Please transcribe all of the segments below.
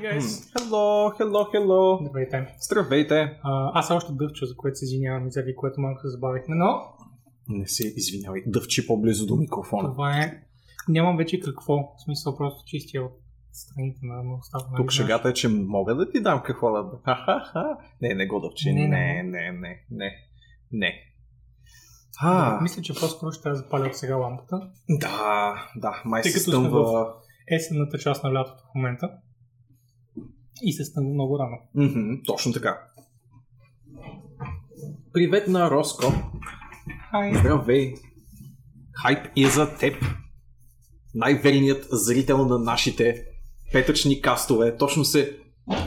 guys. Hello, hello, hello. Здравейте. Здравейте. А, аз още дъвча, за което се извинявам и заради което малко се забавихме, но Не се извинявай, дъвчи по-близо до микрофона. това е... Нямам вече какво. В смисъл просто чистия от страните на, на нали Тук шегата е, че мога да ти дам какво да... Ха-ха-ха. Не, не го дъвчи. Не, Не, не. не, не, не, не. Да, А, мисля, че по-скоро ще трябва да запаля от сега лампата. да, да, май Тъй се като сме стъмва... Есенната част на лятото в момента. И се стъмва много рано. Мгм, точно така. Привет на Роско. Хай. Здравей! Хайп е за теб. Най-верният зрител на нашите петъчни кастове. Точно се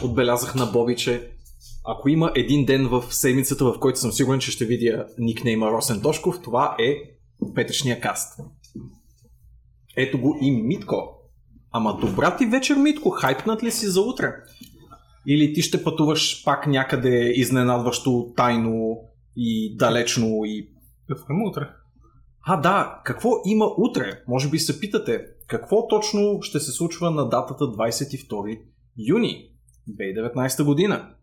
отбелязах на Боби, че ако има един ден в седмицата, в който съм сигурен, че ще видя никнейма Росен Тошков, това е петъчния каст. Ето го и Митко. Ама добра ти вечер, Митко. Хайпнат ли си за утре? Или ти ще пътуваш пак някъде изненадващо, тайно и далечно и Какво има утре? а, да, какво има утре? Може би се питате, какво точно ще се случва на датата 22 юни 2019 година?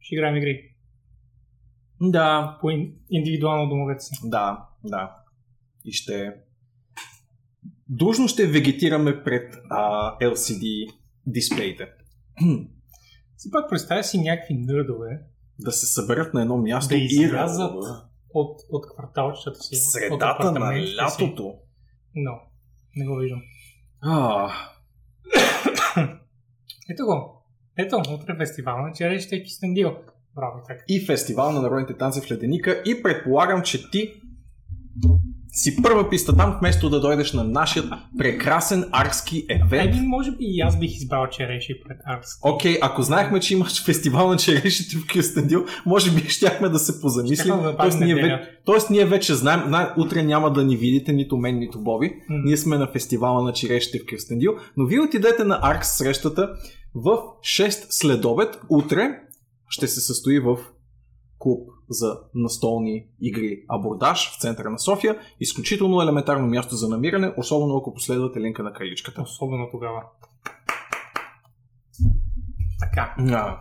Ще играем игри. Да, По ин- индивидуално домовете си. да, да. И ще... Дружно ще вегетираме пред а, LCD дисплеите. Все пак представя си някакви нърдове да се съберат на едно място Да и излязат от, от кварталчетата си. средата на си. лятото. Но, не го виждам. А, Ето го. Ето, утре фестивал на черешите и Кистендил. Браво, така. и фестивал на народните танци в Леденика и предполагам, че ти си първа писта там, вместо да дойдеш на нашия прекрасен арски евент. Еми, може би и аз бих избрал череши пред Арс. Окей, ако знаехме, че имаш фестивал на черешите в Кюстендил, може би щяхме да се позамислим. Да Тоест, ние, ве... Тоест, ние вече знаем, на... утре няма да ни видите нито мен, нито Боби. М. Ние сме на фестивала на черешите в Кюстендил, но вие отидете на Аркс срещата в 6 следобед. Утре ще се състои в клуб за настолни игри Абордаж в центъра на София. Изключително елементарно място за намиране, особено ако последвате линка на краличката. Особено тогава. Така. А,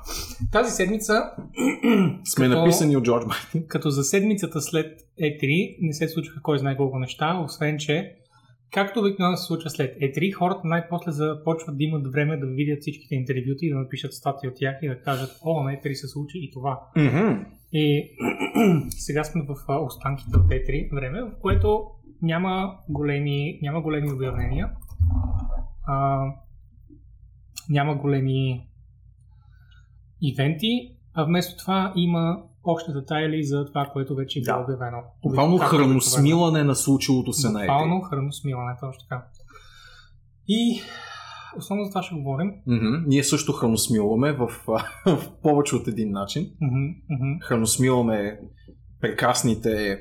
Тази седмица, сме Като- написани от Джордж Мартин. като за седмицата след E3, не се случиха кой знае колко неща, освен че Както обикновено се случва след E3, хората най-после започват да имат време да видят всичките интервюта и да напишат статии от тях и да кажат, о, на E3 се случи и това. Мгм. И сега сме в останките от T3 време, в което няма големи, няма големи обявления, а, няма големи ивенти, а вместо това има още детайли за това, което вече е било Да. обявено. Буквално обикновено. храносмилане на случилото се на Буквално E3. храносмилане, точно така. И основно за това ще говорим. Мгм. Ние също храносмилваме в, в повече от един начин. Мгм, мгм. Храносмилваме прекрасните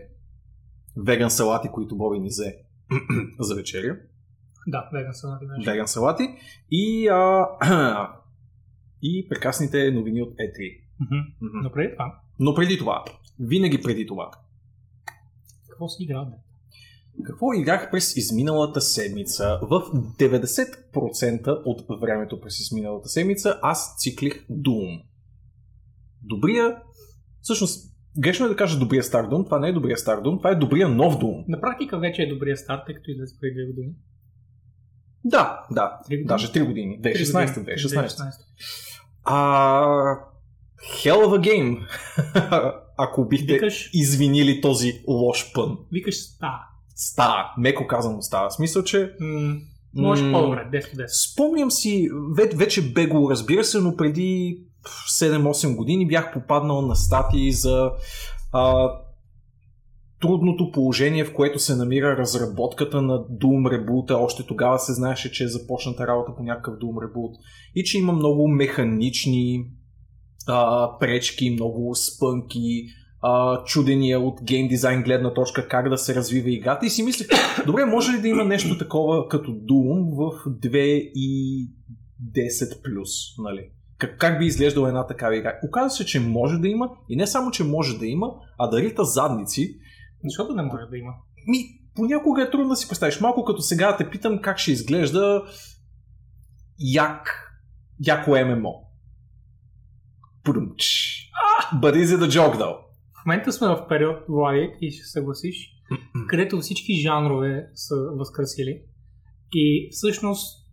веган салати, които Боби ни взе за вечеря. Да, веган салати беше. Веган салати. И, а, и прекрасните новини от E3. Мгм. Мгм. Но преди това, Но преди това, винаги преди това, какво си играл? Какво играх през изминалата седмица? В 90% от времето през изминалата седмица аз циклих Doom. Добрия, всъщност, грешно е да кажа добрия стар Doom, това не е добрия стар Doom, това е добрия нов Doom. На практика вече е добрия старт, тъй като излезе преди две години. Да, да, Три години? даже 3 години, 2016, Три години. 2016. А, hell of a game, ако бихте Викаш, извинили този лош пън. викаш ста. Става, меко казано става. В смисъл, че М- може М, по-добре, 10 от 10. Спомням си, ве- вече бегло разбира се, но преди 7-8 години бях попаднал на статии за а, трудното положение, в което се намира разработката на Doom Reboot. Още тогава се знаеше, че е започната работа по някакъв Doom Reboot и че има много механични а, пречки, много спънки, а, чудения от гейм дизайн гледна точка как да се развива играта и си мислех, добре, може ли да има нещо такова като Doom в 2 и 10 плюс, нали? Как, как би изглеждала една такава игра? Оказва се, че може да има и не само, че може да има, а да рита задници. Защото не може да има. Ми, понякога е трудно да си представиш. Малко като сега те питам как ще изглежда як, яко ММО. But is it a joke, though? В момента сме в период, Влади, и ще съгласиш, където всички жанрове са възкресили и всъщност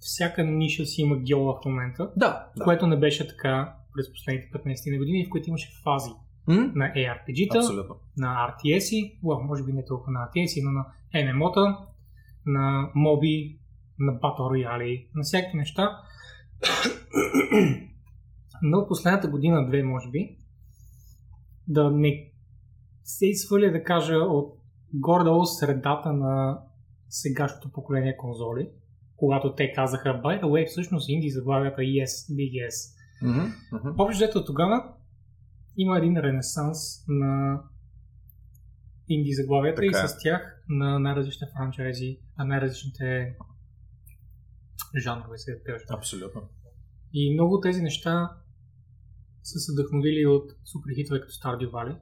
всяка ниша си има геола в момента, Да, да. което не беше така през последните 15 години, в които имаше фази М? на ARPG-та, Абсолютно. на RTS-и, well, може би не толкова на RTS-и, но на MMO-та, на моби, на Battle Royale, на всякакви неща. Но последната година-две, може би, да не се изхвърля да кажа от горе-долу средата на сегашното поколение конзоли, когато те казаха, by the way, всъщност инди заглавията yes, big yes. Мгм, мгм. Общо взето тогава има един ренесанс на инди заглавията и Така е. с тях на най-различните франчайзи, на най-различните жанрове се да кажа. Абсолютно. И много тези неща са се вдъхновили от суперхитове като Stardew Valley,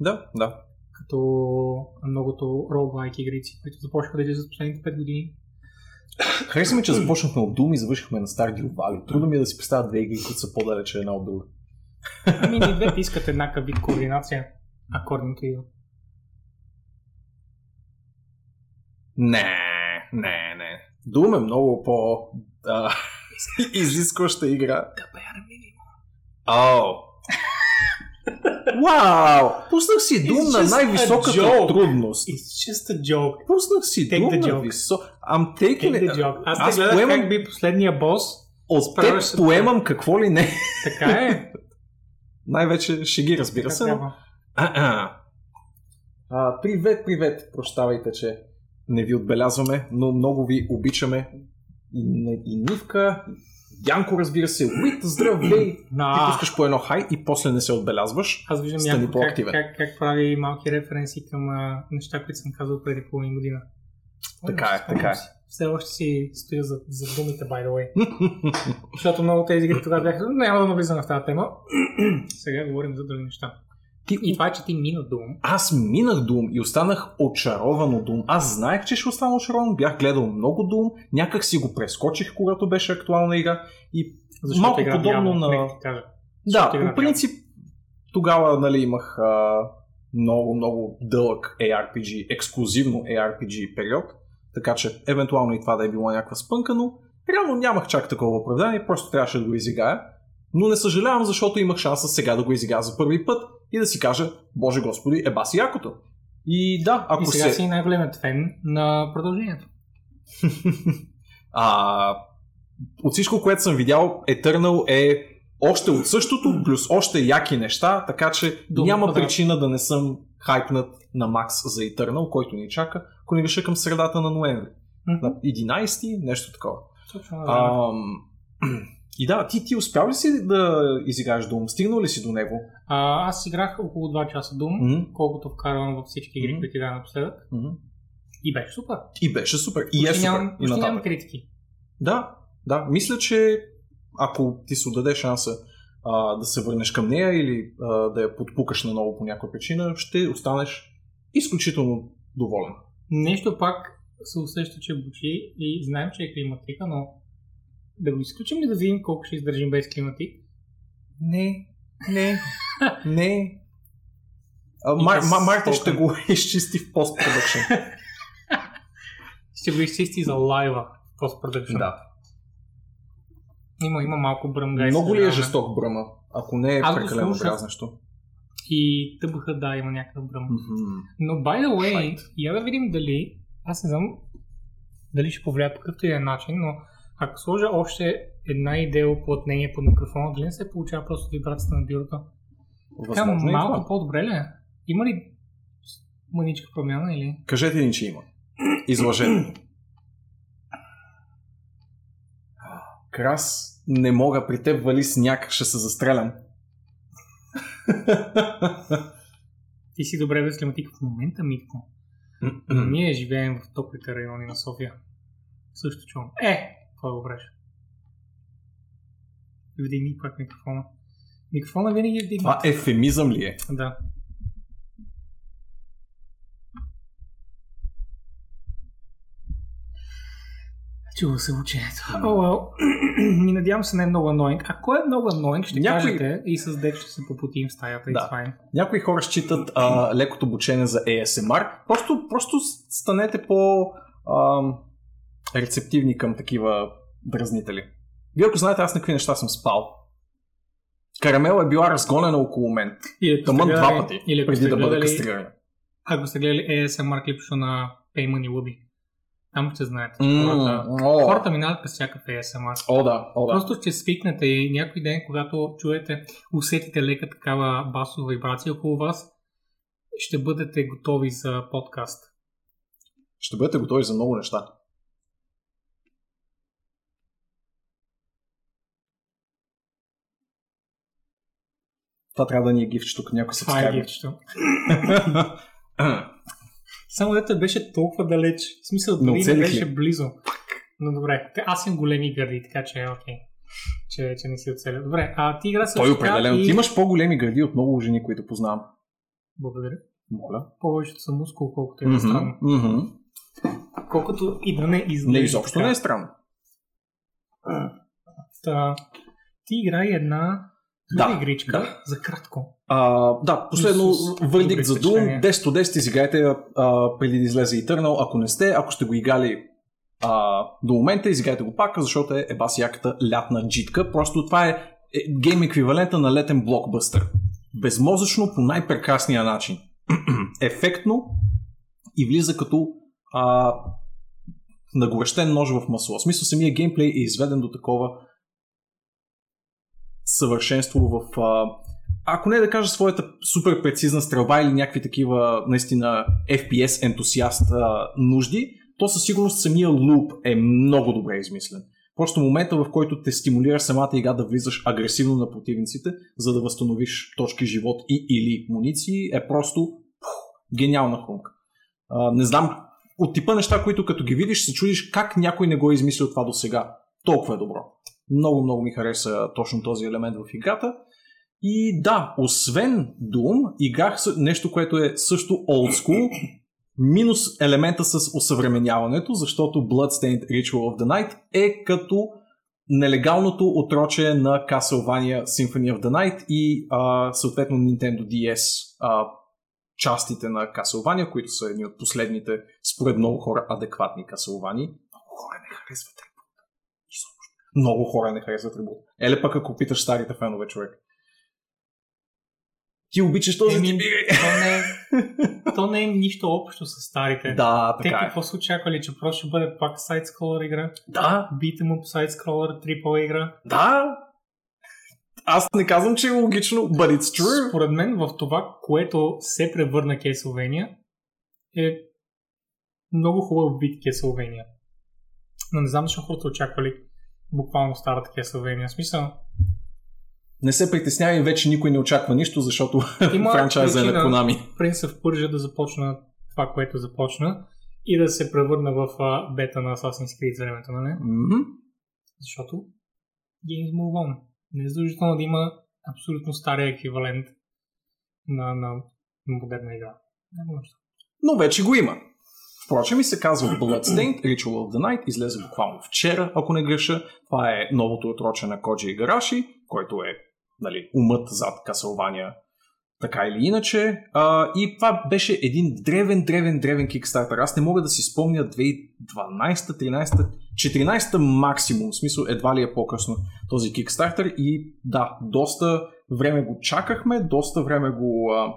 Да, да. като многото roguelike игрици, които започнаха да излизат последните 5 години. Хареса ми, че започнахме от Doom и завършихме на Stardew Valley. Трудно ми е да си представя две игри, които са по-далече една от друга. Ами и двете искат еднакъв вид координация, according to you. Не, не, не. Doom е много по... Изискваща игра. Да. О! Вау! Пуснах си Doom на най-високата трудност. It's just a joke. Пуснах си Take Doom на joke. високо. I'm taking Take it. joke. Аз, Аз гледах поемам- как би последния бос. От теб поемам какво ли не. Така е. Най-вече шеги, разбира Така се. но-. А-а. А, привет, привет. Прощавайте, че не ви отбелязваме, но много ви обичаме. И, и Нивка, и Янко, разбира се, Уит, здравей. Ти пускаш по едно хай и после не се отбелязваш. аз виждам Стани някой как, как, как, прави малки референси към а, неща, които съм казал преди половин година. Така е, така е. Все още си стоя за, за думите, by the way. Защото много тези игри тогава бяха, няма да навлизаме в тази тема. Сега говорим за други неща. Ти, И това е, че ти мина Doom. Аз минах Doom и останах очарован от Doom. Аз знаех, че ще остана очарован, бях гледал много Doom, някак си го прескочих, когато беше актуална игра и Защото Малко игра подобно няма, на-. Да, по принцип, тогава нали, имах а, много, много дълъг ARPG, ексклюзивно ARPG период, така че евентуално и това да е било някаква спънка, но реално нямах чак такова оправдание, просто трябваше да го изиграя. Но не съжалявам, защото имах шанса сега да го изиграя за първи път и да си кажа, Боже Господи, еба си якото. И да, ако И сега се... си най-големият фен на продължението. А, от всичко, което съм видял, Eternal е още от същото, плюс още яки неща, така че Дума няма причина да не съм хайпнат на Макс за Eternal, който ни чака, ако не към средата на ноември. Мгм. На 11 нещо такова. Точно, да. Ам, и да, ти, ти успял ли си да изиграеш Doom? Стигнал ли си до него? А, аз играх около 2 часа Doom, Мгм. колкото вкарвам във всички игри, Мгм. които играя напоследък. Мгм. И беше супер. И беше супер. И е Почти супер. нямам, почти нямам критики. Да, да. Мисля, че ако ти се отдаде шанса а, да се върнеш към нея или а, да я подпукаш наново по някаква причина, ще останеш изключително доволен. Нещо пак се усеща, че бучи и знаем, че е климатика, но да го изключим ли да видим колко ще издържим без климатик? Не, не, не. А, И Мар, с Ма, Мартин токен. ще го изчисти в постпродъкшн. Ще го изчисти за лайва в постпродъкшн. да. Има, има малко бръмгай. Много ли е жесток бръма? Ако не е Аз прекалено дразнещо. И тъбаха, да, има някакъв бръм. Мгм. Но, by the way, Fight. я да видим дали, аз не знам дали ще повлияе по какъвто и е начин, но ако сложа още една идея уплътнение под микрофона, дали не се получава просто вибрацията на бюрото? Така е малко това. по-добре ли е? Има ли мъничка промяна или? Кажете ни, че има. Изложете. Крас, не мога, при теб вали сняг, ще се застрелям. Ти си добре без климатика в момента, Митко. Ние живеем в топлите райони на София. Също чувам. Е, кой го бреше? Вдигни пак микрофона. Микрофона винаги е вдигнат. Това ефемизъм ли е? Да. Чува се ученето. Oh, well. и надявам се не е много аноинг. Ако е много аноинг, ще Някой... кажете и с дек ще се попутим в стаята. Да. Fine. Някои хора считат а, лекото обучение за ASMR. Просто, просто станете по... Ам, рецептивни към такива дразнители. Вие ако знаете аз на какви неща съм спал. Карамела е била разгонена около мен. Ако Тъмън два пъти, или преди да бъда кастрирана. Ако сте гледали ASMR клипчето на Payman и Woody, там ще знаете. М, Хората, О, хората минават през всякакъв ASMR. о, да, о, да. Просто ще свикнете и някой ден, когато чуете, усетите лека такава басова вибрация около вас, ще бъдете готови за подкаст. Ще бъдете готови за много неща. Това трябва да ни е гифчето, като някой се Това е гифчето. Само дете беше толкова далеч. В смисъл, Не дори не беше ли? близо. Но добре, аз имам големи гърди, така че е окей. Че, че не си оцеля. Добре, а ти игра също Той определено. и... Ти имаш по-големи гради от много жени, които познавам. Благодаря. Моля. Повечето са мускул, колкото е Мгм, странно. мгм. Колкото и да не изглежда. Не, изобщо така. не е странно. Та, ти играй една Да, игричка да. за кратко. А, да, последно С- с вердикт за Doom. впечатления. 10 от 10 изиграйте а, преди да излезе Eternal. Ако не сте, ако сте го играли а, до момента, изиграйте го пак, защото е, е баси яката лятна джитка. Просто това е, е гейм еквивалента на летен блокбъстър. Безмозъчно по най-прекрасния начин. Ефектно и влиза като а, нагорещен нож в масло. В смисъл самия геймплей е изведен до такова съвършенство в а, ако не да кажа своята супер прецизна стрелба или някакви такива наистина FPS ентусиаст а, нужди, то със сигурност самия луп е много добре измислен. Просто момента, в който те стимулира самата игра да влизаш агресивно на противниците, за да възстановиш точки живот и или муниции, е просто пух, гениална хрумка. А, не знам, от типа неща, които като ги видиш, се чудиш как някой не го е измислил това до сега. Толкова е добро. Много, много ми хареса точно този елемент в играта. И да, освен Doom, играх нещо, което е също old school, минус елемента с осъвременяването, защото Bloodstained Ritual of the Night е като нелегалното отроче на Castlevania Symphony of the Night и а, съответно Nintendo DS а, частите на Castlevania, които са едни от последните, според много хора, адекватни Castlevania. Много хора не харесват. Много хора не харесват Ребут. Еле пък ако питаш старите фенове, човек. Ти обичаш този Еми, тип игри. то, не, е- то не е нищо общо с старите. Да, Те така е. какво са очаквали, че просто ще бъде пак сайдскролър игра? Да, Beat'em up сайдскролър, AAA игра? да. Аз не казвам, че е логично, but it's true. Според мен в това, което се превърна Castlevania е много хубав вид Castlevania. Но не знам защо хората очаквали буквално старата Castlevania. В смисъл, Не се притеснявай, вече никой не очаква нищо, защото Има франчайза е на. Konami. Принца в Пържа да започна това, което започна и да се превърна в а, бета на Assassin's Creed за времето, нали? Мгм. Защото Games Move On. Не е задължително да има абсолютно стария еквивалент на, на, на модерна игра. Няма нужда. Но вече го има. Впрочем и се казва Bloodstained Ritual of the Night, излезе буквално вчера, ако не греша. Това е новото отроче на Коджи Игараши, който е нали, умът зад Castlevania така или иначе. А, и това беше един древен, древен, древен кикстартер. Аз не мога да си спомня 2012, 13, 14 максимум. В смисъл едва ли е по-късно този кикстартер. И да, доста време го чакахме, доста време го... А...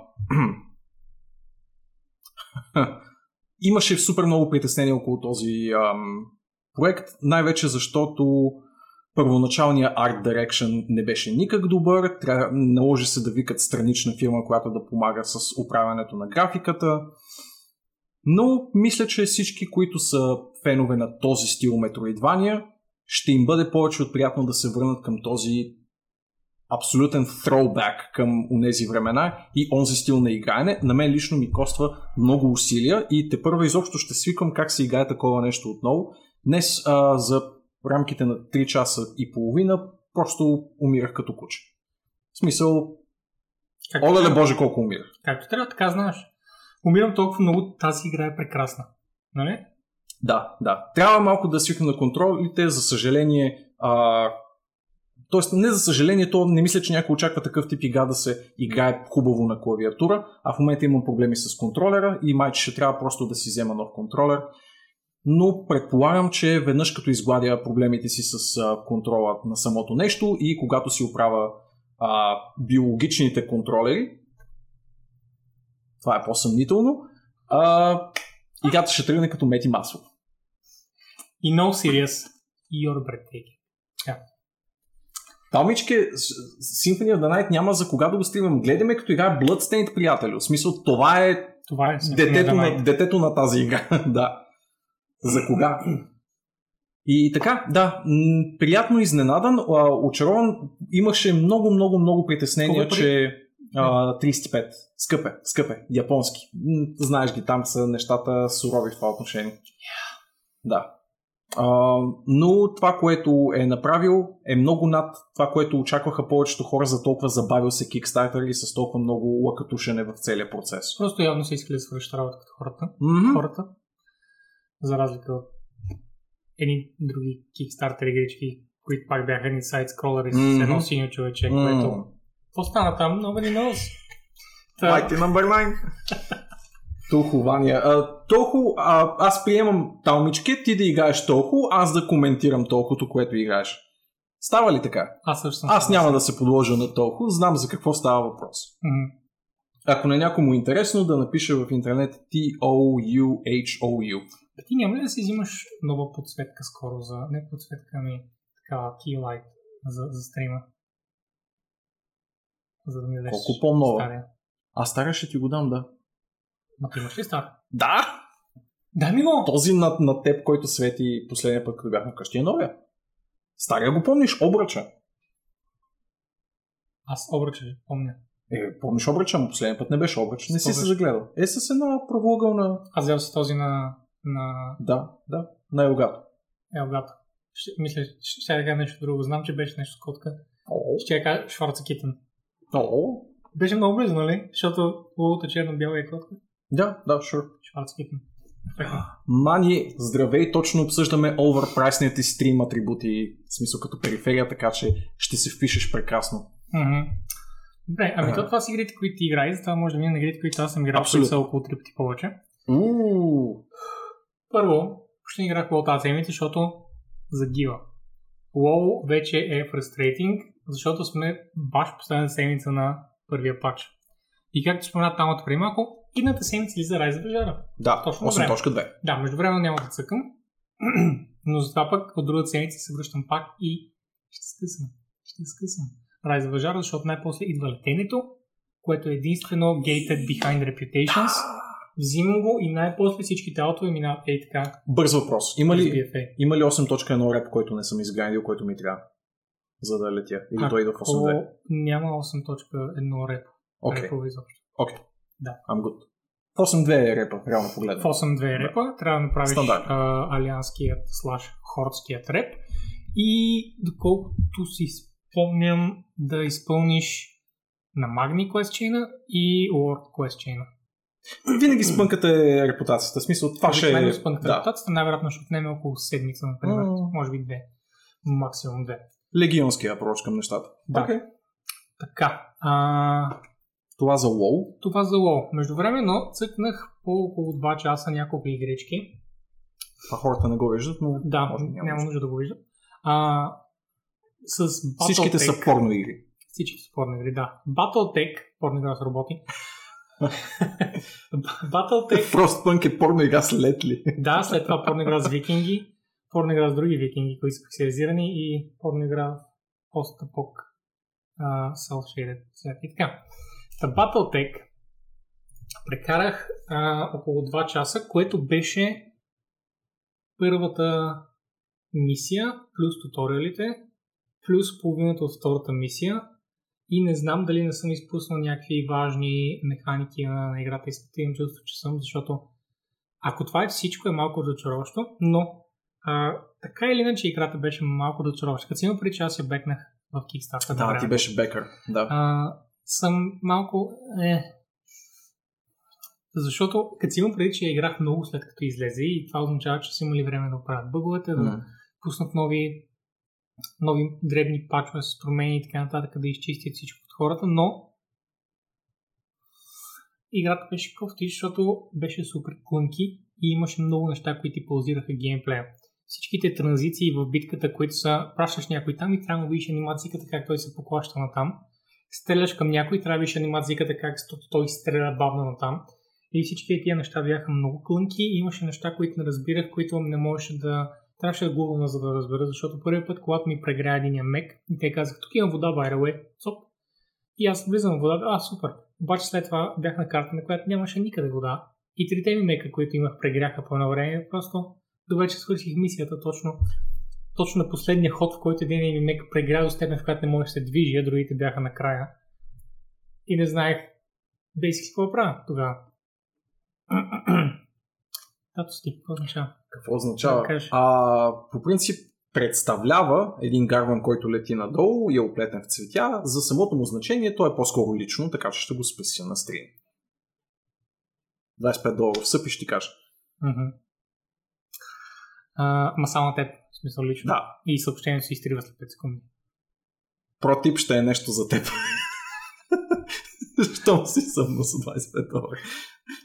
Имаше супер много притеснения около този ам, проект, най-вече защото първоначалният Art Direction не беше никак добър, трябва, наложи се да викат странична фирма, която да помага с управянето на графиката. Но мисля, че всички, които са фенове на този стил Metroidvania, ще им бъде повече от приятно да се върнат към този абсолютен throwback към унези времена и онзи стил на играене. На мен лично ми коства много усилия и те първа изобщо ще свикам как се играе такова нещо отново. Днес а, за рамките на 3 часа и половина просто умирах като куче. В смисъл, Както, оле боже колко умирах. както трябва, така знаеш. Умирам толкова много, тази игра е прекрасна. Нали? Да, да. Трябва малко да свикна на контролите, за съжаление. А, Тоест, не за съжаление, то не мисля, че някой очаква такъв тип игра да се играе хубаво на клавиатура, а в момента имам проблеми с контролера и май, че ще трябва просто да си взема нов контролер. Но предполагам, че веднъж като изгладя проблемите си с контрола на самото нещо и когато си оправя а, биологичните контролери, това е по-съмнително, а, играта ще тръгне като мети масло. И no serious, you're breathtaking. Yeah. Талмички, Symphony of the Night няма за кога да го стримам. Гледаме като игра Bloodstained, приятелю. В смисъл, това е, Това е детето, на, детето на тази игра. да. За кога? И така, да, м, приятно изненадан, а, очарован. Имаше много, много, много притеснения, че а, 35. Скъп е, скъп е, японски. М, Знаеш ги, там са нещата сурови в това отношение. Да. А, но това, което е направил, е много над това, което очакваха повечето хора за толкова забавил се Kickstarter и с толкова много лакатушене в целия процес. Просто явно са искали да свършат работа като хората. Мгм. хората. За разлика от едни други Kickstarter игрички, които пак бяха едни сайт скролери с Мгм. едно синьо човече, М. което... Какво стана там? Nobody knows. Та, Mighty number 9. Толхо, Ваня. А, толхо, а, аз приемам талмички, ти да играеш толхо, аз да коментирам толкото, което играеш. Става ли така? аз също съм. Аз няма да се подложа на толхо, знам за какво става въпрос. Мгм. Ако на някой му е интересно, да напише в интернет T-O-U-H-O-U. А Ти няма ли да си взимаш нова подсветка скоро за... Не подсветка, ами такава key light за, за стрима? За да ми дадеш Колко по-нова? стария. А стария ще ти го дам, да. Имаш ли стар? Да! Дай ми го! Този на, на теб, който свети последния път, като бяхме вкъщи, е новия. Стария го помниш, обръча. Аз обръча, помня. Е, помниш обръча, но последния път не беше обръч. Не си се загледал. Е, с една правоъгълна... Аз взел си този на, на Да, да, на елгато. Елгата. Ще, мисля, ще, ще да кажа нещо друго. Знам, че беше нещо с котка. Ще я кажа Шварца Китън. о, Беше много близо, нали? Защото лугото черно-бяла е котка. Да, да, sure. Мани, здравей, точно обсъждаме overpriced стрим атрибути, в смисъл като периферия, така че ще се впишеш прекрасно. Мгм. Добре, ами то това са игрите, които ти играй, затова може да мине на игрите, които аз съм играл, които са около три пъти повече. Първо, ще играх WoW тази седмица, защото загива. WoW вече е frustrating, защото сме баш последната седмица на първия пач. И както спомена там от преди малко, идната седмица излиза of Valhalla. да, Точно на време. 8.2. Да, между време няма да цъкам, но затова пък от другата седмица се връщам пак и ще скъсам. Ще скъсам. Of Valhalla, защото най-после идва летенето, което е единствено gated behind reputations. Взимам го и най-после всичките аутове минават ей така. Бърз въпрос. Има ли, BFA. има ли 8.1 реп, който не съм изградил, който ми трябва? За да летя. Или А, той идва в 8.2. О, няма 8.1 реп. Окей, Репове изобщо. окей. Да. I'm good. В 8.2 е репа, реално В погледно. 8.2 репа трябва да направиш Стандарт. а, алианският слаш хордският реп и доколкото си спомням да изпълниш на Magni Quest Chain и World Quest Chain. Винаги спънката е репутацията. В смисъл, това ще е... спънката Да. репутацията най-вероятно ще отнеме около седмица, например. М. Може би две. Максимум две. Легионския апроч към нещата. Да. Окей. Така. А, Това за WoW. това за лоу. Междувременно цъкнах по около 2 часа няколко игрички. Това хората не го виждат, но Да, може би няма, нужда да го виждат. А, с Battletech, всичките са порно игри. Всички са порно игри, да. Battletech, порно игра с роботи. Battletech, Frostpunk е порно игра с летли. да, след това порно игра с викинги, порно игра с други викинги, които са специализирани и порно игра пост-апок uh, self-shaded. И така. Та Battletech прекарах а, около 2 часа, което беше първата мисия, плюс туториалите, плюс половината от втората мисия и не знам дали не съм изпуснал някакви важни механики на, на играта и спите имам чувство, че съм, защото ако това е всичко е малко разочароващо, но а, така или иначе играта беше малко разочароваща. Като си има преди, че аз я бекнах в Kickstarter. Да, ти беше бекър. Да. а, съм малко... Е, Защото, като си имам преди, че я играх много след като излезе и това означава, че са имали време да оправят бъговете, да М. пуснат нови, нови дребни пачове с промени и така нататък, да изчистят всичко от хората, но играта беше кофти, защото беше супер клънки и имаше много неща, които ти паузираха геймплея. Всичките транзиции в битката, които са пращаш някой там и трябва да видиш анимацията как той се поклаща на там. Стреляш към някой, трябва да анимацията как той стреля бавно на там. И всички тия неща бяха много клънки. Имаше неща, които не разбирах, които не можеше да... Трябваше да гугълна, за да разбера, защото първият път, когато ми прегря един мек, и те казаха, тук има вода, by the цоп. И аз влизам в водата, а, супер. Обаче след това бях на карта, на която нямаше никъде вода. И трите ми мека, които имах, прегряха по едно време. Просто до вече свърших мисията точно, точно на последния ход, в който един ми мек прегря до степен, в която не може да се движи, а другите бяха накрая. И не знаех бейски какво правя тогава. Тато си, какво означава? Какво означава? А, по принцип представлява един гарван, който лети надолу и е оплетен в цветя. За самото му значение то е по-скоро лично, така че ще го спеся на стрим. 25 долара в съп и ще ти кажа. А, ма само на теб, в смисъл лично. Да. И съобщението се изтрива след 5 секунди. Протип ще е нещо за теб. Щом си съмно с 25 долара.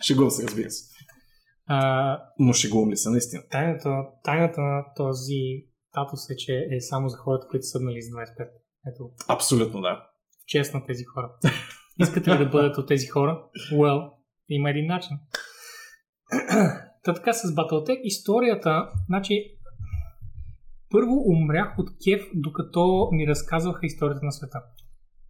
Шегувам се, разбира се. А, Но шегувам ли се, наистина? тайната, тайната на този татус е, че е само за хората, които са съднали с 25. Ето, Абсолютно да. чест на тези хора. Искате ли да бъдете от тези хора? Well, има един начин. Та така с Battletech историята, значи първо умрях от кеф, докато ми разказваха историята на света.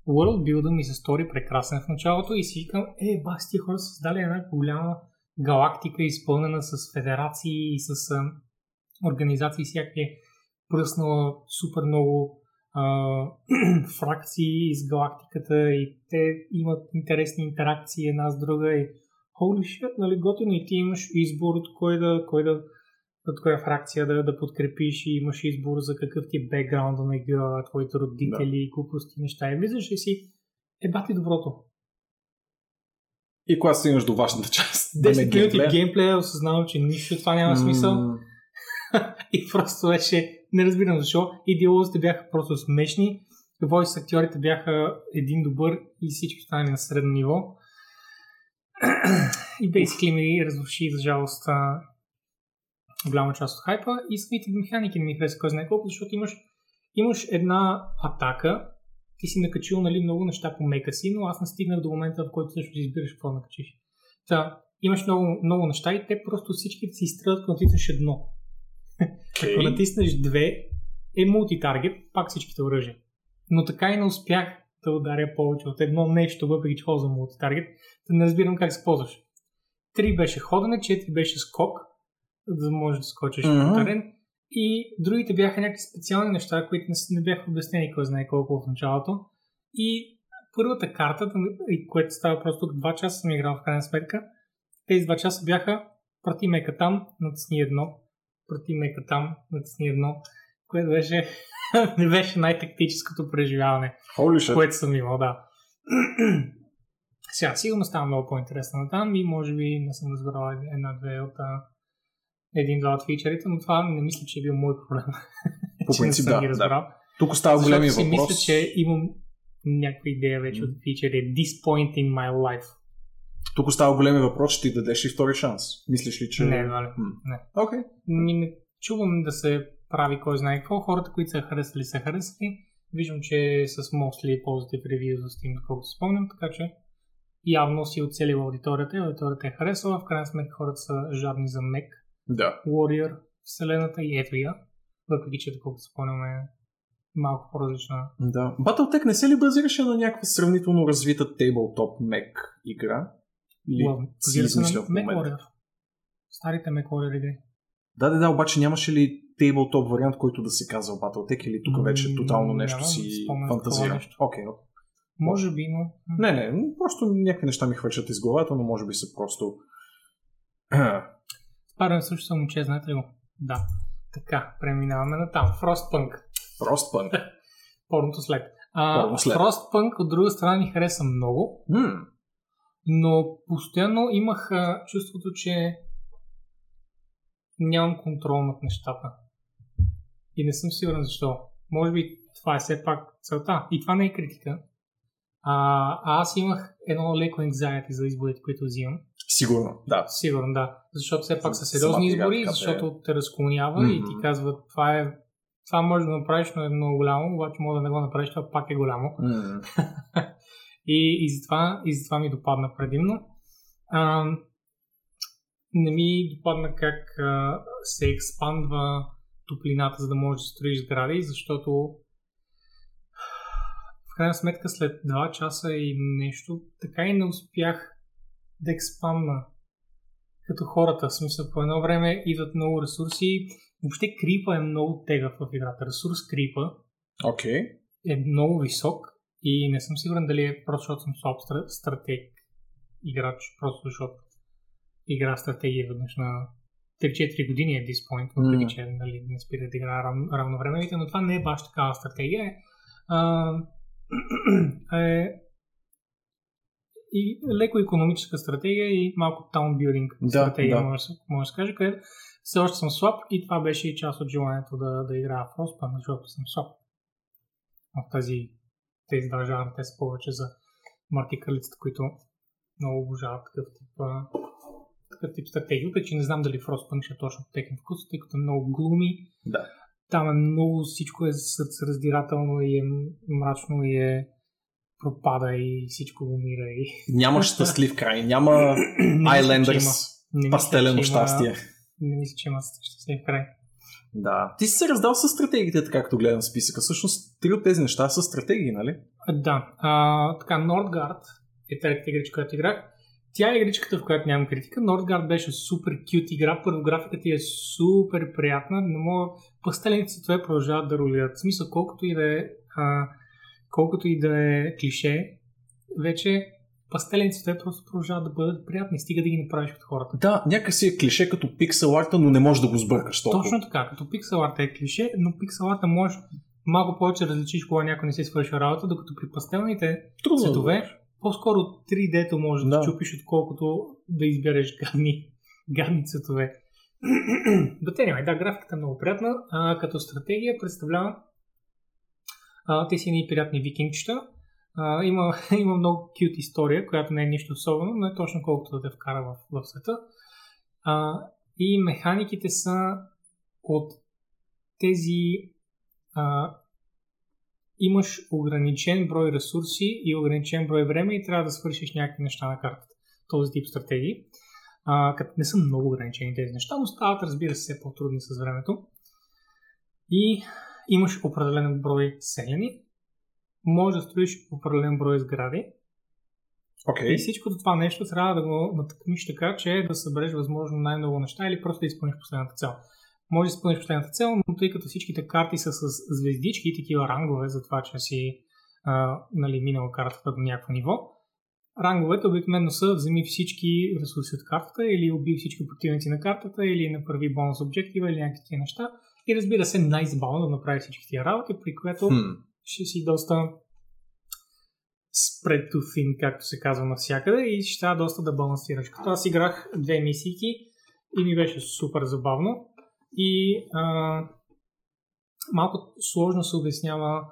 World Builder ми се стори прекрасен в началото и си викам, е, бах, с тия хора са създали една голяма галактика, изпълнена с федерации и с организации, всякакви пръснала супер много фракции из галактиката и те имат интересни интеракции една с друга и holy shit, нали, готино и ти имаш избор от кой да, кой да от коя фракция да, да подкрепиш и имаш избор за какъв ти е бекграунда на игра, твоите родители, да. глупости, неща. И влизаш и си е бати доброто. И когато стигнеш до важната част. 10 минути геймплея осъзнавам, че нищо това няма смисъл. М, и просто беше, не разбирам защо, и диалозите бяха просто смешни, voice актьорите бяха един добър и всички останали на средно ниво. и basically ми разруши, за жалост, голяма част от хайпа и самите механики не ми хареса кой знае колко, защото имаш, имаш една атака, ти си накачил нали, много неща по мека си, но аз не стигнах до момента, в който също избираш какво накачиш. Та, имаш много, много неща и те просто всички си изстрелят, като натиснеш едно. Ако натиснеш две, е мултитаргет, пак всичките оръжия. Но така и не успях да ударя повече от едно нещо, въпреки че ползвам мултитаргет. Да не разбирам как се ползваш. Три беше ходене, четири беше скок, за да можеш да скочиш mm-hmm. терен. И другите бяха някакви специални неща, които не, не бяха обяснени кой знае колко в началото. И първата карта, което става просто 2 часа съм играл в крайна сметка, тези 2 часа бяха прати мека там, натисни едно, прати мека там, натисни едно, което беше, не беше най-тактическото преживяване, Holy което съм имал, да. Сега, сигурно става много по-интересно на там и може би не съм разбрал една-две от а, един-два от фичерите, но това не мисля, че е бил мой проблем. По че не принцип, съм да, ги да. разбрал. Тук остава Защото големия въпрос. мисля, че имам някаква идея вече от фичери. This point in my life. Тук остава големия въпрос, ще ти дадеш ли втори шанс? Мислиш ли, че... Не, едва ли. М. Не. Окей. Ми не чувам да се прави кой знае какво. Хората, които са харесали, са харесали. Виждам, че е с mostly positive reviews за Steam, доколкото спомням, така че явно си оцелила аудиторията и аудиторията е харесала. В крайна сметка хората са жадни за Mac, Да. Warrior, вселената и ето я. Въпреки, че доколкото си спомням е малко по-различна. Да. Battletech не се ли базираше на някаква сравнително развита Tabletop Mac игра? Или си на в момента? Старите Mac Warrior игри. Да, да, да, обаче нямаше ли Tabletop вариант, който да се казва Battletech или тук вече тотално нещо нямам си нещо. Окей, окей. Може би, но... Не, не, просто някакви неща ми хвърчат из главата, но може би са просто... Парен също съм момче, знаете ли го? Да. Така, преминаваме на там. Frostpunk. Frostpunk. Порното след. А, Порно след. Frostpunk от друга страна ми хареса много. М, Но постоянно имах а, чувството, че нямам контрол над нещата. И не съм сигурен защо. Може би това е все пак целта. И това не е критика. А, аз имах едно леко anxiety за изборите, които взимам. Сигурно, да. Сигурно, да. Защото все пак са сериозни избори, така, защото е. те разклонява mm-hmm. и ти казват, това е това може да направиш, но е много голямо, обаче може да не го направиш, това пак е голямо. Mm. и, и, затова, и затова ми допадна предимно. А, не ми допадна как а, се експандва топлината, за да можеш да строиш сгради, защото в крайна сметка след 2 часа и нещо, така и не успях да експандна като хората. В смисъл, по едно време идват много ресурси. Въобще крипа е много тегав в играта. Ресурс крипа. Okay. е много висок и не съм сигурен дали е просто защото съм слаб стра- стратег играч, просто защото игра стратегия веднъж на 3-4 години е point, въпреки Mm. че нали, не спира да играе рав, равновремените, но това не е баш такава стратегия. А, е и леко економическа стратегия и малко таунбилдинг Да, стратегия, да. може, може да се каже, където все още съм слаб и това беше и част от желанието да, да играя в Frostpunk, защото съм слаб. В тази, тези жанра, те са повече за мартикалицата, които много обожават такъв тип, а, такъв тип стратегии, въпреки че не знам дали Frostpunk ще е точно техен вкус, тъй като е много глуми, Да. Там е много, всичко е сърцераздирателно и е мрачно и е пропада и всичко умира и Няма щастлив край, няма Islanders, мисля, пастелено има- щастие. Не мисля, че има щастлив край. Да. Ти си се раздал с стратегиите, така както гледам списъка. Всъщност, три от тези неща са стратегии, нали? Да. А, така, Nordgard е третата игричка, която играх. Тя е игричката, в която нямам критика. Nordgard беше супер кют игра. Първо графиката ти е супер приятна. Не мога... Пастелените цветове продължават да рулират. В смисъл, колкото и да е, а, колкото и да е клише, вече пастелените цветове просто продължават да бъдат приятни. Стига да ги направиш от хората. Да, някакси е клише като пиксел арта, но не можеш да го сбъркаш толкова. Точно така, като пиксел арта е клише, но пиксел арта можеш малко повече да различиш кога някой не си свършил работа, докато при пастелните Трудно да цветове го по-скоро 3D-то можеш да, Да. чупиш, отколкото да избереш гадни, гадни цветове. But anyway, да, графиката е много приятна. А, като стратегия представлява а, те си едни приятни викингчета. А, има, има много кют история, която не е нищо особено, но е точно колкото да те вкара в, в света. А, и механиките са от тези а, имаш ограничен брой ресурси и ограничен брой време и трябва да свършиш някакви неща на картата. Този тип стратегии. А, като не са много ограничени тези неща, но стават, разбира се, все по-трудни с времето. И имаш определен брой селени, може да строиш определен брой сгради Окей. и всичкото това нещо трябва да го натъкмиш така, че да събереш възможно най-много неща или просто да изпълниш последната цел. Може да изпълниш последната цел, но тъй като всичките карти са с звездички и такива рангове за това, че си а, нали, минал картата до някакво ниво, ранговете обикновено са вземи всички ресурси от картата или уби всички противници на картата или направи бонус обектива или някакви такива неща. И разбира се, най-забавно да направи всички тия работи, при което Хм. ще си доста spread to thin, както се казва навсякъде и ще трябва доста да балансираш. Като аз играх две мисийки и ми беше супер забавно и а, малко сложно се обяснява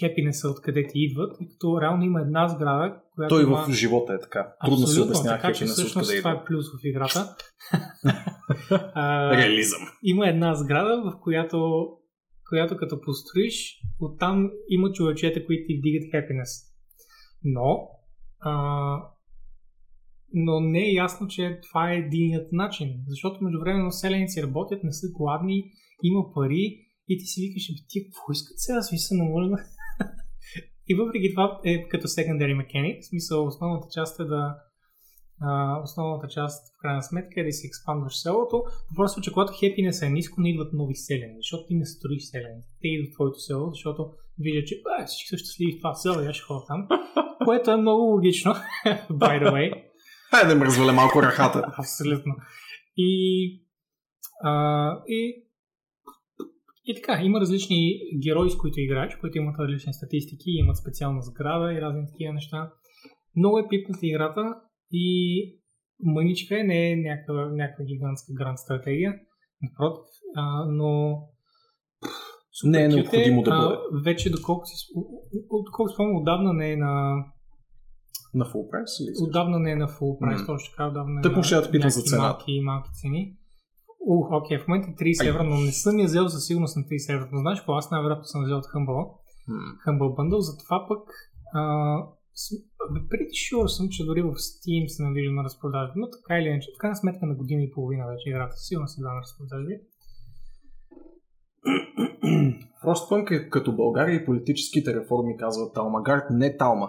хепинеса откъде ти идват, тъй като реално има една сграда, която Той има... в живота е така. Трудно се обяснява така че хепинес всъщност това идва. е плюс в играта. А, Реализъм. има една сграда, в която, която като построиш, оттам има човечета, които ти вдигат happiness. Но, а, но не е ясно, че това е единият начин. Защото междувременно селеници работят, не са гладни, има пари и ти си викаш, ти какво искат сега? Смисъл, не може и въпреки това е като secondary mechanic, в смисъл основната част е да а, основната част в крайна сметка е да си експандваш селото. Въпросът е, че когато хепинес е ниско, не идват нови селени, защото ти не строиш селени. Те идват в твоето село, защото виждат, че а, всички са щастливи в това село аз ще ходя там. което е много логично, by the way. Хайде да ме разваля малко рахата. Абсолютно. И, а, и, и така, има различни герои, с които играеш, които имат различни статистики, имат специална сграда и разни такива неща. Много е пипната играта. И мъничка е, не е някаква, някаква гигантска гранд стратегия. Напротив, а, но Не е необходимо да бъде. вече доколко си, доколко спомням, отдавна не е на На full price или? отдавна не е на full price, Мгм. точно така, отдавна е на ще питам за цената. Малки, малки цени. Ух, окей, в момента е 30 Ай. евро, но не съм я взел със сигурност на 30 евро. Но знаеш какво, аз най-вероятно съм взел от Humble, М. Humble Bundle, затова пък а, с- бе, преди sure съм, че дори в Steam се навижда на разпродажби, но така или иначе, в крайна сметка на година и половина вече играта сигурно се била на разпродажби. Frostpunk е като България и политическите реформи, казва Талмагард, не Талма.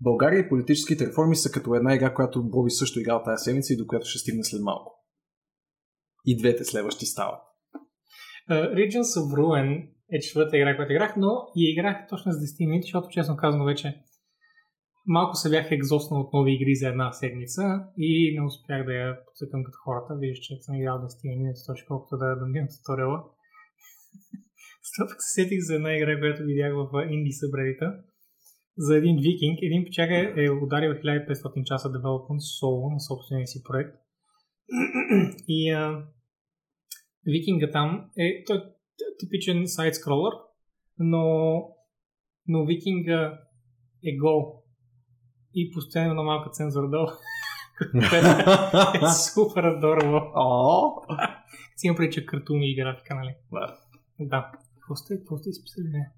България и политическите реформи са като една игра, която Боби също играл тази седмица и до която ще стигне след малко. И двете следващи стават. Uh, Regions of Ruin е четвърта игра, която играх, но и играх точно за 10 минути, защото честно казано вече малко се бях екзоснал от нови игри за една седмица и не успях да я подсъкам като хората. Виждаш, че съм играл 10 минути, точно колкото да да минам туториала. Стопък се сетих за една игра, която видях в инди събредита. За един викинг. Един печага е ударил 1500 часа development соло на собствения си проект. И а, викинга там е той е типичен сайт скролър, но, но викинга е гол и постоянно на малка цензура долу. е супер адорово. О, Си има преди, че картуни и графика, нали? Да. Да. Какво сте, какво сте изписали? Не?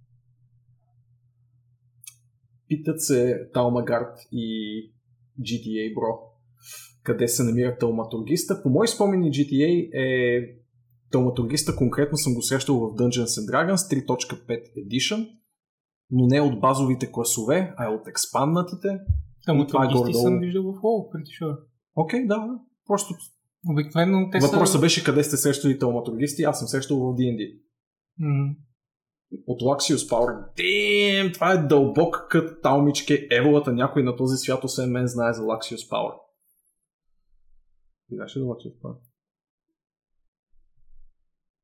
Питат се Талмагард и GTA, бро. Къде се намира Талматургиста? По мои спомени GTA е Талматургиста конкретно съм го срещал в Dungeons and Dragons 3.5 Edition, но не от базовите класове, а от експанднатите. Само И това е съм виждал в WoW, преди sure. Окей, да, да. Просто Обикновено те въпросът са... беше къде сте срещали Талматургисти, аз съм срещал в D&D. М, От Luxius Power. Дим, това е дълбок кът талмичке. Еволата някой на този свят, освен мен, знае за Luxius Power. Ти знаеш ли за Luxius Power?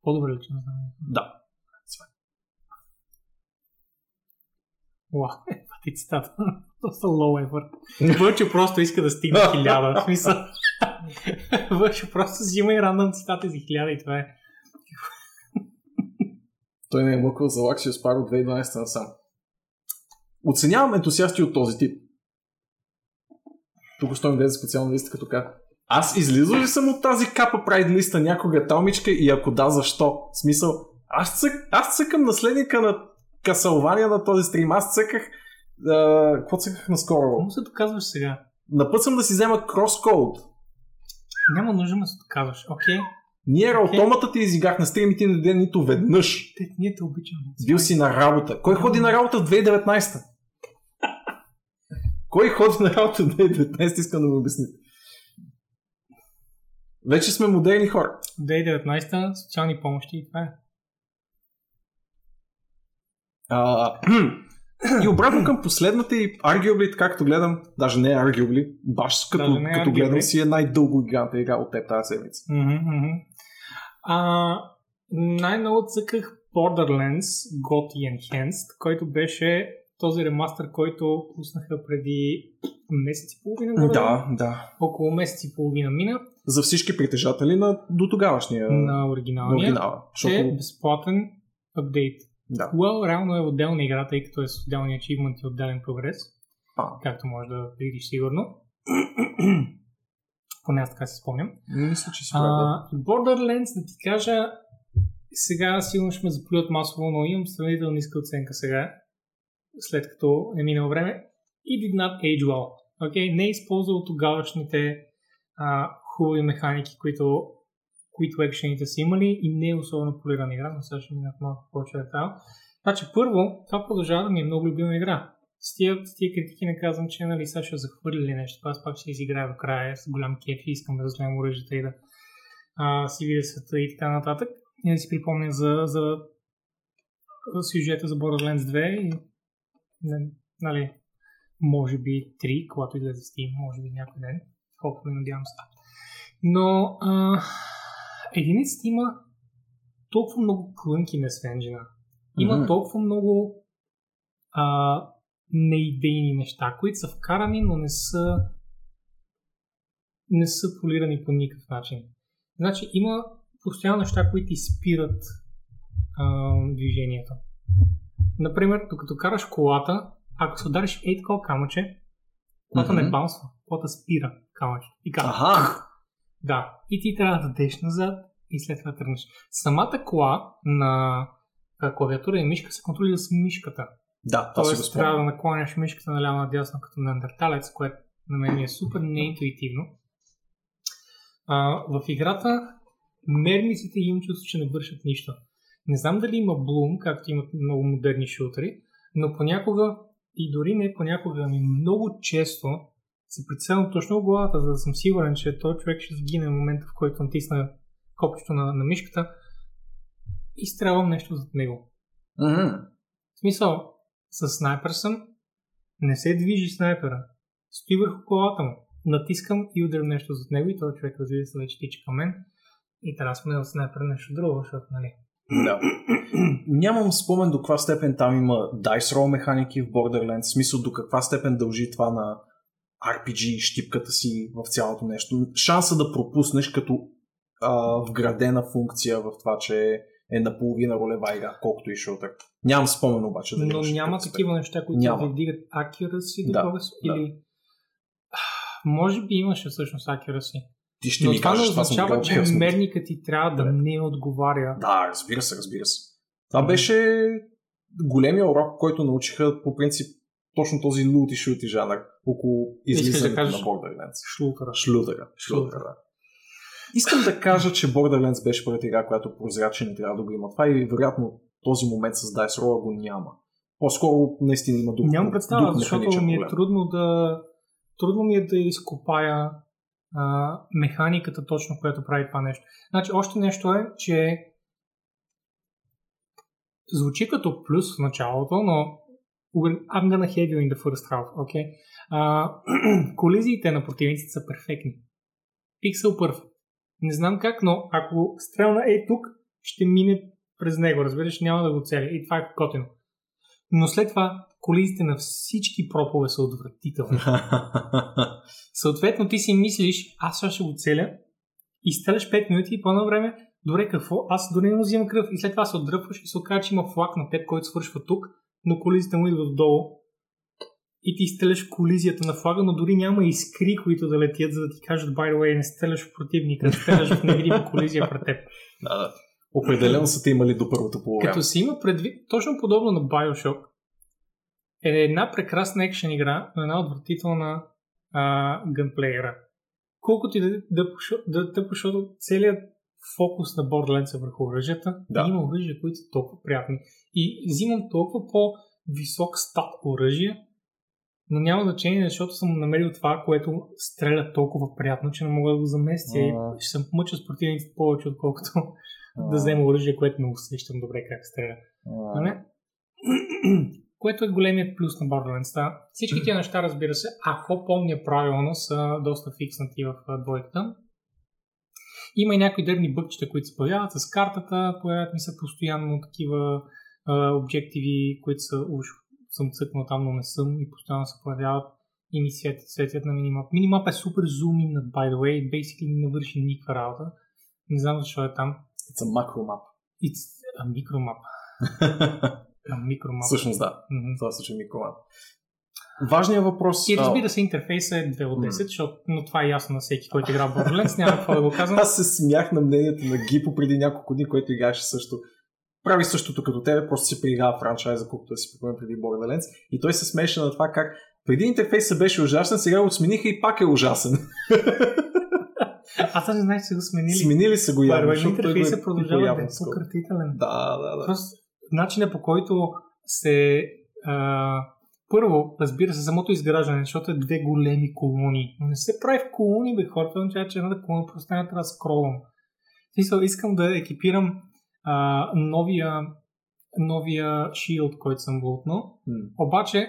По-добре ли, че не знам. Да. Уау, е, ти цитата. Доста low effort. Вълче просто иска да стигне хиляда. В смисъл. Вълче просто взима и рандъм цитати за хиляда и това е. Той не е мъквал за Power от 2012 насам. Оценявам ентусиасти от този тип. Тук що ми специална листа като как. Аз излизал ли съм от тази капа прайд листа някога талмичка и ако да, защо? В смисъл, аз, цък, аз цъкам наследника на Касълвания на този стрим. Аз цъках... а, Какво цъках наскоро? Какво се доказваш сега? На път съм да си взема Crosscode. Няма нужда да се доказваш. Окей. Ние Окей. автомата ти изиграх на стрим и ти не даде нито веднъж. Те, ние те обичаме. Бил си на работа. Кой ходи на работа в 2019? Кой ходи на работа в 2019? Искам да ми обясните. Вече сме модерни хора. 2019 социални помощи и това е. А, и обратно към последната и arguably, така като гледам, даже не arguably, баш като, Даже не като arguably. гледам си е най-дълго играната игра от теб тази седмица. Мгм, мгм. А, най-много цъках Borderlands Got Enhanced, който беше този ремастър, който пуснаха преди месец и половина. горе-долу. да. Около месец и половина мина За всички притежатели на до тогавашния на на оригиналния. оригинала. Е Защото, безплатен апдейт. да. Well, реално е отделна игра, тъй като е с отделни ачивменти и отделен прогрес, А, както може да видиш сигурно. Поне аз така си спомням. мисля, че си прав. да. А, Borderlands, да ти кажа, сега сигурно ще ме заплюят масово, но имам сравнително ниска оценка сега, след като е минало време. И did not age well. Okay? Не е използвал тогавашните а, хубави механики, които, които екшените са имали и не е особено полирана игра, но сега ще минат малко повече детайл. Значи първо, това продължава да ми е много любима игра. С тия, с тия критики не казвам, че нали, сега ще захвърли нещо. Аз пак ще изиграя до края с голям кеф и искам да разгледам оръжията и да а, си видя света и така нататък. И да си припомня за, за сюжета за Borderlands 2 и нали, може би 3, когато излезе Steam, може би някой ден. Колко надявам се. Но а, единицата има толкова много клънки на Свенджина. Има Мгм. толкова много а, неидейни неща, които са вкарани, но не са не са полирани по никакъв начин. Значи има постоянно неща, които изпират а, движението. Например, докато караш колата, ако се удариш ей такова камъче, колата mm-hmm. не баунсва, колата спира камъче. И казва, Аха! да, и ти трябва да дадеш назад и след това тръгнеш. Самата кола на клавиатура и мишка се контролира с мишката. Да, това Тоест трябва да наклоняш мишката наляво надясно като неандерталец, което на мен ми е супер неинтуитивно. А, в играта мерниците имам чувство, че не вършат нищо. Не знам дали има Bloom, както имат много модерни шутери, но понякога, и дори не понякога, ами много често се прицелвам точно в главата, за да съм сигурен, че този човек ще сгине в момента, в който натисна копчето на, на мишката и стрелвам нещо зад него. Мгм. В смисъл, с снайпер съм, не се движи снайпера. Стои върху колата му. Натискам и ударям нещо зад него и този човек разбира се вече тича към мен. И трябва да сме от снайпера нещо друго, защото, нали. Да. Нямам спомен до каква степен там има dice roll механики в Borderlands. В смисъл до каква степен дължи това на RPG, щипката си в цялото нещо. Шанса да пропуснеш като а, вградена функция в това, че е наполовина ролева игра, колкото и шутър. Нямам спомен обаче. Дали Но няма такива неща, които Няма. да вдигат accuracy Да, да, да. или... Може би имаше всъщност accuracy. Ти ще Но ми това кажеш, това означава, че честно. мерникът ти трябва да Да. не отговаря. Да, разбира се, разбира се. Това беше големия урок, който научиха по принцип точно този лут и шути жанр около да излизането кажеш- на Borderlands. Шлутера. Шлютера. Шлютера. да. Искам да кажа, че Borderlands беше първата игра, която прозря, че не трябва да го има това и вероятно този момент с Dice Roll го няма. По-скоро наистина има друг Нямам представа, друг защото ми е проблем. трудно да трудно ми е да изкопая а, механиката точно, която прави това нещо. Значи, още нещо е, че звучи като плюс в началото, но I'm gonna have you in the first half, okay? А, колизиите на противниците са перфектни. Pixel perfect. Не знам как, но ако стрелна е тук, ще мине през него, разбираш, няма да го целя. И това е готино. Но след това колизите на всички пропове са отвратителни. Съответно, ти си мислиш, аз сега ще го целя и стреляш 5 минути и по едно време, добре, какво? Аз дори не му взимам кръв и след това се отдръпваш и се оказа, че има флаг на теб, който свършва тук, но колизите му идват долу и ти стреляш колизията на флага, но дори няма искри, които да летят, за да ти кажат, by the way, не стреляш противника, стреляш в невидима колизия пред теб. да, да. Определено са те имали до първото по Като се има предвид, точно подобно на Bioshock, е една прекрасна екшен игра, но една отвратителна а, гънплеера. Колкото и да, да, тъпо, защото целият фокус на Borderlands е върху оръжията, Да. има оръжия, които са толкова приятни. И взимам толкова по-висок стат оръжие, но няма значение, защото съм намерил това, което стреля толкова приятно, че не мога да го заместя и ще се мъча с противниците повече, отколкото да взема оръжие, което не усещам добре как стреля. Нали? Което е големият плюс на Borderlands. Да. Всички тия неща, разбира се, ако помня правилно, са доста фикснати в двойката. Има и някои древни бъкчета, които се появяват с картата, появяват ми се постоянно такива а, обективи, които са уж съм цъкнал там, но не съм и постоянно се появяват и ми светят, светят на минимап. Минимап е супер зумин, by the way, basically не върши никаква работа. Не знам защо е там. It's a macro map. It's a micromap. A micromap. Всъщност да. Мгм. Това случай микромап. Важният въпрос... И разбира се, интерфейсът е 2 от 10, защото, но това е ясно на всеки, който игра в Borderlands, няма какво да го казвам. Аз се смях на мнението на Гипо преди няколко дни, който играеше също. Прави същото като тебе, просто си прииграва франчайза, колкото да си спомням преди Borderlands. И той се смеше на това как преди интерфейсът беше ужасен, сега го смениха и пак е ужасен. Аз не знаех, че го сменили. Сменили са го явно, Първо, го е пипал продължава да е пократителен. Да, да, да. Просто начинът по който се... А, първо, разбира се, самото изграждане, защото е две големи колони. Но не се прави в колони, бе, хората. Това означава, че едната колона просто не трябва да скролвам. Смисъл, искам да екипирам а, новия, новия shield, който съм лутнал. М. Обаче,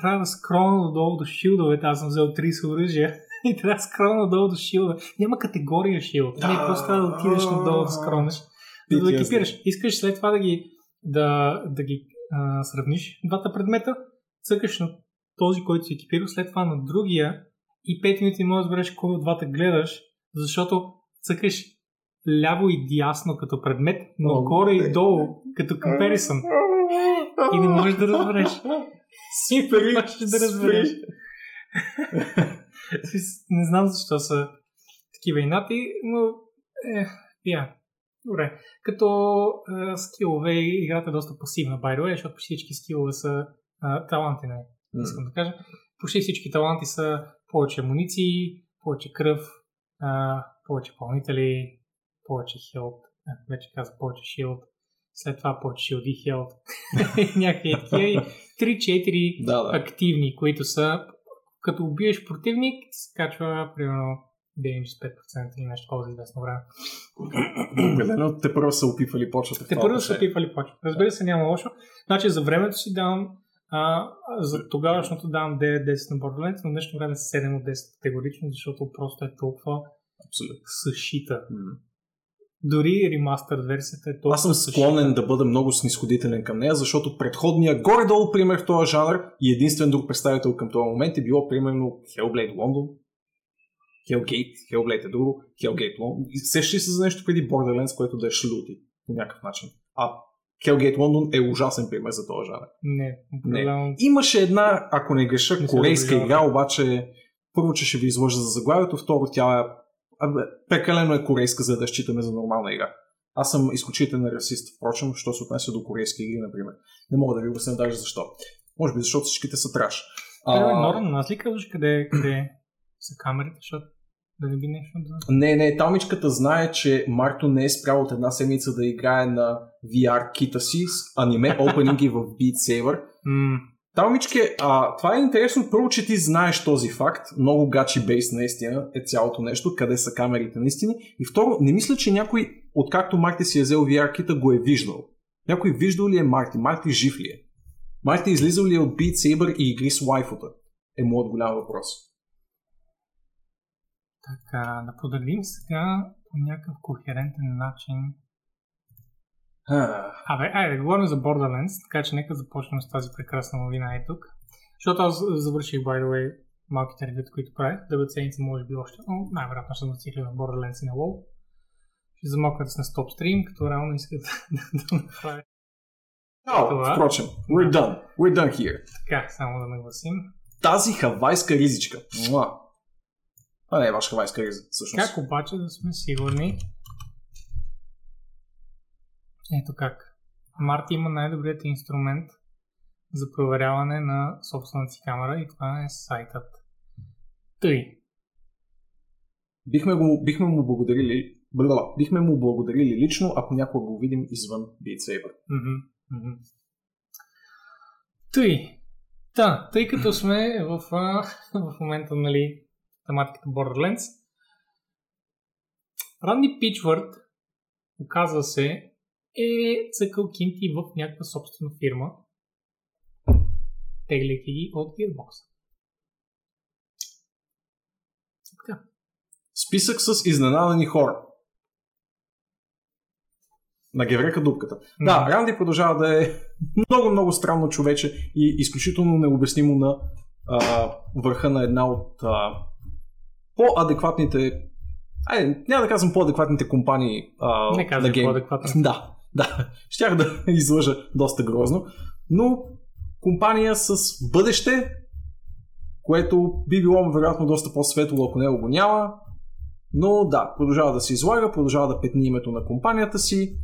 трябва да скролна долу до шилдовете. Аз съм взел 30 оръжия и трябва да скролна долу до шилда. Няма категория шилд. Не, просто трябва да отидеш надолу да скронеш. За да PTSD. екипираш. Искаш след това да ги, да, да ги а, сравниш двата предмета, цъкаш на този, който си екипирал, след това на другия и 5 минути можеш да разбереш кой от двата гледаш, защото цъкаш ляво и дясно като предмет, но О, горе и долу като comparison. И не можеш да разбереш. Спри, Не можеш да разбереш. не знам защо са такива инати, но е, я. Добре. Като е, скилове играта е доста пасивна, by the way, защото почти всички скилове са е, таланти, не искам да кажа. Почти всички таланти са повече амуниции, повече кръв, а, повече пълнители, повече а, вече казах повече шилд, след това повече шилд и хилд, някакви такива и 3-4 Да, да. активни, които са като убиеш противник, ти се качва примерно damage с 5% или нещо такова за известно време. Определено те първо са опитвали почвата. Те първо са отношение. пипали почва. Разбира се, няма лошо. Значи за времето си давам а, за тогавашното давам 9-10 на Borderlands, но в днешно време 7 от 10 категорично, защото просто е толкова Абсолютно. съшита. М. Дори ремастър версията е толкова Аз съм склонен да бъда много снисходителен към нея, защото предходния горе-долу пример в този жанр и единствен друг представител към този момент е било примерно Hellblade London, Hellgate, Hellblade е друго, Hellgate London. И Сещаш ли се за нещо преди Borderlands, което да е шлюти по някакъв начин? А Hellgate London е ужасен пример за този жанр. Не, определено. Имаше една, ако не греша, Не корейска игра, обаче първо, че ще ви излъжа за заглавието, второ, тя е абе, прекалено е корейска, за да считаме за нормална игра. Аз съм изключителен расист, впрочем, що се отнася до корейски игри, например. Не мога да ви обясня даже защо. Може би защото всичките са траш. А... Норм, аз ли казваш къде, къде са камерите, защото да не би нещо да... Не, не, талмичката знае, че Марто не е спрял от една седмица да играе на VR кита си с аниме опенинги в Beat Saber. Талмички, а, това е интересно. Първо, че ти знаеш този факт. Много гачи бейс наистина е цялото нещо. Къде са камерите наистина. И второ, не мисля, че някой, откакто Марти си е взел VR го е виждал. Някой виждал ли е Марти? Марти жив ли е? Марти излизал ли е от Beat Saber и игри с лайфота? Е моят голям въпрос. Така, да подредим сега по някакъв кохерентен начин. А, Абе, айде, да говорим за Borderlands, така че нека започнем с тази прекрасна новина е тук. Защото аз завърших, by the way, малките ревюта, които правих. Другата седмица може би още, но най-вероятно ще зацикля на Borderlands и на WoW. Ще замокнат с на стоп стрим, като реално искат да, да направя. Ау, Това- впрочем, we're done. We're done here. Така, само да нагласим. Тази хавайска ризичка. Муа. Това не е ваша хавайска риза, всъщност. Как обаче да сме сигурни? Ето как. Марти има най-добрият инструмент за проверяване на собствената си камера и това е сайтът. Тъй. Бихме, го, бихме му благодарили бла, бихме му благодарили лично, ако някога го видим извън Beat Saber. Мгм, мгм. Тъй. Та, тъй като сме в, а, в момента, нали, тематиката Borderlands, Ранди Пичвард, оказва се, е цъкал кинти в някаква собствена фирма, тегляйки ги от Gearbox. Така. Списък с изненадани хора. На геврека дупката. Да, Мгм. Ранди продължава да е много, много странно човече и изключително необяснимо на а, върха на една от а, по-адекватните Айде, няма да казвам по-адекватните компании а, Не казвай на гейм. по-адекватно. Да, да. Щях да излъжа доста грозно. Но компания с бъдеще, което би било вероятно доста по-светло, ако него го няма. Но да, продължава да се излага, продължава да петни името на компанията си.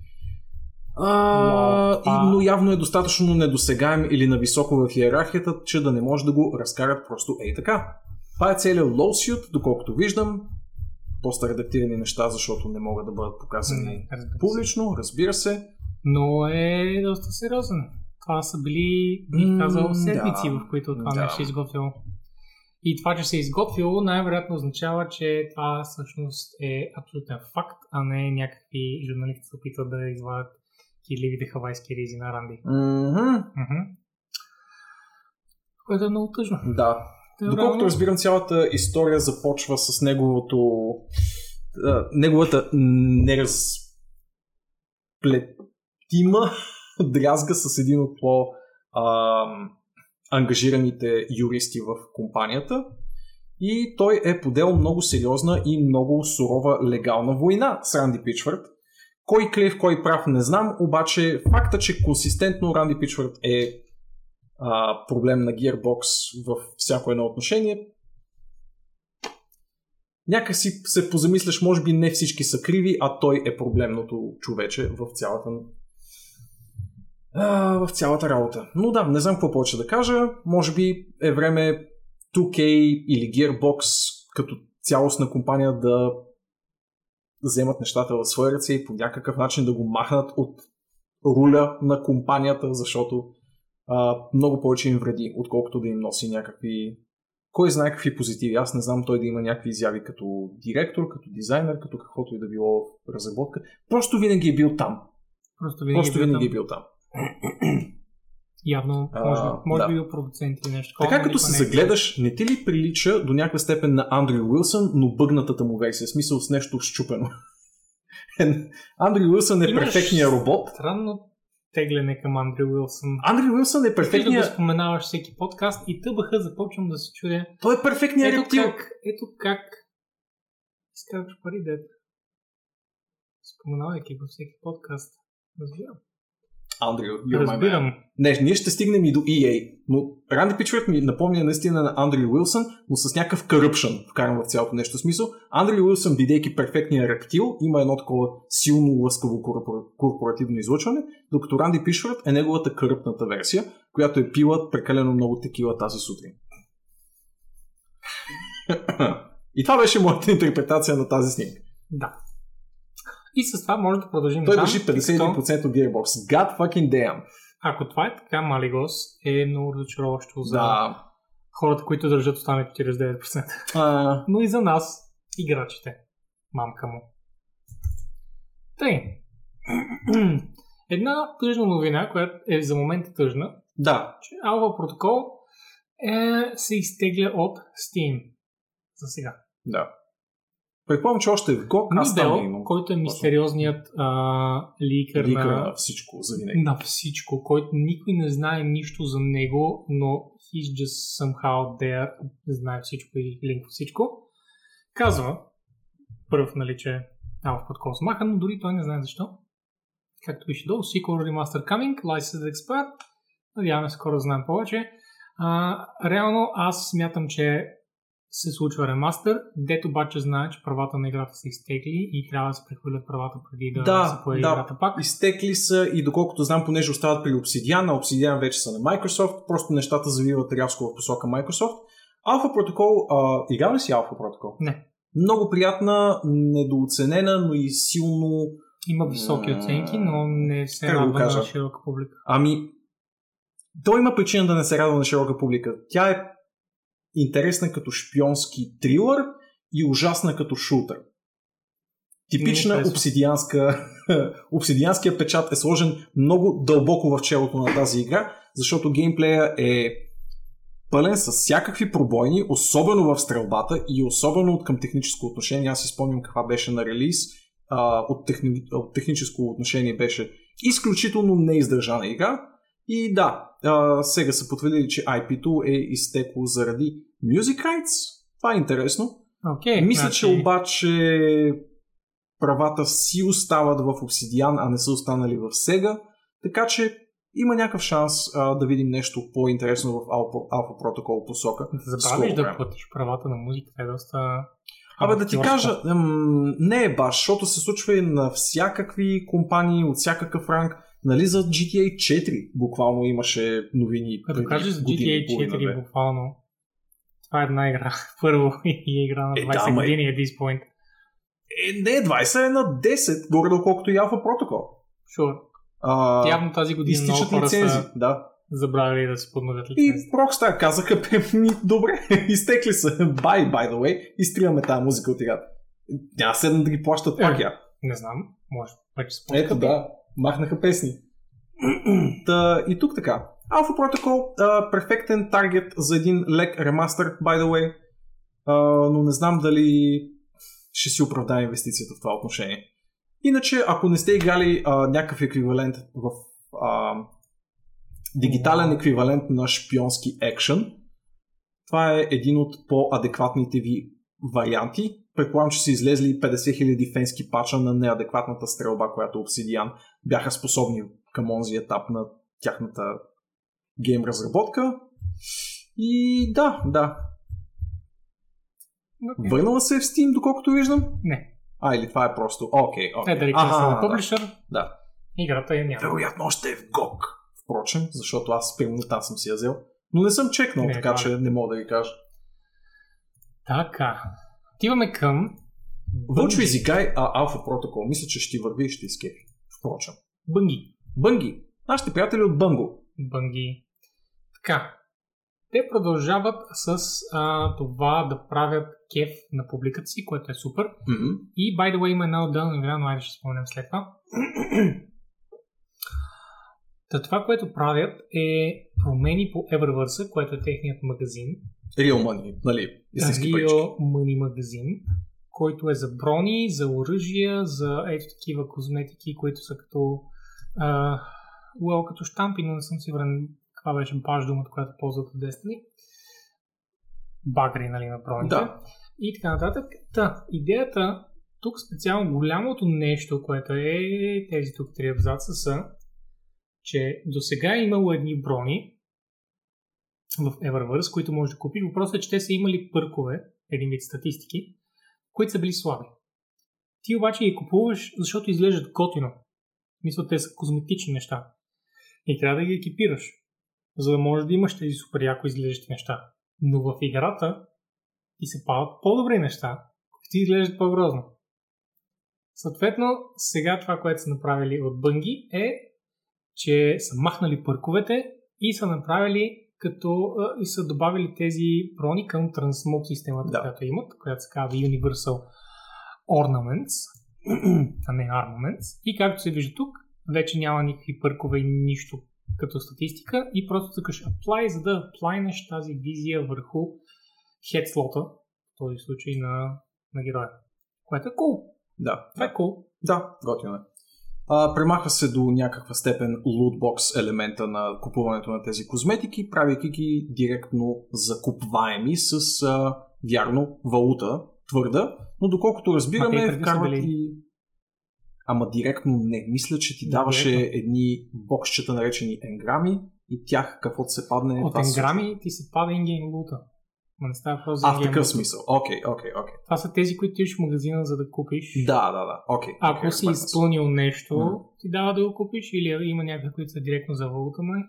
А, Но това- и, но явно е достатъчно недосегаем или нависоко в иерархията, че да не може да го разкарат просто ей така. Това е целият lawsuit, доколкото виждам. Доста редактирани неща, защото не могат да бъдат показани разбира се. публично, разбира се. Но е доста сериозен. Това са били, бих казал, седмици, да. в които това Да. нещо е изготвило. И това, че се е изготвило, най-вероятно означава, че това всъщност е абсолютен факт, а не някакви журналисти се опитват да извадят кирливите хавайски ризи на Ранди. Мгм. Мгм. Което е много тъжно. Да. Доколкото разбирам, цялата история започва с неговото неговата неразплетима дрязга с един от по ангажираните юристи в компанията и той е подел много сериозна и много сурова легална война с Ранди Пичвард. Кой клев, кой прав не знам, обаче факта, че консистентно Ранди Пичвард е а, проблем на Gearbox в всяко едно отношение, някак си се позамисляш, може би не всички са криви, а той е проблемното човече в цялата в цялата работа. Но да, не знам какво повече да кажа. Може би е време 2K или Gearbox като цялостна компания да вземат нещата в свои ръце и по някакъв начин да го махнат от руля на компанията, защото а, много повече им вреди, отколкото да им носи някакви кой знае какви позитиви. Аз не знам той да има някакви изяви като директор, като дизайнер, като каквото и да било в разработка. Просто винаги е бил там. Просто винаги, Просто е, бил винаги е бил там. Явно, А, може, може да. би бил продуцент или нещо. Така като се загледаш, не ти ли прилича до някаква степен на Андрю Уилсън, но бъгнатата му версия, смисъл с нещо щупено. Андрю Уилсън е Имаш перфектният робот. Странно тегляне към Андрю Уилсън. Андрю Уилсън е Ти да го перфектният... споменаваш всеки подкаст и тъбаха започвам да се чудя. Той е перфектният Ето рептил. как, ето как изкарваш пари, дед. Споменавайки го всеки подкаст. Разбирам. Андрю, you're my man. Разбирам. Не, ние ще стигнем и до EA, но Ранди Пичвард ми напомня наистина на Андрю Уилсън, но с някакъв corruption вкарам в цялото нещо смисъл. Андрю Уилсън, бидейки перфектния рептил, има едно такова силно лъскаво корпора- корпоративно излъчване, докато Ранди Пичвард е неговата къръпната версия, която е пила прекалено много текила тази сутрин. И това беше моята интерпретация на тази снимка. Да. И с това може да продължим Той държи тъй като 51% от Gearbox. God fucking damn. Ако това е така, Малигос е много разочароващо за Да. хората, които държат останалите 49%. А, Но и за нас, играчите. Мамка му. Тъй. Една тъжна новина, която е за момента тъжна, да, че Alpha Protocol е, се изтегля от Steam. За сега. да. Предполагам, че още е в GOG. Аз там имам. който е мистериозният а, ликър, Ликър на, на всичко за винаги. на всичко, който никой не знае нищо за него, но he's just somehow there, знае всичко и линква всичко. Казва, първ, нали, че Alpha Protocol смаха, но дори той не знае защо. Както пише долу, SQL Remaster Coming, Licensed Expert. Надяваме скоро да знаем повече. А, реално аз смятам, че се случва ремастър, дето обаче знае, че правата на играта са изтекли и трябва да се прехвърлят правата преди да, Да, се появи да. играта пак. Изтекли са и доколкото знам, понеже остават при Obsidian, а Obsidian вече са на Microsoft, просто нещата завиват рязко в посока Microsoft. Alpha Protocol, а, играл ли си Alpha Protocol? Не. Много приятна, недооценена, но и силно... Има високи оценки, но не се радва на широка публика. Ами, то има причина да не се радва на широка публика. Тя е интересна като шпионски трилър и ужасна като шутър. Типична обсидианска... обсидианския печат е сложен много дълбоко в челото на тази игра, защото геймплея е пълен с всякакви пробойни, особено в стрелбата и особено от към техническо отношение. Аз си спомням каква беше на релиз. А, от, техни... от техническо отношение беше изключително неиздържана игра. И да, сега са потвърдили, че IP-то е изтекло заради Music Rights. Това е интересно. Окей, Мисля, значи, че обаче правата си остават в Obsidian, а не са останали в Sega. Така че има някакъв шанс а, да видим нещо по-интересно в Alpha, Alpha Protocol посока. да забравиш да платиш правата на музиката е доста... Абе да ти кажа, м- не е баш, защото се случва и на всякакви компании от всякакъв ранг. Нали за GTA 4 буквално имаше новини. Като кажеш за и GTA половина, 4 две. буквално, това е една игра. Първо и е игра на Е, 20 да, ма е. години at this point. Е, не, 20 е на 10, горе доколкото и Alpha Protocol. Sure. А, Явно тази година много хора лицензи, са да. забравили да се подновят И лицензи. Rockstar казаха, «Бе, ми, добре, изтекли са. Bye, by the way. Изтриваме тази музика от играта. Няма седна да ги плащат пак Е. я. Не знам, може вече Ето да, махнаха песни. Та, и тук така. Alpha Protocol, а, перфектен таргет за един лек ремастър, by the way. А, но не знам дали ще си оправда инвестицията в това отношение. Иначе, ако не сте играли а, някакъв еквивалент в а, дигитален еквивалент на шпионски екшен, това е един от по-адекватните ви варианти. Предполагам, че са излезли 50 000 фенски пача на неадекватната стрелба, която Obsidian бяха способни към онзи етап на тяхната гейм разработка. И да, да. Okay. Върнала се в Steam, доколкото виждам? Не. А, или това е просто... Окей, окей. Е, дали Аха, да. публишър, Да. играта я няма. Вероятно още е в GOG. Впрочем, защото аз примерно там съм си я взел. Но не съм чекнал, Не, така това че не мога да ви кажа. Така. Отиваме към Вълчо Изигай, а Alpha Protocol, мисля, че ще върви и ще изкепи. Впрочем. Бънги. Бънги. Нашите приятели от Бънго. Бънги. Така. Те продължават с а, това да правят кеф на публиката си, което е супер. М-м. И, by the way, има една отделна игра, но айде ще спомнем след това. Та това, което правят е промени по Eververse, което е техният магазин. Real Money, нали? Истински Real. Money магазин, който е за брони, за оръжия, за ето такива козметики, които са като а, well, като штампи, но не съм сигурен каква беше баш думата, която ползват от Destiny. Багри, нали, на броните. Да. И така нататък. Та, идеята тук специално голямото нещо, което е тези тук три абзаца са, че до сега е имало едни брони в Eververse, които можеш да купиш. Въпросът е, че те са имали пъркове, един вид статистики, които са били слаби. Ти обаче ги купуваш, защото изглеждат готино. Мисля, те са козметични неща. И трябва да ги екипираш, за да можеш да имаш тези супер яко изглеждащи неща. Но в играта ти се падат по-добри неща, които ти изглеждат по-грозно. Съответно, сега това, което са направили от Бънги е, че са махнали пърковете и са направили като а, и са добавили тези брони към Transmog системата, Да. която имат, която се казва Universal Ornaments, а не Armaments. И както се вижда тук, вече няма никакви пъркове и нищо като статистика и просто цъкаш apply, за да аплайнеш тази визия върху хедслота, в този случай на, на героя. Което е cool. Да. Това е cool. Да, готино е. А, премаха се до някаква степен лутбокс елемента на купуването на тези козметики, правейки ги директно закупваеми с а, вярно валута, твърда, но доколкото разбираме, вкарват били. и... Ама директно не. Мисля, че ти Да, даваше директно. едни боксчета, наречени енграми, и тях, каквото се падне... От енграми ти се пада ингейм лута. Ма не става въпрос за А, в такъв смисъл. Окей, окей, окей. Това са тези, които отиваш в магазина, за да купиш. Да, да, да. Окей. Ако окей, си изпълнил нещо, Мгм. ти дава да го купиш или има някакви, които са директно за валута май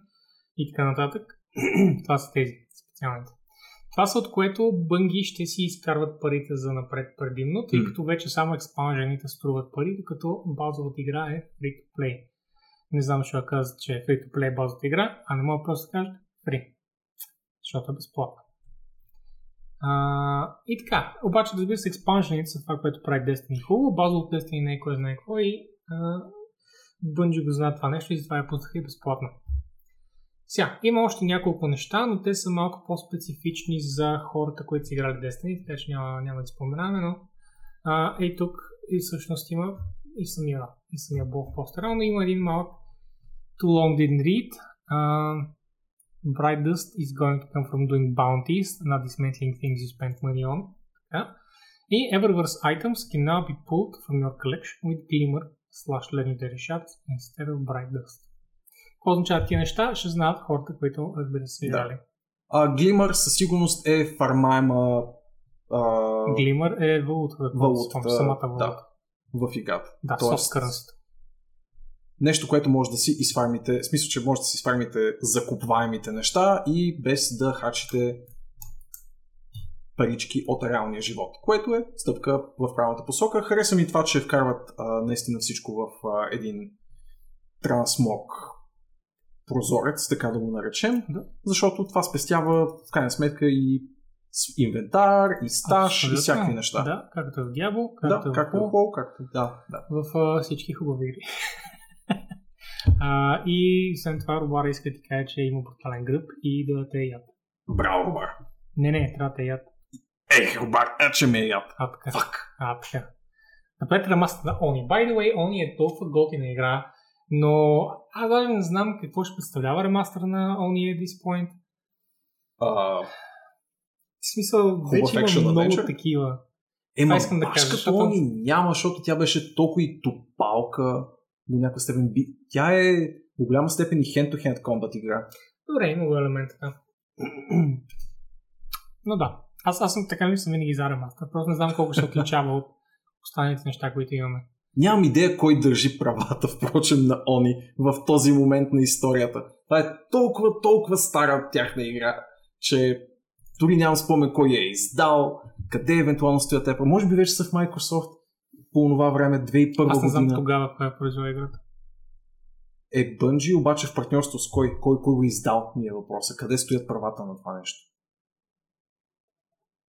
и така нататък. Това са тези специалните. Това са от което бънги ще си изкарват парите за напред предимно, тъй като вече само експанжените струват пари, докато базовата игра е free to play. Не знам, защо казват, че е free to play базовата игра, а не мога просто да кажат free. Защото е безплатна. А, и така, обаче разбира се, експанжените са това, което прави Destiny хубаво, базовото Destiny не е кой знае какво и а, Bungie го знаят това нещо и затова я пуснаха и безплатно. Сега, има още няколко неща, но те са малко по-специфични за хората, които са играли Destiny, така че няма, няма да споменаваме, но а, и тук и всъщност има и самия, и самия блок постера, но има един малък Too long didn't read. Uh, Bright dust is going to come from doing bounties, not dismantling things you spent money on. Така. И Eververse items can now be pulled from your collection with Glimmer slash legendary shots instead of Bright dust. Какво означават тия неща? Ще знаят хората, които разбира се Да. А, Глимър със сигурност е фармаема а, Glimmer е валутата. валутата самата да, валута. в играта. Да, Тоест, soft currency. Нещо, което може да си изфармите, в смисъл, че може да си изфармите закупваемите неща и без да хачите парички от реалния живот, което е стъпка в правилната посока. Хареса ми това, че вкарват а, наистина всичко в а, един трансмог прозорец, така да го наречем, Да. защото това спестява в крайна сметка и инвентар, и стаж, и Абсолютно. всякакви неща. Да, както в да както е в както хол, както да, да. в а, всички хубави игри. А, и освен това, Робара иска да ти каже, че има брутален гръб и да те яд. Браво, Рубар! Не, не, трябва да те яд. Ех, Рубар, а че ме е яд. А, така. Фак! А, така. Напред ремастър на Они. By the way, Они е толкова готина игра, но аз даже не знам какво ще представлява ремастър на Они at this point. А, В смисъл, вече има много такива. Ема, искам да кажа, защото- они няма, защото тя беше толкова и топалка до някаква степен. Би... Тя е до голяма степен и hand-to-hand combat игра. Добре, има го елемент така. Но да, аз, аз съм така ми съм винаги за ремастър. Просто не знам колко се отличава от останалите неща, които имаме. Нямам идея кой държи правата, впрочем, на Они в този момент на историята. Това е толкова, толкова стара тяхна игра, че дори нямам спомен кой я е издал, къде евентуално стоят те. Може би вече са в Microsoft по това време, 2001 Аз не знам година. тогава кой е произвел играта. Е Bungie, обаче в партньорство с кой? Кой, кой го издал ми е въпроса. Къде стоят правата на това нещо?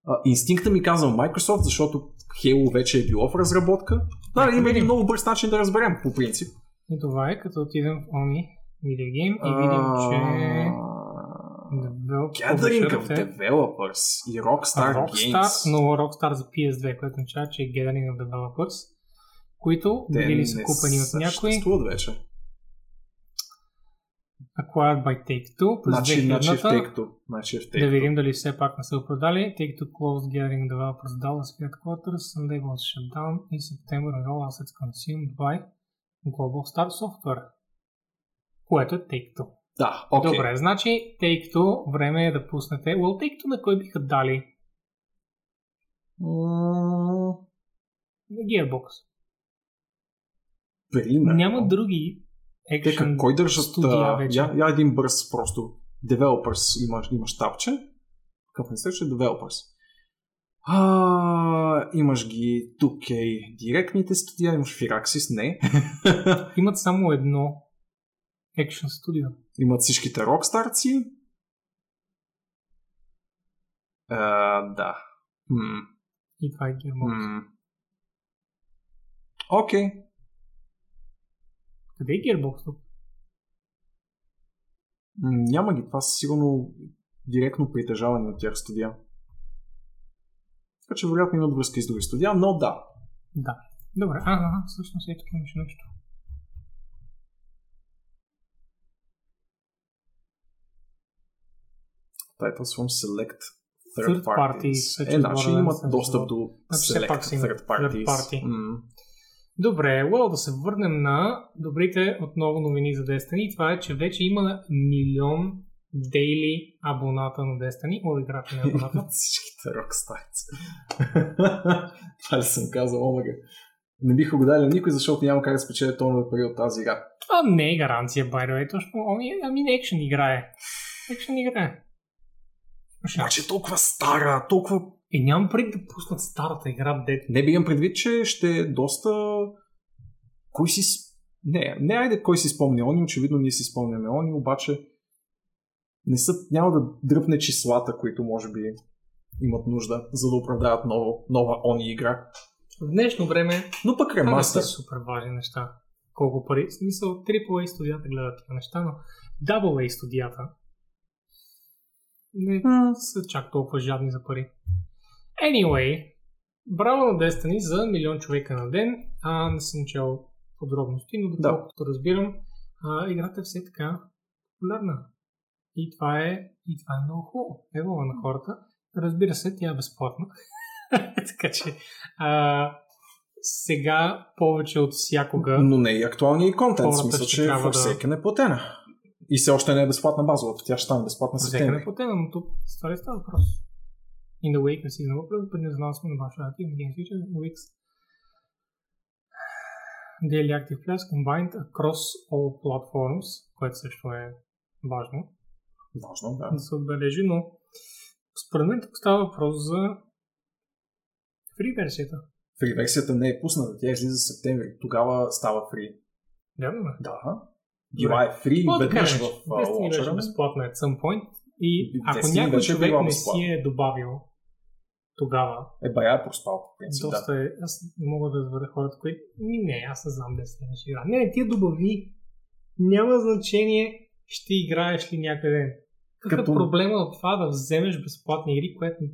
А, инстинкта ми казва Microsoft, защото Halo вече е било в разработка. Да, има един много бърз начин да разберем по принцип. И това е като отидем в Oni видеогейм и видим, че Gathering of е Developers и Rockstar, Rockstar, Games. но Rockstar за PS2, което означава, че е Gathering of Developers, които Те били са купени от някой, съществуват вече. acquired by Take-Two през Значи, значи в 2000-та. Take-Two. Значи в Да Take-Two. видим дали все пак не са продали. Take-Two closed Gathering Developers Dallas Headquarters, Sunday was shut down in September and all assets consumed by Global Star Software. Което е Take-Two. Да, окей. Добре, значи Take-Two време е да пуснете. Well, Take-Two на кой биха дали? На Gearbox. Примерно. Няма други екшен как, кой държат? студия вече. Я, я един бърз просто. Developers имаш, имаш тапче. Какъв не среща? Developers. А, имаш ги тук е директните студия, имаш Firaxis, не. Имат само едно екшен студио. Имат всичките рокстарци. А, да. М, И това е Gearbox. Окей. Къде е Gearbox тук? Няма ги. Това са сигурно директно притежавани от тях студия. Така че вероятно имат връзка и с други студия, но да. Да. Добре, а, а, всъщност е тук имаше нещо. Titles from Select Third, Third parties. parties, Е, значи имат достъп до Значи Select пак имат Third parties. third party. М. Добре, well, да се върнем на добрите отново новини за Destiny. Това е, че вече има милион дейли абоната на Destiny. О, играта на абоната. Всичките рокстарци. Това ли съм казал, омага. Не биха го дали никой, защото няма как да спечеля тонове пари от тази игра. Това не е гаранция, by the way. Точно, ами, ами екшен играе. Екшен играе. Обаче е толкова стара, толкова... И нямам пред да пуснат старата игра, дет. Не би имам предвид, че ще е доста... Кой си... Не, не айде кой си спомня они, очевидно ние си спомняме они, обаче не са, няма да дръпне числата, които може би имат нужда, за да оправдаят ново, нова они игра. В днешно време Но пък това ремастър. са супер важни неща. Колко пари. В смисъл, AAA студията гледат тези неща, но AA студията не са чак толкова жадни за пари. Anyway, браво на Destiny за милион човека на ден. А, не съм чел подробности, но доколкото разбирам, а, играта е все така популярна. И това е, и това е много хубаво. Ево на хората. Разбира се, тя е безплатна. така че а, сега повече от всякога Но не и актуалния и контент. Смисъл, че трябва да- е платена. И все още не е безплатна базовата. Тя ще стане безплатна всеки не септември. е платена, но тук това ли става въпрос? In the wake season upload, but announcement about active game features in weeks. Daily active players combined across all platforms, което също е важно Важно, да. да се отбележи, но според мен тук става въпрос за фри версията. Фри версията не е пусната, тя излиза в септември. Тогава става фри. Вярно ли? Да. Е Какво да веднъж в а, Destiny беше лончера. безплатна at some point и ако някой е човек не безплатна. си е добавил тогава, Е, бая е проспал, да. доста е, аз не мога да разбера хората, които ми не, аз не знам Destiny ще игра. Не, не, ти я добави. Няма значение ще играеш ли някъде. Какъв Като- е проблема от това да вземеш безплатни игри, което ме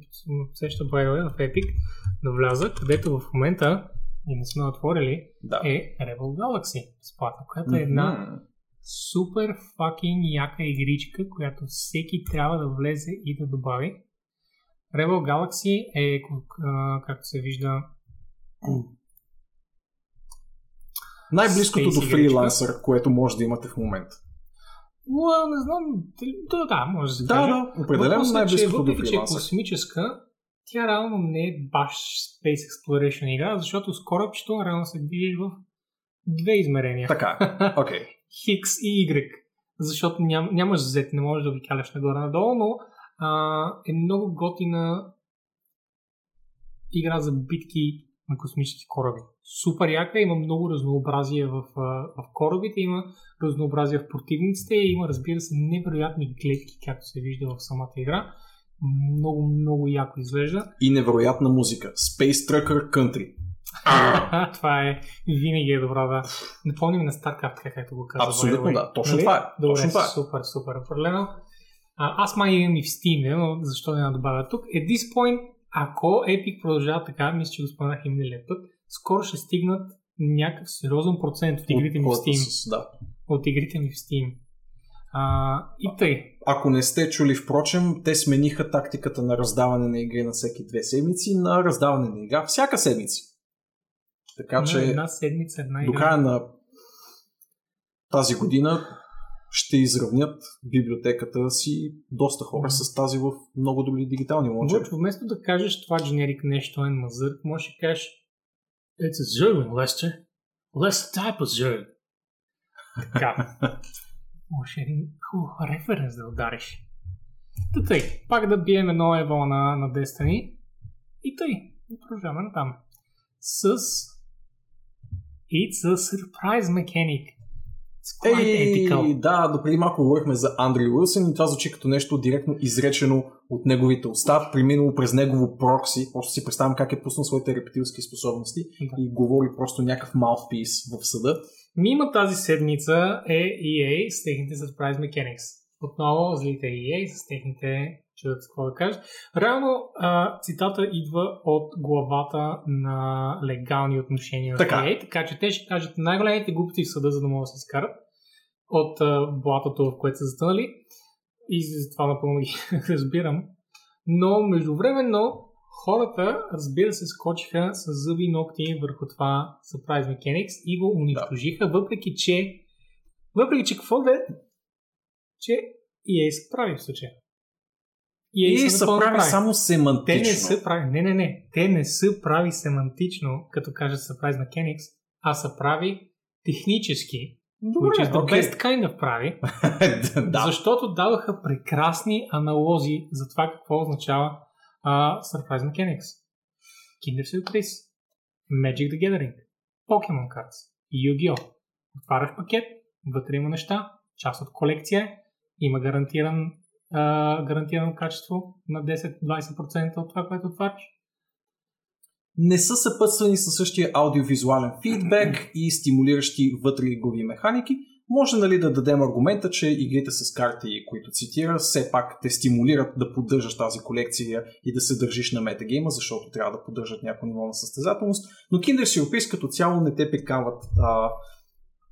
сеща by в Epic, да вляза, където в момента и не сме отворили, да. е Rebel Galaxy безплатно, която е една Мгм. Супер факинг яка игричка, която всеки трябва да влезе и да добави. Rebel Galaxy е, както се вижда, Най-близкото Space до игричка. фрилансър, което може да имате в момента. Уа, не знам, да, да, може да се Да, да, определено е, най-близкото до въпреки, че е фрилансър. космическа, тя реално не е баш Space Exploration игра, защото с корабчето реално се движиш в две измерения. Така, окей. Хикс и Y. Защото ням, нямаш Z, не можеш да обикаляш нагоре-надолу, но а, е много готина игра за битки на космически кораби. Супер яка, има много разнообразие в, в корабите, има разнообразие в противниците и има, разбира се, невероятни гледки, както се вижда в самата игра. Много, много яко изглежда. И невероятна музика. Space Trucker Country. това е винаги е добра, да. Не помним на StarCraft, така както го каза. Абсолютно way. да. Точно Нали? това е. Добре, Точно това е. супер, супер, определено. А, аз май имам и в Steam, не, но защо не добавя тук? At this point, ако Epic продължава така, мисля, че го споменах и миналия път, скоро ще стигнат някакъв сериозен процент от игрите ми в Steam. с- Да. От игрите ми в Steam. А, и тъй. Ако не сте чули, впрочем, те смениха тактиката на раздаване на игри на всеки две седмици на раздаване на игра всяка седмица. Така На че една седмица, една до края на тази година ще изравнят библиотеката си доста хора с тази в много добри дигитални лончери. Вместо да кажеш това generic нещо е мазър, можеш да кажеш It's a Zerg, Lester. Less type of Zerg. Така. Може един хубав референс да удариш. Та тъй, пак да бием едно ево на, на Destiny. И тъй, продължаваме на там. С It's a surprise mechanic. It's quite ethical. Ей, да, допреди малко говорихме за Андри Уилсън и това звучи като нещо директно изречено от неговите уста, преминало през негово прокси. Просто си представям как е пуснал своите рептилски способности Да. и говори просто някакъв mouthpiece в съда. Мима тази седмица е EA с техните Surprise Mechanics. Отново злите EA с техните чудат какво да кажат. Реално а, цитата идва от главата на легални отношения Така. в EA, така че те ще кажат най-големите глупости в съда, за да могат да се изкарат от а, блатото, в което са затънали. И за това напълно ги разбирам. Но междувременно хората, разбира се, скочиха с зъби и ногти върху това Surprise Mechanics и го унищожиха, въпреки че въпреки че какво да е, че EA се прави в случая. И се напълно прави само Те семантично. не са прави, не, не, не, те не са прави семантично, като кажат Surprise Mechanics, а са прави технически, Добре, which is the окей. best kind of прави, да. защото дадоха прекрасни аналози за това какво означава а, Surprise Mechanics. Kinder Surprise, Magic the Gathering, Pokemon Cards, Yu-Gi-Oh! Отваряш пакет, вътре има неща, част от колекция, има гарантиран, гарантирано качество на 10-20% от това, което отваряш. не са съпътствани със същия аудиовизуален фидбек и стимулиращи вътре игрови механики, може нали да дадем аргумента, че игрите с карти, които цитира, все пак те стимулират да поддържаш тази колекция и да се държиш на метагейма, защото трябва да поддържат някакво ниво на състезателност, но Kinder Surprise като цяло не те приканват а,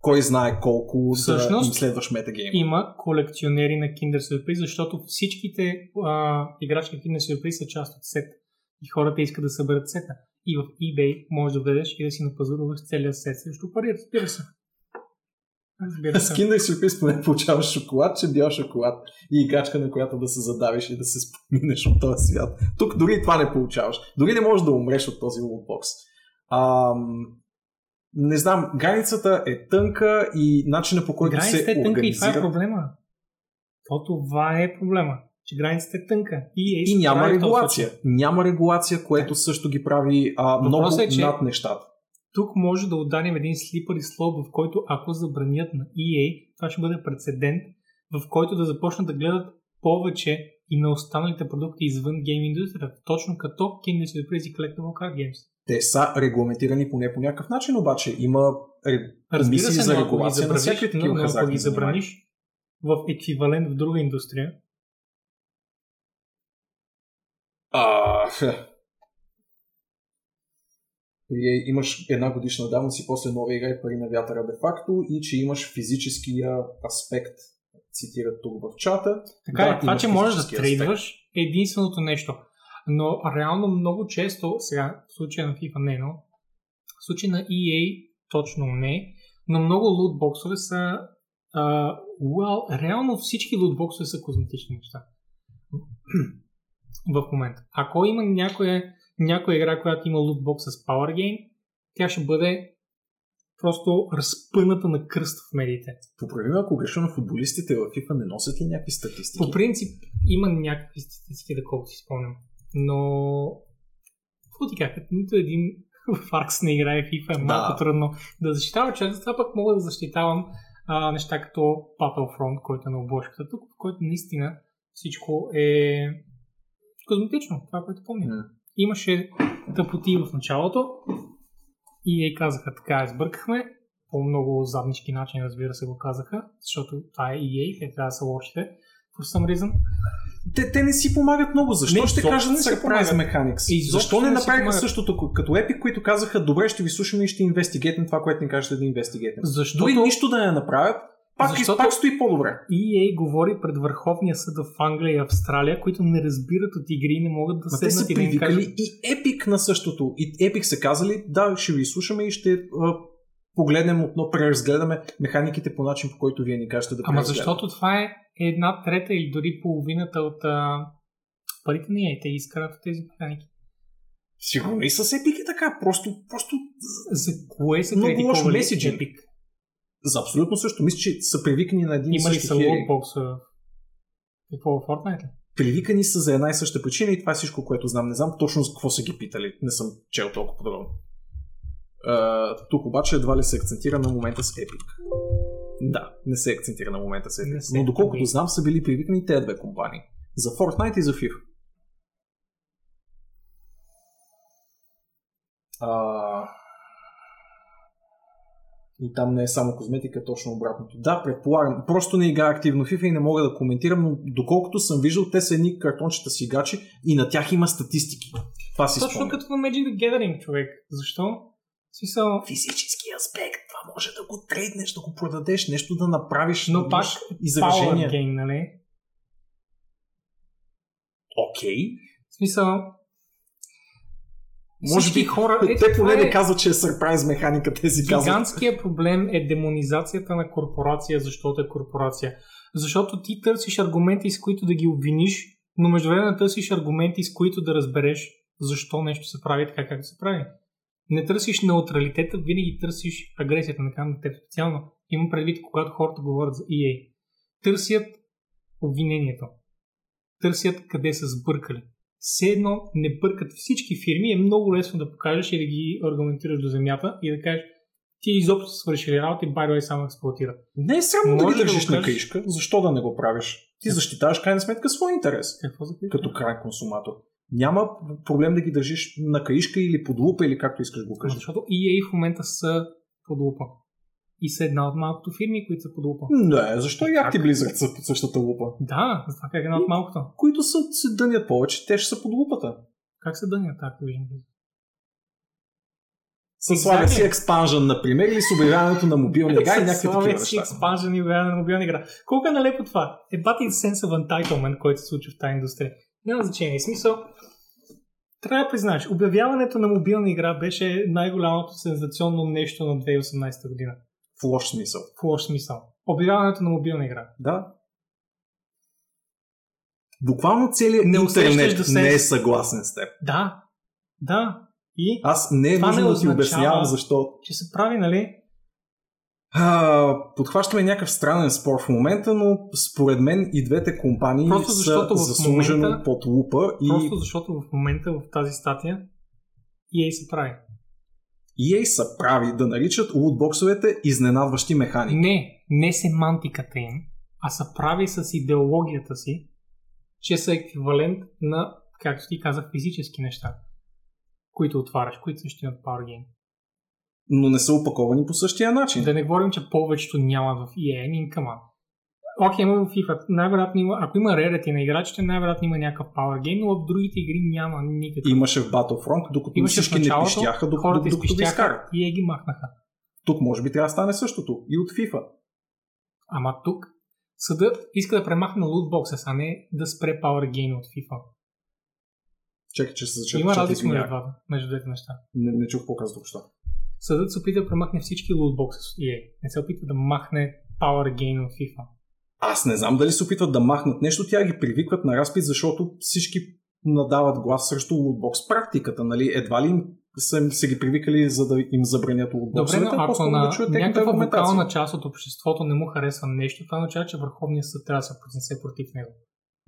кой знае колко да Всъщност, им следваш метагейма. Има колекционери на Kinder Surprise, защото всичките а, играчки Kinder Surprise са част от сет. И хората искат да съберат сета. И в eBay можеш да влезеш и да си напазаруваш целия сет срещу пари, разбира се. Разбира С се. Kinder Surprise поне получаваш шоколад, че бял шоколад и играчка, на която да се задавиш и да се споминеш от този свят. Тук дори това не получаваш. Дори не можеш да умреш от този лутбокс. Ам, не знам, границата е тънка и начина по който Границата се е тънка и това е организира проблема. То това е проблема. Че границата е тънка. И, е и няма регулация. Няма регулация, което също ги прави а, много е, че- над нещата. Тук може да ударим един слипър и слоп, в който ако забранят на EA, това ще бъде прецедент, в който да започнат да гледат повече и на останалите продукти извън гейм индустрията, точно като Kinder Surprise и Collectible Card Games. Те са регламентирани поне по някакъв начин, обаче има Разбира се, за регулация на всякакви такива но ако ги забраниш в еквивалент в друга индустрия, А. Или имаш една годишна давност и после нова игра и пари на вятъра де-факто и че имаш физическия аспект, цитират тук в чата. Така Да, е, това, че можеш да трейдваш е единственото нещо. Но реално много често, сега в случая на FIFA не, но в случая на EA точно не, но много лутбоксове са uh, well, реално всички лутбоксове са козметични неща. в момента. Ако има някоя, някоя игра, която има лутбокс с Power Game, тя ще бъде просто разпъната на кръст в медиите. Поправи ако греша на футболистите в FIFA не носят ли някакви статистики? По принцип има някакви статистики, доколкото си спомням. Но какво ти кажа, нито един фаркс не играе в FIFA, е малко да. трудно да защитава човек, това пък мога да защитавам а, неща като Battlefront, който е на обложката тук, в който наистина всичко е козметично, това, което помня. Mm. Имаше тъпоти в началото и ей казаха така, избъркахме, по много заднички начин, разбира се, го казаха, защото това е EA, те трябва да са лошите, for some reason. Те, те не си помагат много. Защо не, ще кажат Surprise Mechanics? И защо не, не направиха същото като Epic, които казаха, добре, ще ви слушаме и ще инвестигетнем това, което ни кажете да инвестигетнем. Защото... Дори нищо да не направят, пак, Защото пак стои по-добре. EA говори пред Върховния съд в Англия и Австралия, които не разбират от игри и не могат да се седнат и да им кажат... и Epic на същото. И Epic са казали, да, ще ви слушаме и ще погледнем отново, преразгледаме механиките по начин, по който вие ни кажете да Ама защото това е една трета или дори половината от а, парите на EA. Те изкарат от тези механики. Сигурно и с Epic е така. Просто, просто за кое са много лош Epic? За абсолютно също. Мисля, че са привикани на един Има ли са лотбокса? Какво в Fortnite? Привикани са за една и съща причина и това е всичко, което знам. Не знам точно за какво са ги питали. Не съм чел толкова подробно. Uh, тук обаче едва ли се акцентира на момента с Epic. Да, не се акцентира на момента с Epic. Но доколкото знам, са били привикани тези две компании. За Fortnite и за FIFA. Uh, и там не е само козметика, точно обратното. Да, предполагам. Просто не играя активно FIFA и не мога да коментирам, но доколкото съм виждал, те са едни картончета си гачи и на тях има статистики. Това си Точно спомням. като на Magic the Gathering, човек. Защо? Смисъл... Физически аспект. Това може да го трейднеш, да го продадеш, нещо да направиш. Но пак изражение. Power game, нали? Окей. Okay. В смисъл, може би хора. Е, те поне не е... казват, че е сърпрайз механика, тези казват. Гигантският проблем е демонизацията на корпорация, защото е корпорация. Защото ти търсиш аргументи, с които да ги обвиниш, но междувременно търсиш аргументи, с които да разбереш защо нещо се прави така, както се прави. Не търсиш неутралитета, винаги търсиш агресията, на на теб специално. Имам предвид, когато хората говорят за EA. Търсят обвинението. Търсят къде са сбъркали все едно не бъркат всички фирми, е много лесно да покажеш и да ги аргументираш до земята и да кажеш ти изобщо са свършили работа и by само експлуатират. Не е срамно да ги държиш да на каишка. Защо да не го правиш? Ти защитаваш крайна сметка свой интерес. Какво за Като крайен консуматор. Няма проблем да ги държиш на каишка или под лупа или както искаш го кажеш. Защото EA в момента са под лупа и са една от малкото фирми, които са под лупа. Не, защо и Acti Blizzard са под същата лупа? Да, за това как е една от малкото. Които са, се дънят повече, те ще са под лупата. Как се дънят Activision Blizzard? С слага си експанжен, например, или с обявяването на мобилни игра и някакви такива неща. си експанжен и обявяване на мобилна игра. Колко е налепо това? Е бати sense of entitlement, който се случва в тази индустрия. Няма значение. Смисъл, трябва да признаеш, обявяването на мобилна игра беше най-голямото сензационно нещо на 2018 година. В лош смисъл. В лош смисъл. Обявяването на мобилна игра. Да. Буквално целият не интернет да се... не е съгласен с теб. Да. Да. И Аз не е нужно да ти обяснявам защо. Че се прави, нали? А, подхващаме някакъв странен спор в момента, но според мен и двете компании просто защото са заслужено момента, под лупа. И... Просто защото в момента в тази статия EA се прави. EA са прави да наричат лутбоксовете изненадващи механики. Не, не семантиката им, а са прави с идеологията си, че са еквивалент на, както ти казах, физически неща, които отваряш, които също имат Power Game. Но не са опаковани по същия начин. Да не говорим, че повечето нямат в EA, никъма. Окей, има в FIFA. Най-вероятно има, ако има rarity на играчите, най-вероятно има някакъв power game, но в другите игри няма никакъв. Имаше в Battlefront, докато Имаше всички началото, не пищяха, докато, хората докато ги изкарат. И е ги махнаха. Тук може би трябва да стане същото. И от FIFA. Ама тук съдът иска да премахне лутбокса, а не да спре power game от FIFA. Чакай, че се зачета. Има разлика между двата, между двете неща. Не, не чух току-що. Съдът се опита да премахне всички лутбокси с EA. Не се опита да махне Power Gain от FIFA. Аз не знам дали се опитват да махнат нещо, тя ги привикват на разпит, защото всички надават глас срещу лутбокс практиката, нали? Едва ли им са, са ги привикали, за да им забранят Добре, лутбоксовете, но а ако на да някаква вокална част от обществото не му харесва нещо, това означава, че Върховният съд трябва да се произнесе против него.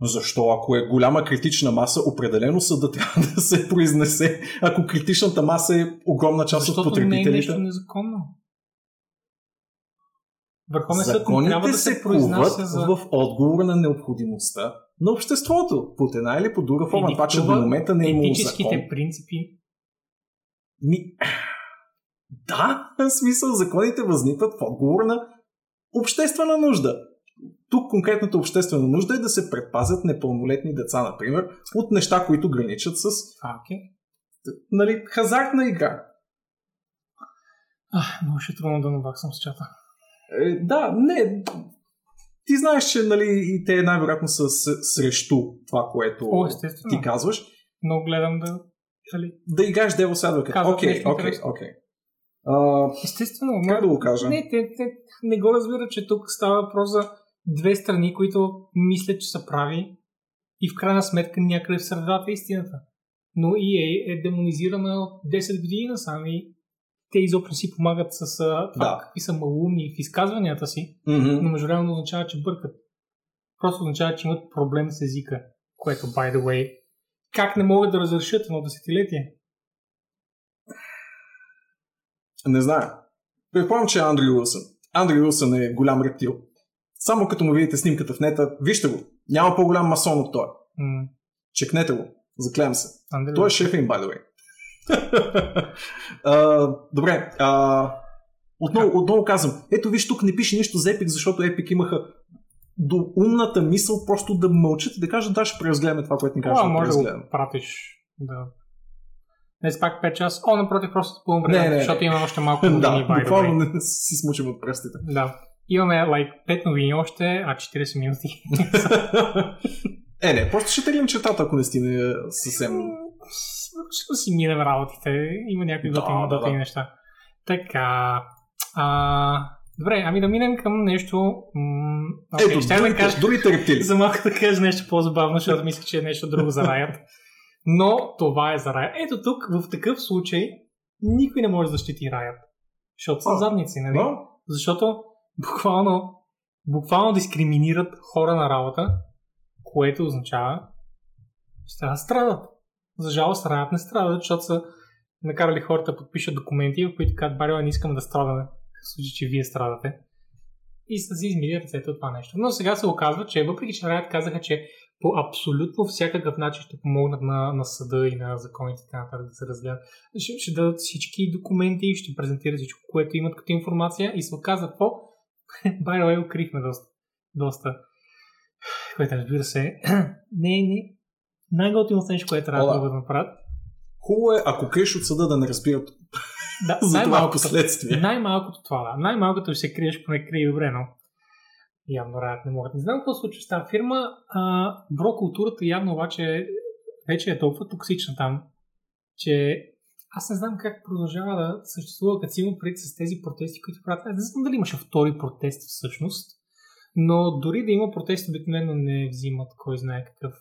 Защо? Ако е голяма критична маса, определено съда трябва да се произнесе. Ако критичната маса е огромна част Защото от не е потребителите. нещо незаконно. Върховният съд не Законите трябва да се се произнася за... в отговор на необходимостта на обществото. Под една или по друга форма. Това, че до момента не е имало закон. принципи. Ми... Да, в смисъл законите възникват в отговор на обществена нужда. Тук конкретната обществена нужда е да се предпазят непълнолетни деца, например, от неща, които граничат с А, окей. нали, хазартна игра. Ах, много ще е трудно да наваксам с чата. Е, да, не. Ти знаеш, че нали, и те най-вероятно са срещу това, което О, ти казваш. Много гледам да... Дали... Да играеш Devil's Advocate. Окей, окей, окей. Естествено, Как да го кажа? Не, те, те не го разбират, че тук става въпрос за две страни, които мислят, че са прави и в крайна сметка някъде в средата е истината. Но EA е демонизирана от 10 години насам и те изобщо си помагат с това Да. какви са малумни в изказванията си, мгм. но междувременно означава, че бъркат. Просто означава, че имат проблем с езика, което, by the way, как не могат да разрешат едно десетилетие? Не знае. Предполагам, че е Андрю Уилсън. Андрю Уилсън е голям рептил. Само като му видите снимката в нета, вижте го. Няма по-голям масон от той. М, Чекнете го. Заклевам се. Андре, Той е шеф им, by the way. А, добре. А, отново, отново казвам. Ето виж, тук не пише нищо за Epic, защото Epic имаха до умната мисъл просто да мълчат и да кажат, да, ще преразгледаме това, което ни Това да може да го пратиш да... Не с пак 5 часа. О, напротив, просто пълно време, защото имаме още малко новини, да, буквално не си смучим от пръстите. Да. Имаме like 5 новини още, а 40 минути. е, не, просто ще теглим чертата, ако не стигне съвсем... Ще си минем работите. Има някакви Да, готини, да, готини да. неща. Така. А, добре, ами да минем към нещо. М- Ето, да другите, кажа, другите рептили. за малко да кажа нещо по-забавно, защото мисля, че е нещо друго за Riot. Но това е за Riot. Ето тук, в такъв случай, никой не може да защити Riot. Защото са задници, нали? Но, Защото буквално, буквално дискриминират хора на работа, което означава, че трябва да страдат. За жалост, Riot не страдат, защото са накарали хората да подпишат документи, в които казват, Барио, не искаме да страдаме, в случай, че вие страдате. И са си измили ръцете от това нещо. Но сега се оказва, че въпреки, че Riot казаха, че по абсолютно всякакъв начин ще помогнат на, на съда и на законите така нататък да се разгледат. Ще, ще дадат всички документи, ще презентират всичко, което имат като информация и се оказва какво? By укрихме доста. доста. Което разбира се, не не. Най-готиното нещо, което трябва Ола. да го направят. хубаво е, ако криеш от съда да не разбират Да, за това последствие. най-малкото това, да. Най-малкото ще се криеш, поне крие добре, но явно Riot не могат. Не знам какво случва с тази фирма. А, бро културата явно обаче вече е толкова токсична там, че аз не знам как продължава да съществува, като си има пред с тези протести, които правят. Не знам дали имаше втори протест всъщност, но дори да има протест, обикновено не взимат кой знае какъв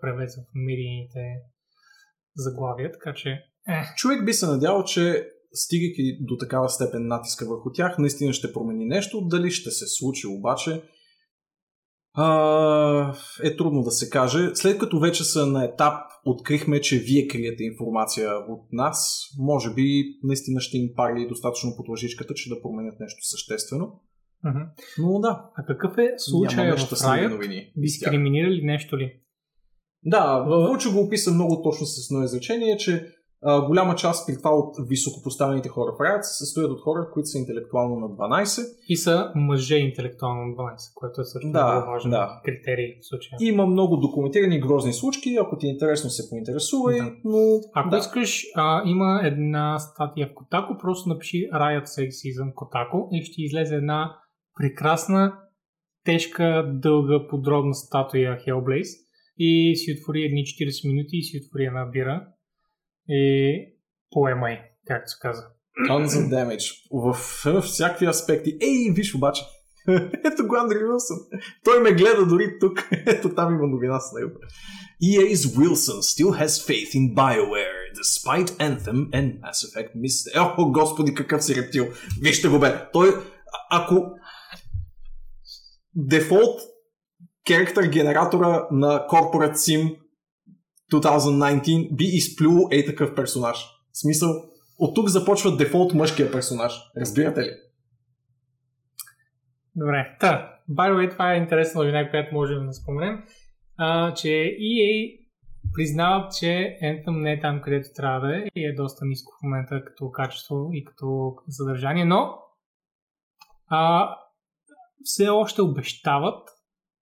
превес в медийните заглавия, така че е, Човек би се надявал, че стигайки до такава степен натиска върху тях, наистина ще промени нещо. Дали ще се случи обаче, а, е трудно да се каже. След като вече са на етап, открихме, че вие криете информация от нас, може би наистина ще им пари достатъчно под лъжичката, че да променят нещо съществено. Мгм. Но да, А какъв е случая в Riot? Дискриминира ли нещо ли? Да, Вълчо го описа много точно с едно изречение, че а, голяма част при това от високопоставените хора в Riot се състоят от хора, които са интелектуално на 12. И са мъже интелектуално на 12, което е също Да, много важен да. критерий в случая. Има много документирани грозни случки, ако ти е интересно се поинтересувай, Да. но Ако да. искаш, а, има една статия в Котако, просто напиши Riot Sexism Котако и ще излезе една прекрасна, тежка, дълга, подробна статуя Hellblaze. и си отвори едни 40 минути и си отвори една бира и поемай, както се казва. Tons of damage. В, в всякакви аспекти. Ей, виж обаче. Ето го Андри Уилсън. Той ме гледа дори тук. Ето там има новина с него. EA's Wilson still has faith in BioWare despite Anthem and Mass Effect Mystery. О, господи, какъв си рептил. Вижте го бе. Той, ако дефолт керактер генератора на Corporate Sim 2019 би изплюл ей такъв персонаж. В смисъл, от тук започва дефолт мъжкия персонаж. Разбирате ли? Добре. Та, by the way, това е интересна новина, която можем да споменем, а, че EA признават, че Anthem не е там, където трябва да е и е доста ниско в момента като качество и като съдържание, но а, все още обещават,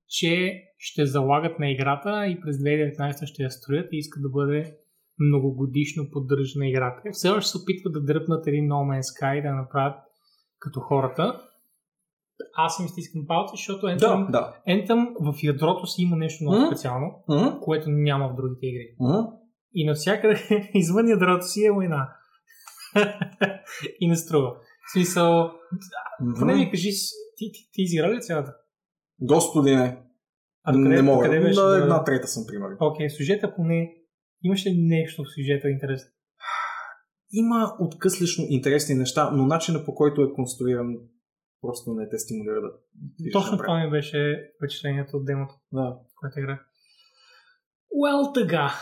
че ще залагат на играта и през 2019 ще я строят и искат да бъде многогодишно поддържана играта. Все още се опитват да дръпнат един No Man's Sky да направят като хората. Аз им стискам палци, защото Anthem, Да, да. Anthem в ядрото си има нещо много М? специално, М? което няма в другите игри. М? И навсякъде извън ядрото си е война. и не струва. В смисъл, поне ми кажи, ти, ти, ти изигра ли цялата? Господи, не. А докъде, не мога. Къде беше, На да- една трета съм, примерно. Окей, сюжета поне. Имаш ли нещо в сюжета интересно? Има откъслично интересни неща, но начинът по който е конструиран просто не те стимулира да Точно това ми беше впечатлението от демото, Да. което игра. Well, тъга.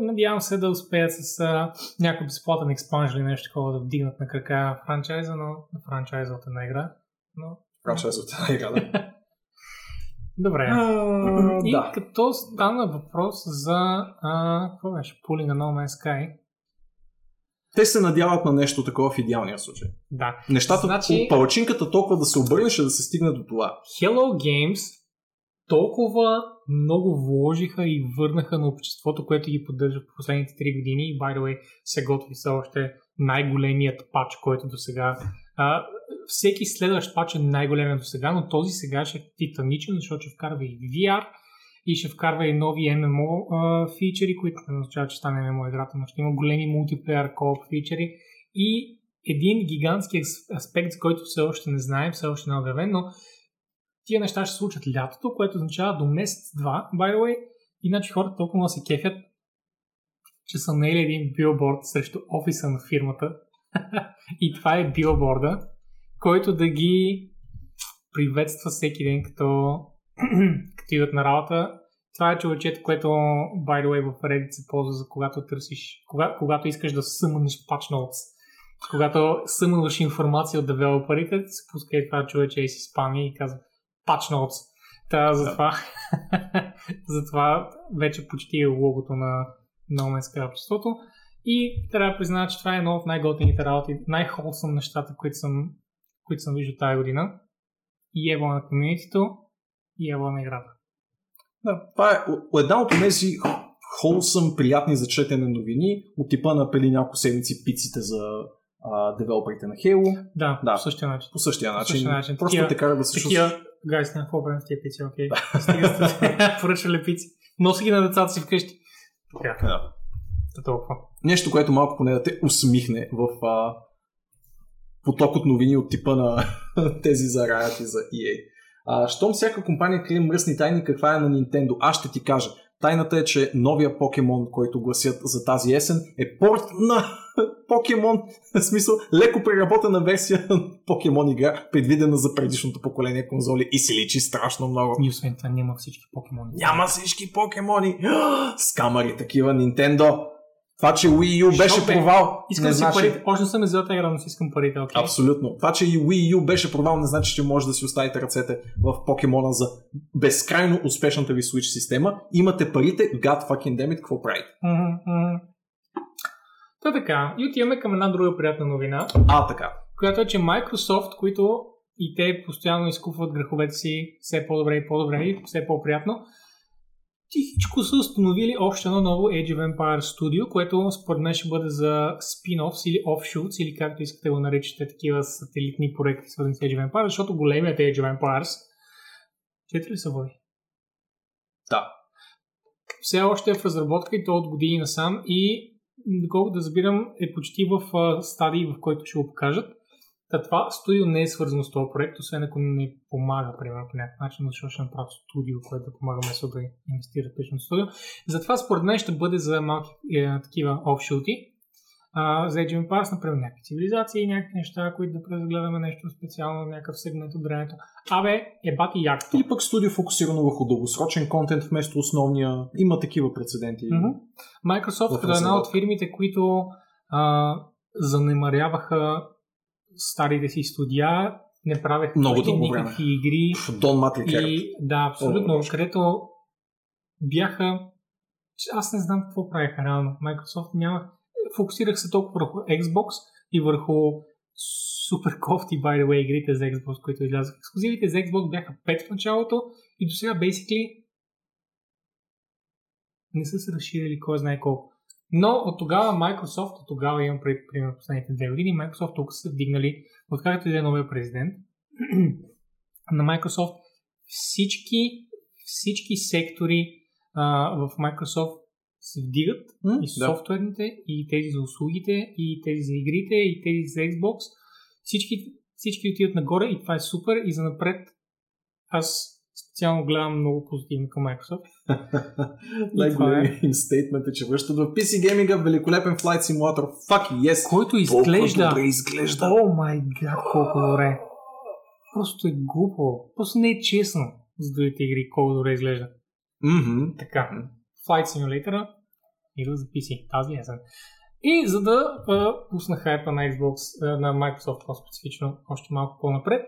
Надявам се да успеят с а, някой безплатен експанжен или нещо такова да вдигнат на крака франчайза, но франчайза от една игра. Но... Франчайз от една игра, да. Добре. А, И да. като стана въпрос за... А, какво беше? Пули на No Man's Sky. Те се надяват на нещо такова в идеалния случай. Да. Нещата, Значи- палачинката толкова да се обърнеше да се стигне до това. Hello Games толкова много вложиха и върнаха на обществото, което ги поддържа в последните 3 години. И by the way се готви все още най-големият пач, който до сега всеки следващ пач е най-големият до сега, но този сега ще е титаничен, защото ще вкарва и VR и ще вкарва и нови MMO а, фичери, които не означава, че стане MMO играта, но ще има големи мултиплеер кооп фичери и един гигантски ас- аспект, за който все още не знаем, все още не е обявен, но тия неща ще случат лятото, което означава до месец-два, by the way, иначе хората толкова се кефят, че са наели един билборд срещу офиса на фирмата и това е билборда, който да ги приветства всеки ден, като, като идват на работа. Това е човечето, което, by the way, в Reddit се ползва за когато търсиш, кога, когато искаш да съмнеш patch notes. Когато съмнваш информация от девелоперите, се пуска и това човече и си спами и казва patch notes. Та, затова, затова вече почти е логото на No Man's Sky обществото. И трябва да призная, че това е едно от най-готените работи, най-холсъм нещата, които съм, които съм виждал тази година. И ево на комьюнитито, и ево на играта. Да, това е една от тези холсъм, приятни за четене новини, от типа на преди няколко седмици пиците за а, девелоперите на Halo. Да, Да. по същия начин. По същия начин. същия начин. Просто Такива- те кара да се. Такива, гайс, няма какво правим с тия пици, окей. Сте поръчвали пици. Носи ги на децата си вкъщи. Така, Да. да толкова. Нещо, което малко поне да те усмихне в а, поток от новини от типа на тези за Riot и за EA. А, щом всяка компания крие мръсни тайни, каква е на Nintendo? Аз ще ти кажа. Тайната е, че новия покемон, който гласят за тази есен, е порт на покемон. В смисъл, леко преработена версия на покемон игра, предвидена за предишното поколение конзоли и се личи страшно много. И освен това няма всички покемони. Няма всички покемони! Скамари такива Nintendo! Това, че Wii U беше Що бе? провал, Искам не да си значи... парите. Още съм тази игра, но си искам парите, окей. Абсолютно. Това, че и Wii U беше провал, не значи, че може да си оставите ръцете в покемона за безкрайно успешната ви Switch система. Имате парите, God fucking damn it, какво правите? Мгм. Та така, и отиваме към една друга приятна новина, А, така. която е, че Microsoft, които и те постоянно изкупват греховете си все по-добре и по-добре и все по-приятно, тихичко са установили още едно ново Age of Empires Studio, което според мен ще бъде за спин-офс или offshoots, или както искате го наричате такива сателитни проекти, свързани с Age of Empires, защото големият Age of Empires четири са води? Да. все още е в разработка и то от години насам и доколкото да разбирам е почти в стадии, в който ще го покажат. Та това студио не е свързано с този проект, освен ако не помага, примерно, по някакъв начин, защото ще направят студио, което да помага месо да инвестира в студио. Затова според мен ще бъде за малки е, такива офшути. А, за Age of Empires, например, някакви цивилизации, някакви неща, които да преразгледаме нещо специално, някакъв сегмент от времето. Абе, е бати якото. Или пък студио фокусирано върху дългосрочен контент вместо основния. Има такива прецеденти. Mm-hmm. Microsoft като една от фирмите, които а, занемаряваха старите си студия, не правеха Много никакви игри. Дон Матликер. И да, абсолютно, О, където бяха аз не знам какво правиха реално. Microsoft няма. Фокусирах се толкова върху Xbox и върху супер кофти, by the way, игрите за Xbox, които излязоха. Ексклюзивите за Xbox бяха 5 в началото и до сега, basically, не са се разширили кой знае колко. Но от тогава Microsoft, от тогава имам пред примерно последните две години, Microsoft тук са вдигнали, откакто иде новия президент на Microsoft, всички, всички сектори а, в Microsoft се вдигат М, и да. софтуерните, и тези за услугите, и тези за игрите, и тези за Xbox. Всички, всички отиват нагоре и това е супер и за напред аз специално гледам много позитивно към Microsoft. Най-големият им стейтмент е, че връщат в PC гейминга великолепен Flight Simulator. Fuck yes! Който изглежда... добре изглежда. О май гад, колко добре. Просто е глупо. Просто не е честно за другите игри, колко добре изглежда. Мгм. Така, Flight Simulator идва за PC тази есен. И за да а, пусна хайпа на Xbox, а, на Microsoft по-специфично, още малко по-напред,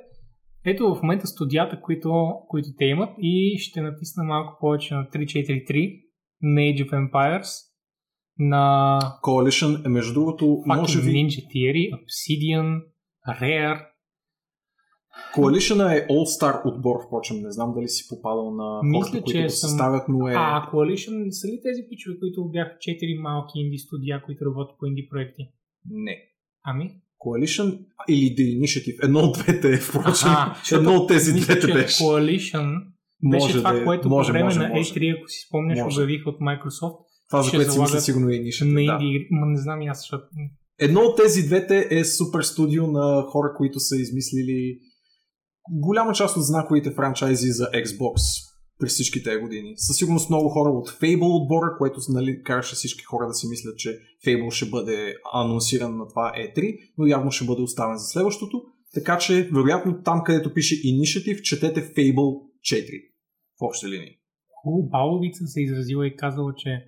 ето в момента студията, които, които те имат и ще натисна малко повече на 343 на Age of Empires, на Coalition е между другото, може би Ninja Theory, Obsidian, Rare, Coalition е All-Star отбор, впрочем. Не знам дали си попадал на Мисля, хората, които го съставят, но е... А, Coalition са ли тези пичове, които бяха 4 малки инди студия, които работят по инди проекти? Не. Ами? Coalition или The Initiative. Едно от двете е, впрочем. Аха, Едно от тези мисля, двете беше. Coalition беше Може това, да е. което може, по време може, на може. E3, ако си спомняш, Може. обявиха от Microsoft Това, за което си мисля, сигурно е на Initiative. Да. инди. Ма не знам и аз, защото... Едно от тези двете е супер студио на хора, които са измислили голяма част от знаковите франчайзи за Xbox през всички тези години. Със сигурност много хора от Fable отбора, което нали, караше всички хора да си мислят, че Fable ще бъде анонсиран на това E3, но явно ще бъде оставен за следващото. Така че, вероятно, там където пише Initiative, четете Fable 4 в общи линии. Хубаво, Баловица се изразила и казала, че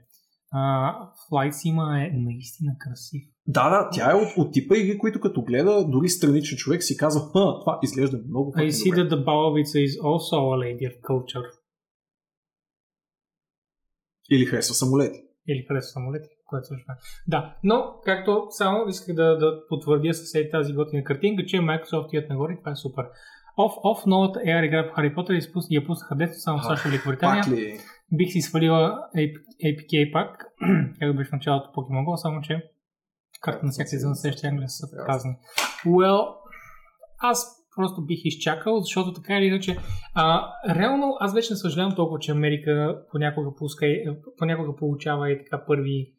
а, Flight Sim е наистина красив. Да, да, тя е от, от типа игри, които като гледа, дори страничен човек си казва, ха, това изглежда много I see that the Баловица is also a lady of culture. Или харесва самолети. Или харесва самолети, което също е. Да, но както само исках да, да потвърдя с е тази готина картинка, че Microsoft идват нагоре и това е супер. Оф, оф, новата AR игра по Хари Потър изпус- я пуснаха дето само в САЩ и Великобритания. Пак ли? Бих си свалила APK пак, както беше в началото Pokemon Go, само че карта на секция за насеща Англия са казани. Well, аз просто бих изчакал, защото така или иначе, а, реално аз вече не съжалявам толкова, че Америка понякога, пуска, понякога получава и така първи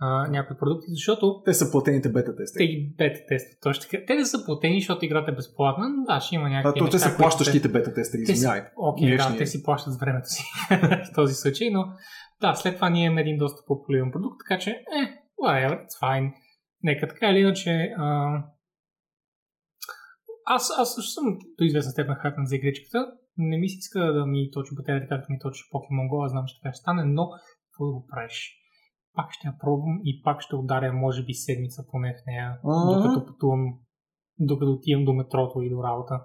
а, някои продукти, защото Те са платените бета те тестери. ги бета тестят. Точно така. Те не са платени, защото играта е безплатна, но да, ще има А, някакви то, неща, те са плащащите бета тестери, те си, извиняй. окей, да, те си плащат с времето си в този случай, но да, след това ние имаме един доста популярен продукт, така че, е, whatever, it's fine. Нека така или иначе, а... аз, аз също съм до известна степен хайпен за игричката. Не ми се иска да ми точи батерията, както ми точи Pokemon Go, аз знам, че така ще стане, но какво да го правиш? Пак ще я пробвам и пак ще ударя, може би, седмица поне в нея, Мгм. докато пътувам, докато отивам до метрото и до работа.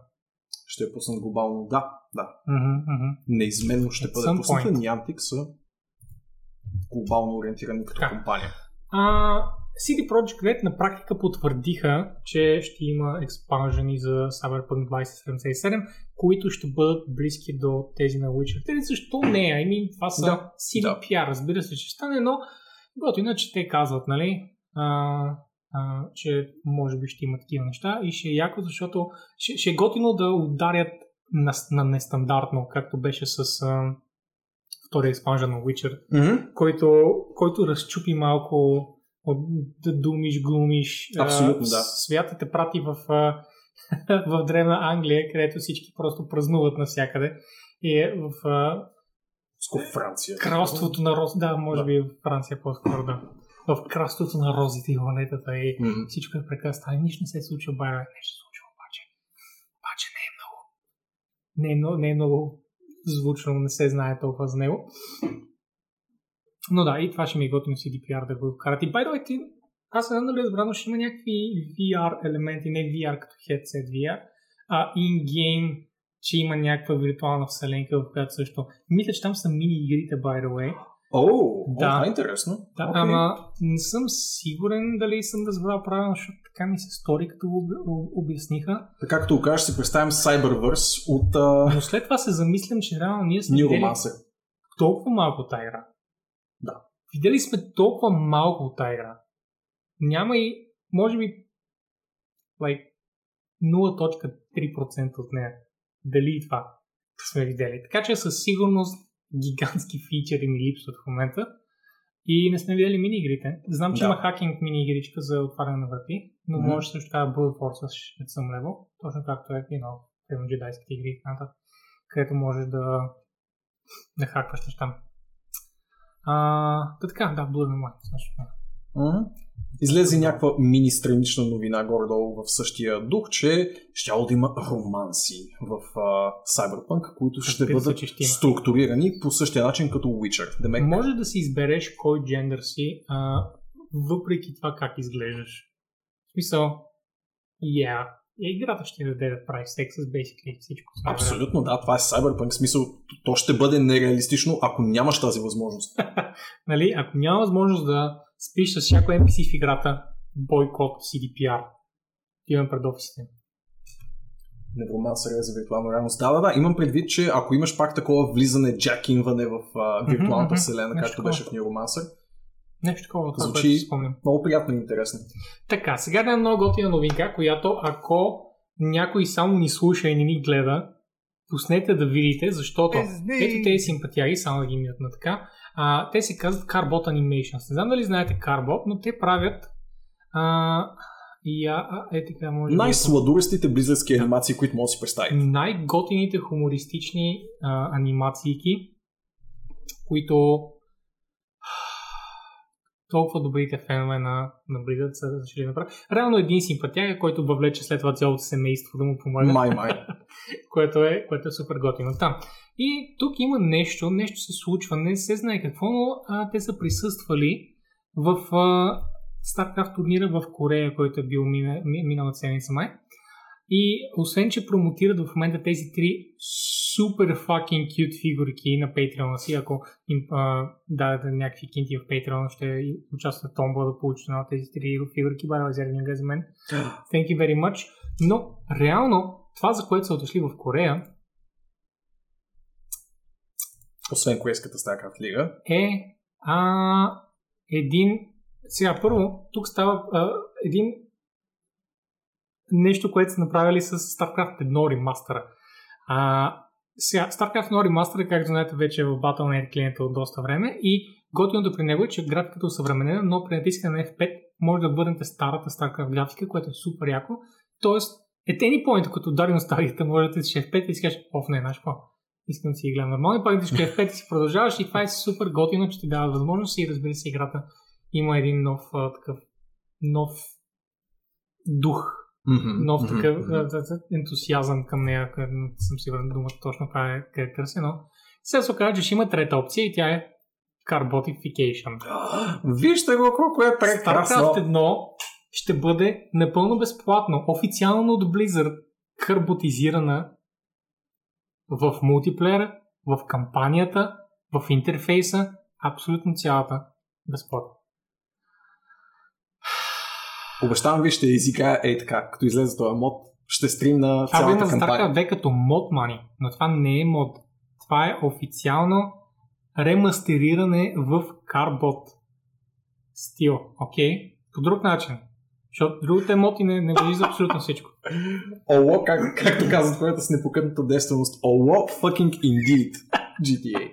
Ще е пуснат глобално. Да, да. Мгм, мгм. Неизменно ще At бъде пусната. Niantic са глобално ориентирани като компания. А, CD Projekt Red на практика потвърдиха, че ще има експанжени за Cyberpunk 2077, които ще бъдат близки до тези на Witcher 3. Защо не? I mean, това са Да, CDPR, разбира се, че стане, но готино, че те казват, нали, а, а, че може би ще има такива неща и ще е яко, защото ще, ще е готино да ударят на, на нестандартно, както беше с а, втория експанжен на Witcher, Mm-hmm. който, който разчупи малко да думиш, глумиш. а, Абсолютно, да. Свята те прати в, а, в древна Англия, където всички просто празнуват навсякъде. И е в а, Ско Франция. кралството на роз... Да, може Да. би в Франция по-скоро, да. В кралството на розите и ланетата и Мгм. всичко е прекрасно. А нищо не се е случило, Байрон. Не се случва обаче. Обаче не е много. Не е, не е много звучно, не се знае толкова за него. Но да, и това ще ми е готино CDPR да го вкарат. И by the way, ти, аз не знам дали е разбрано, ще има някакви VR елементи, не VR като headset VR, а in-game, че има някаква виртуална вселенка, в която също... Мисля, че там са мини игрите, by the way. О, Да. да. това е интересно. Да, Окей. ама не съм сигурен дали съм разбрал правилно, защото така ми се стори, като обясниха. Така като кажеш, си представим Cyberverse от uh, Но след това се замислям, че реално ние сме толкова малко. Да. Видели сме толкова малко от тази игра. Няма и, може би, like 0.3% от нея. Дали и това сме видели. Така че със сигурност гигантски фичери ми липсват в момента. И не сме видели мини-игрите. Знам, че Да. има хакинг мини-игричка за отваряне на врати, но Мгм. може също така Brute Force с съм лево, точно както е, know, примерно джедайските игри и където можеш да, да хакваш неща. А, да така, да, Blood and Wine. също. Излезе някаква мини странична новина горе-долу в същия дух, че ще да има романси в а, Cyberpunk, които ще Разбира бъдат ще има. структурирани по същия начин като Witcher. Демек, Може да си избереш кой джендър си, а, въпреки това как изглеждаш. В смисъл, yeah, играта ще даде да прави секс с basically всичко. абсолютно да, това е Cyberpunk. Смисъл, то ще бъде нереалистично, ако нямаш тази възможност. Нали, ако няма възможност да спиш с всяко NPC в играта, бойкот CDPR. Имам пред офисите. Невромансър е за виртуална реалност. Да, да, да. Имам предвид, че ако имаш пак такова влизане, джакинване в а, виртуалната вселена, както беше в Neuromancer, Нещо такова, това, Звучи- което си спомням. много приятно и интересно. Така, сега една много готина новинка, която ако някой само ни слуша и не ни гледа, пуснете да видите, защото ето тези симпатияги, само да ги мятна така, а, те се казват Carbot Animations. Не знам дали знаете Carbot, но те правят а, и а, а, е така, може би. Най-сладурестите близъцки анимации, които може да си представите. най-готините хумористични а, анимации, които толкова добрите фенове на, на Blizzard са решили да направят. Реално един симпатяга, който въвлече след това цялото семейство да му помага, Май, май. което, е, което е супер готино там. И тук има нещо, нещо се случва, не се знае какво, но а, те са присъствали в а, StarCraft турнира в Корея, който е бил мина, ми- миналата седмица май. И освен, че промотират в момента тези три супер fucking cute фигурки на Patreon си, ако им а, дадете някакви кинти в Patreon, ще участват в томбола да получите една от тези три фигурки, бара за мен. Thank you very much. Но реално това, за което са отошли в Корея, Освен корейската StarCraft лига. е а, един... Сега, първо, тук става а, един нещо, което са направили с StarCraft 1 ремастъра. А, сега, StarCraft 1 ремастъра, както знаете, вече е в Battle.net клиента от доста време и готиното при него е, че графиката е съвременена, но при натискане на F5 може да върнете старата StarCraft графика, което е супер яко. Тоест, at any point, като удари носталгията, може да тискаш F5 и си кажеш, оф, не, знаеш какво, искам да си гледам нормално, пак тискаш F5 и си продължаваш и това е супер готино, че ти дава възможност и разбира се, играта има един нов а, такъв нов дух нов такъв а, ентусиазъм към нея, не съм сигурен думата точно това е къде търся, но сега се оказа, че ще има трета опция и тя е Carbotification. Вижте го колко е прекрасно. StarCraft 1 ще бъде напълно безплатно, официално от Blizzard, карботизирана в мултиплеера, в кампанията, в интерфейса, абсолютно цялата безплатно. Обещавам ви, ще изиграя ей така, като излезе този мод, ще стрим на Това го има цялата кампания. StarCraft 2 като мод мани, но това не е мод. Това е официално ремастериране в Carbot стил, окей? По друг начин. Защото другите моти не, не за абсолютно всичко. Оло, как, както казват хората с непокътната девственост, Оло fucking indeed GTA.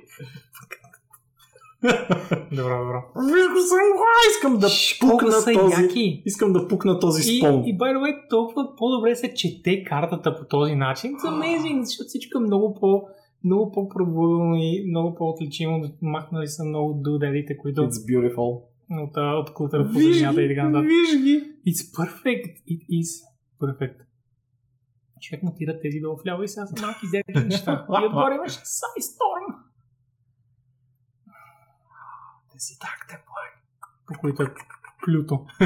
Добро, добро. Виж го самурай! Искам да Колко пукна този... яки! Искам да пукна този И, спон. и by the way, толкова по-добре се чете картата по този начин. It's amazing, защото всичко е много по много по-пробудено и много по-отличимо. Махнали са много дудедите, които It's beautiful. от, а, от култура по земята и така нататък. виж ги. It's perfect. It is perfect. Човек монтира тези долу вляво и сега са малки зелени неща. И отгоре имаш Psystorm, Тези Dark Templar. по които е Плюто.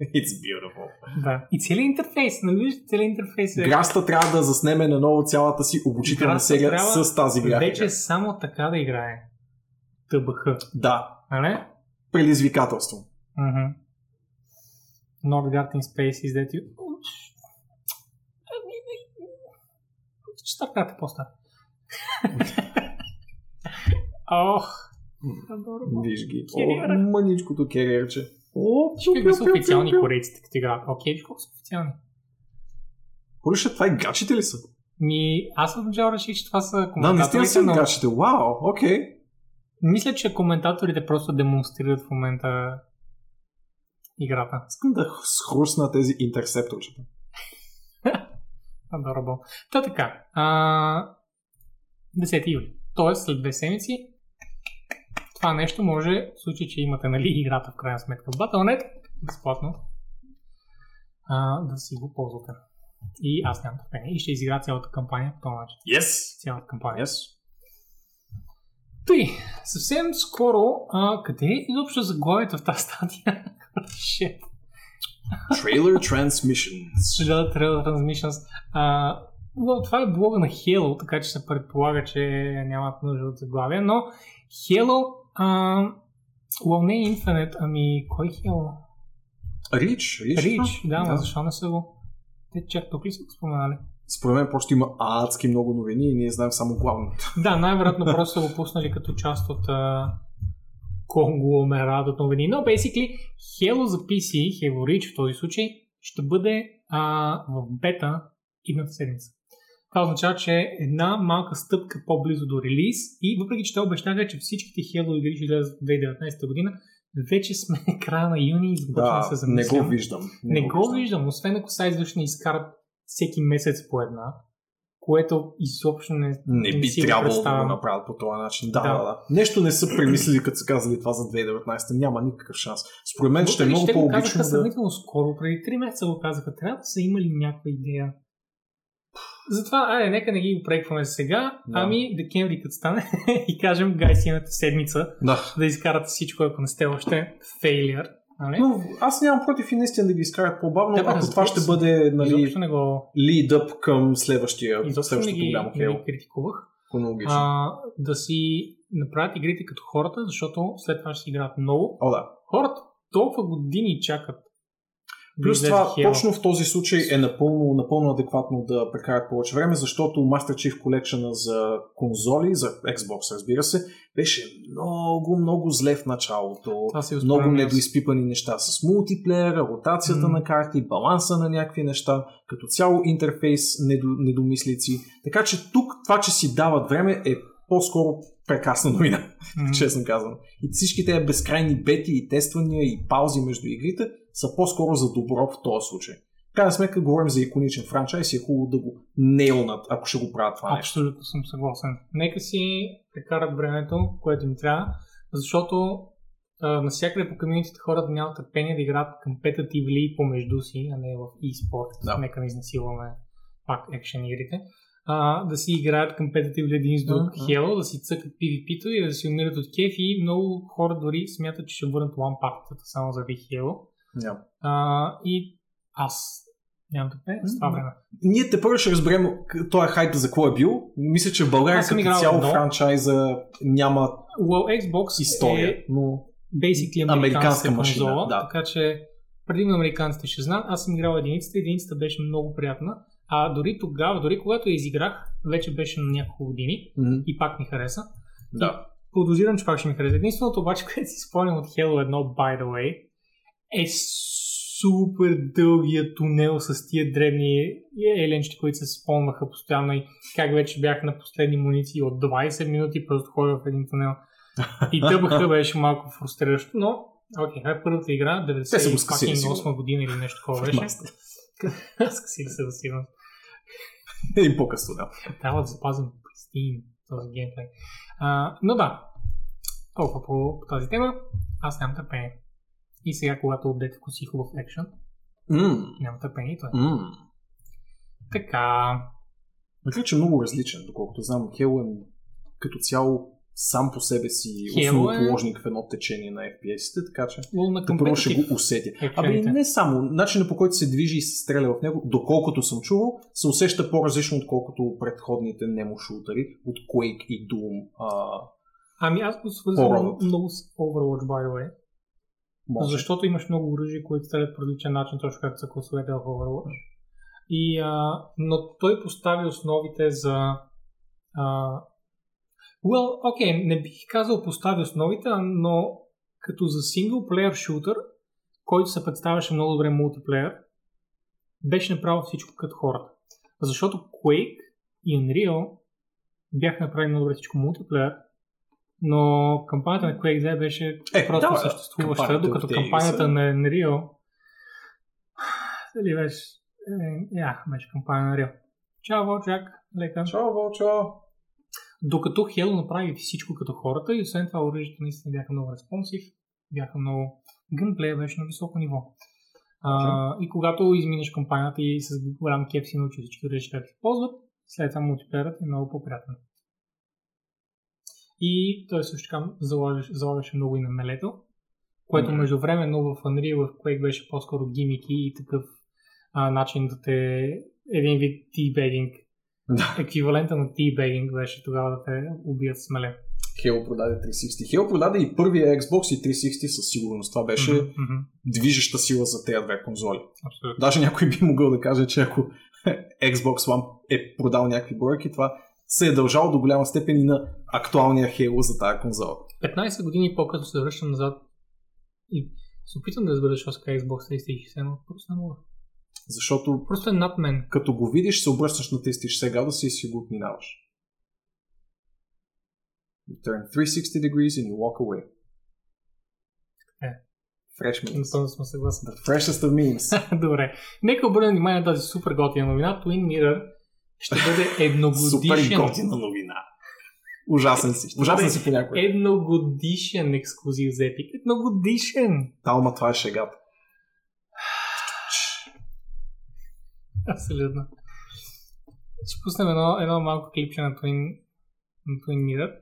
It's beautiful. Да. И целият интерфейс, нали виждате, целият интерфейс е... Граста трябва да заснеме на ново цялата си обучителна серия трябва с тази графика. Вече само така да играе. ТБХ. Да, Нали? предизвикателство. Mm-hmm. Northgard in Space is that you... Ще правите по-стар. Ох, Виж ги. О, мъничкото кериерче. О, какви са официални корейците, като играят. Окей, виж колко са официални. Полиша, това и гачите ли са? Ми, аз отначало реших, че това са Да, наистина коментаторите, са но гачите. Вау, окей. мисля, че коментаторите просто демонстрират в момента играта. Искам да схрусна тези интерсепторчета. Adorable. Та така. А, 10 юли. Тоест след две седмици това нещо може, в случай, че имате нали, играта в крайна сметка в Battle.net, безплатно а, да си го ползвате. И аз нямам търпение. И ще изигра цялата кампания по този начин. Yes. Цялата кампания. Yes. Тъй, съвсем скоро, а, къде е изобщо заглавието в тази статия? Shit. Trailer Transmissions. Да, Trail Transmissions. А, това е блога на Halo, така че се предполага, че нямат нужда от заглавия, но Halo, а, well, не Infinite, ами кой Halo? Рич. Рич. Reach, да, но защо не са го? Те чак тук ли са го споменали? Според мен просто има адски много новини и ние знаем само главното. Да, най-вероятно просто са го пуснали като част от а, конгломерат от новини. Но, basically, Halo за PC, Halo Reach в този случай, ще бъде а, в бета идната седмица. Това означава, че е една малка стъпка по-близо до релиз и въпреки, че те обещаха, че всичките Halo игри ще излязат в 2019 година, вече сме края на юни и започваме да, Да, се не замислям. го виждам. Не го виждам, освен ако са не изкарат всеки месец по една, което изобщо не, Не би си трябвало да го направят по този начин. Да, Да. да, да. Нещо не са премислили, като са казали това за 2019. Няма никакъв шанс. Според мен ще е много че те го казаха да... скоро, преди 3 месеца го казаха. Трябва да са имали някаква идея. Затова, айде, нека не ги упрекваме сега, Да. ами декември като стане и кажем, гайс, имате седмица Да. да изкарате всичко, ако не сте още фейлиър. Нали? Но аз нямам против и наистина да ги изкарат по-бавно, Да, ако разбира това ще бъде нали, го, up към следващия, следващото ги, голямо хейл. ги критикувах. Хронологично. А, да си направят игрите като хората, защото след това ще играят много. О, да. Хората толкова години чакат. Плюс излезе това, точно в този случай е напълно, напълно адекватно да прекарат повече време, защото Master Chief Collection за конзоли, за Xbox разбира се, беше много, много зле в началото. Много недоизпипани неща с мултиплеера, ротацията М. на карти, баланса на някакви неща, като цяло интерфейс недо, недомислици. Така че тук това, че си дават време е по-скоро прекрасна новина, М. честно казвам. И всички тези безкрайни бети и тествания и паузи между игрите са по-скоро за добро в този случай. Крайна сметка говорим за иконичен франчайз и е хубаво да го нейлнат, ако ще го правят това нещо. Абсолютно съм съгласен. Нека си прекарат времето, което им трябва, защото а, навсякъде по комьюнитите хората нямат търпение да играят компетитивли помежду си, а не в e-спорт. Да. Нека не изнасилваме пак екшен игрите. А, да си играят компетитивли един с друг. Halo, да си цъкат PvP-то и да си умират от кеф и много хора дори смятат, че ще върнат one партията само заради Halo. А, и аз нямам търпение с това време. Ние те първо ще разберем този хайп за какво е бил. Мисля, че в България като цяло едно. франчайза няма Well, Xbox история, е но basically Американска американска машина, конзола, да. така че предимно американците ще знаят. Аз съм играл единицата, единицата беше много приятна. А дори тогава, дори когато я изиграх, вече беше на няколко години м, и пак ми хареса. да. Подозирам, че пак ще ми хареса. Единственото обаче, което си спомням от Halo 1, by the way, е супер дългия тунел с тия древни еленчета, които се спомнаха постоянно и как вече бях на последни муниции от 20 минути, просто ходя в един тунел. И тъбаха беше малко фрустриращо, но окей, okay, първата игра, Те са го скъсили, 98 година или нещо такова беше. скъсили се за сигурност. И по-късно, да. Трябва да запазим престин този геймплей. А, но да, толкова по, по тази тема. Аз нямам търпение. И сега, когато апдейт вкуси хубав екшен, Mm. нямам търпение и това. Mm. Така, Макар, че е много различен, доколкото знам, е като цяло сам по себе си е- основоположник в едно течение на FPS-ите, така че първо ще го усетя. екшените. Ами не само, начинът по който се движи и се стреля в него, доколкото съм чувал, се усеща по-различно, отколкото предходните немо шутери от Quake и Doom. А, Ами аз го свързвам много с Overwatch, by the way. може. Защото имаш много оръжия, които стрелят по различен начин, точно както са класовете в Overwatch. И, а, но той постави основите за... А, well, окей, okay, не бих казал постави основите, но като за синглплеер шутър, който се представяше много добре мултиплеер, беше направил всичко като хората. Защото Quake и Unreal бяха направили много добре всичко мултиплеер, но кампанията на Quake 2 беше Е, просто да, съществуваща, кампанията докато кампанията на Unreal дали беше е, я, беше кампания на Unreal. Чао, Вълчак, лека. Чао, Вълчо! Докато Halo направи всичко като хората и освен това оръжията наистина бяха много респонсив, бяха много... Гънплея беше на високо ниво. А, и когато изминеш кампанията и с голям кеп си научи всички оръжия как се ползват, след това мултиплеерът е много по-приятен. И той също така залагаше, залагаше много и на мелето, което Мгм. междувременно в Unreal в Quake беше по-скоро гимики и такъв а, начин да те един вид teabagging Да. еквивалента на teabagging беше тогава да те убият с меле. Halo продаде 360. Halo продаде и първия Xbox и 360 със сигурност. Това беше мгм, движеща сила за тези две конзоли. Абсолютно. Даже някой би могъл да каже, че ако Xbox One е продал някакви бройки, това се е дължало до голяма степен и на актуалния Halo за тази конзола. 15 години по-късно се връщам назад и се опитвам да разбера защо ска Xbox 360, но просто не мога. Защото Просто е над мен. като го видиш, се обръщаш на 360 градуса и си го отминаваш. You turn 360 degrees and you walk away. Е. Fresh memes. Напълно сме съгласни. The freshest of memes. Добре. Нека обърнем внимание на тази супер готина новина. Twin Mirror ще бъде Супер едногодишен, готина новина. Ужасен си. Ужасен си понякога. едногодишен ексклюзив за Epic. Едногодишен! Талма, това е шегата. Абсолютно. Ще пуснем едно, едно малко клипче на Twin, на Twin Mirror.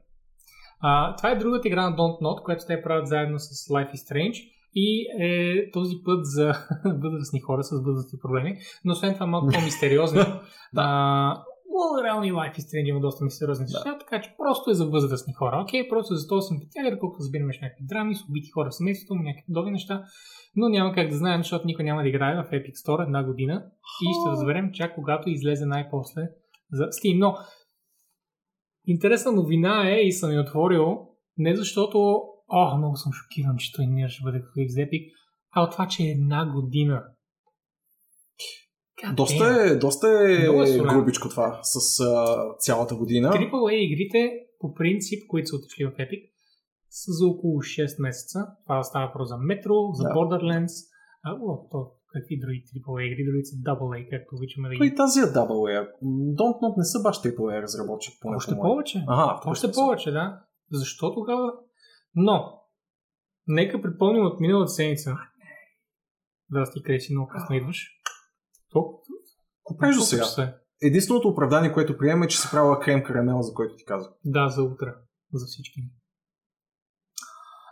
А, това е другата игра на Don't Not, която те правят заедно с Life is Strange и е този път за възрастни хора с възрастни проблеми, но освен това малко по-мистериозно. да. Well, реално и Life is Strange има доста мистериозни неща, така че просто е за възрастни хора. Окей, просто за този съм тягър, колкото разбираме някакви драми, с убити хора в семейството му, някакви подобни неща, но няма как да знаем, защото никой няма да играе в Epic Store една година и ще разберем чак когато излезе най-после за Steam. Но интересна новина е и съм я отворил не защото о, много съм шокиран, че той не ще бъде за Epic, а от това, че е една година. Доста damn. е, доста е е грубичко това с а, цялата година. AAA игрите, по принцип, които са отишли в Epic, са за около 6 месеца. Това става про за Metro, за Да. Borderlands, а, о, то, какви други AAA игри, дори са AA, както обичаме да ги... и тази е Double A. Don't Not не са баш AAA разработчик. поне Още по мое. повече. Ага, Още са. повече, да. Защо тогава? Но, нека припомним от миналата седмица. Здрасти, Креси, много късно идваш. Толкова. Купеш до сега. Единственото оправдание, което приема е, че си правила крем карамел, за който ти казах. Да, за утре. За всички.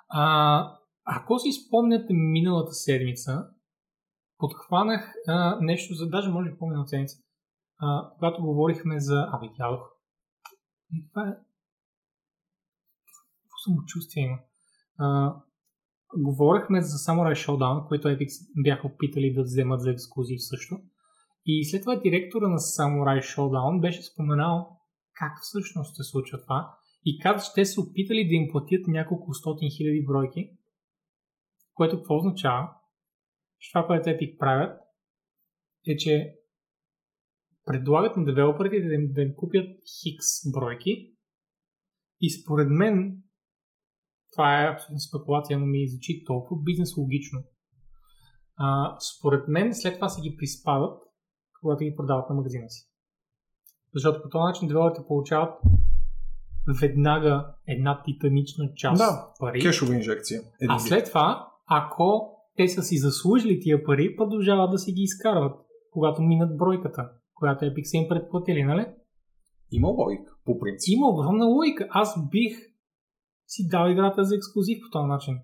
А, ако си спомняте миналата седмица, подхванах а, нещо, за даже може би по-миналата седмица, а, когато говорихме за... Абе, ядох. И това е... Какво самочувствие има? А, говорихме за Samurai Showdown, което Epic бяха опитали да вземат за ексклюзив също. И след това директора на Samurai Showdown беше споменал как всъщност се случва това и как ще се опитали да им платят няколко стотин хиляди бройки, което какво означава? Че това, което Epic правят, е, че предлагат на девелоперите да им, да им купят хикс бройки и според мен това е абсолютно спекулация, но ми звучи толкова бизнес логично. А, според мен след това се ги приспадат, когато ги продават на магазина си. Защото по този начин девелоперите получават веднага една титанична част Да, пари. Кешова инжекция. Един А след това, ако те са си заслужили тия пари, продължават да си ги изкарват, когато минат бройката, която Epic са им предплатили, нали? Има логика, по принцип. Има огромна логика. Аз бих си дал играта за ексклюзив по този начин.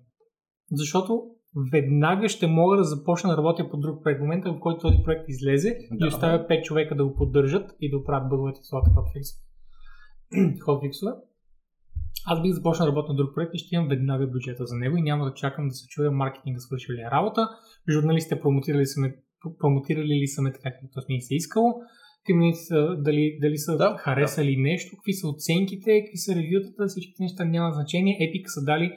Защото веднага ще мога да започна да работя по друг проект. В момента, в който този проект излезе Да. и оставя 5 човека да го поддържат и да оправят бъговете с хотфиксове, аз бих започнал да работя на друг проект и ще имам веднага бюджета за него и няма да чакам да се чуя маркетинга свърши ли е работа, журналистите промотирали са ме, промотирали ли са ме така, както ми се е искало, Криминалите са, дали, дали са Да, харесали нещо, какви са оценките, какви са ревютата, всичките неща няма значение. Epic са дали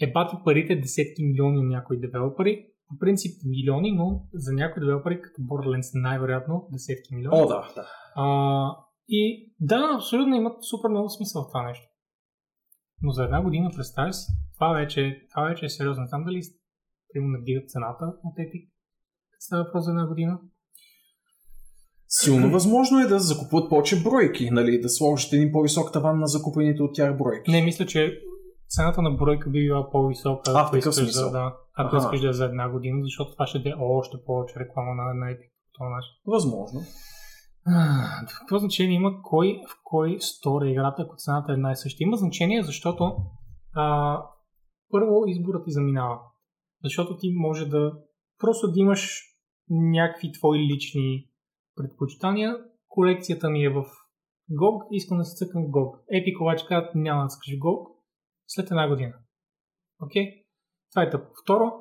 ебати парите десетки милиони на някои девелопери. По принцип милиони, но за някои девелопери като Borderlands най-вероятно десетки милиони. О, да, да. А, и да, абсолютно имат супер много смисъл в това нещо. Но за една година, представя си, това вече, това вече е сериозно. Знам дали примерно не вдигат цената от Epic. Става въпрос за една година. Силно възможно е да закупуват повече бройки, нали, да сложат един по-висок таван на закупените от тях бройки. Не, мисля, че цената на бройка би била по-висока, А, ако искаш да, да, ако искаш да е за една година, защото това ще даде още повече реклама на, на Epic по този начин. Възможно. Какво значение има кой в кой стор е играта, ако цената е една и съща? Има значение, защото а, първо изборът ти заминава. Защото ти може да просто да имаш някакви твои лични предпочитания. Колекцията ми е в GOG, искам да се цъкам GOG. Epic обаче казват няма да цъкаш GOG след една година. Окей? Това е тъпо. Второ,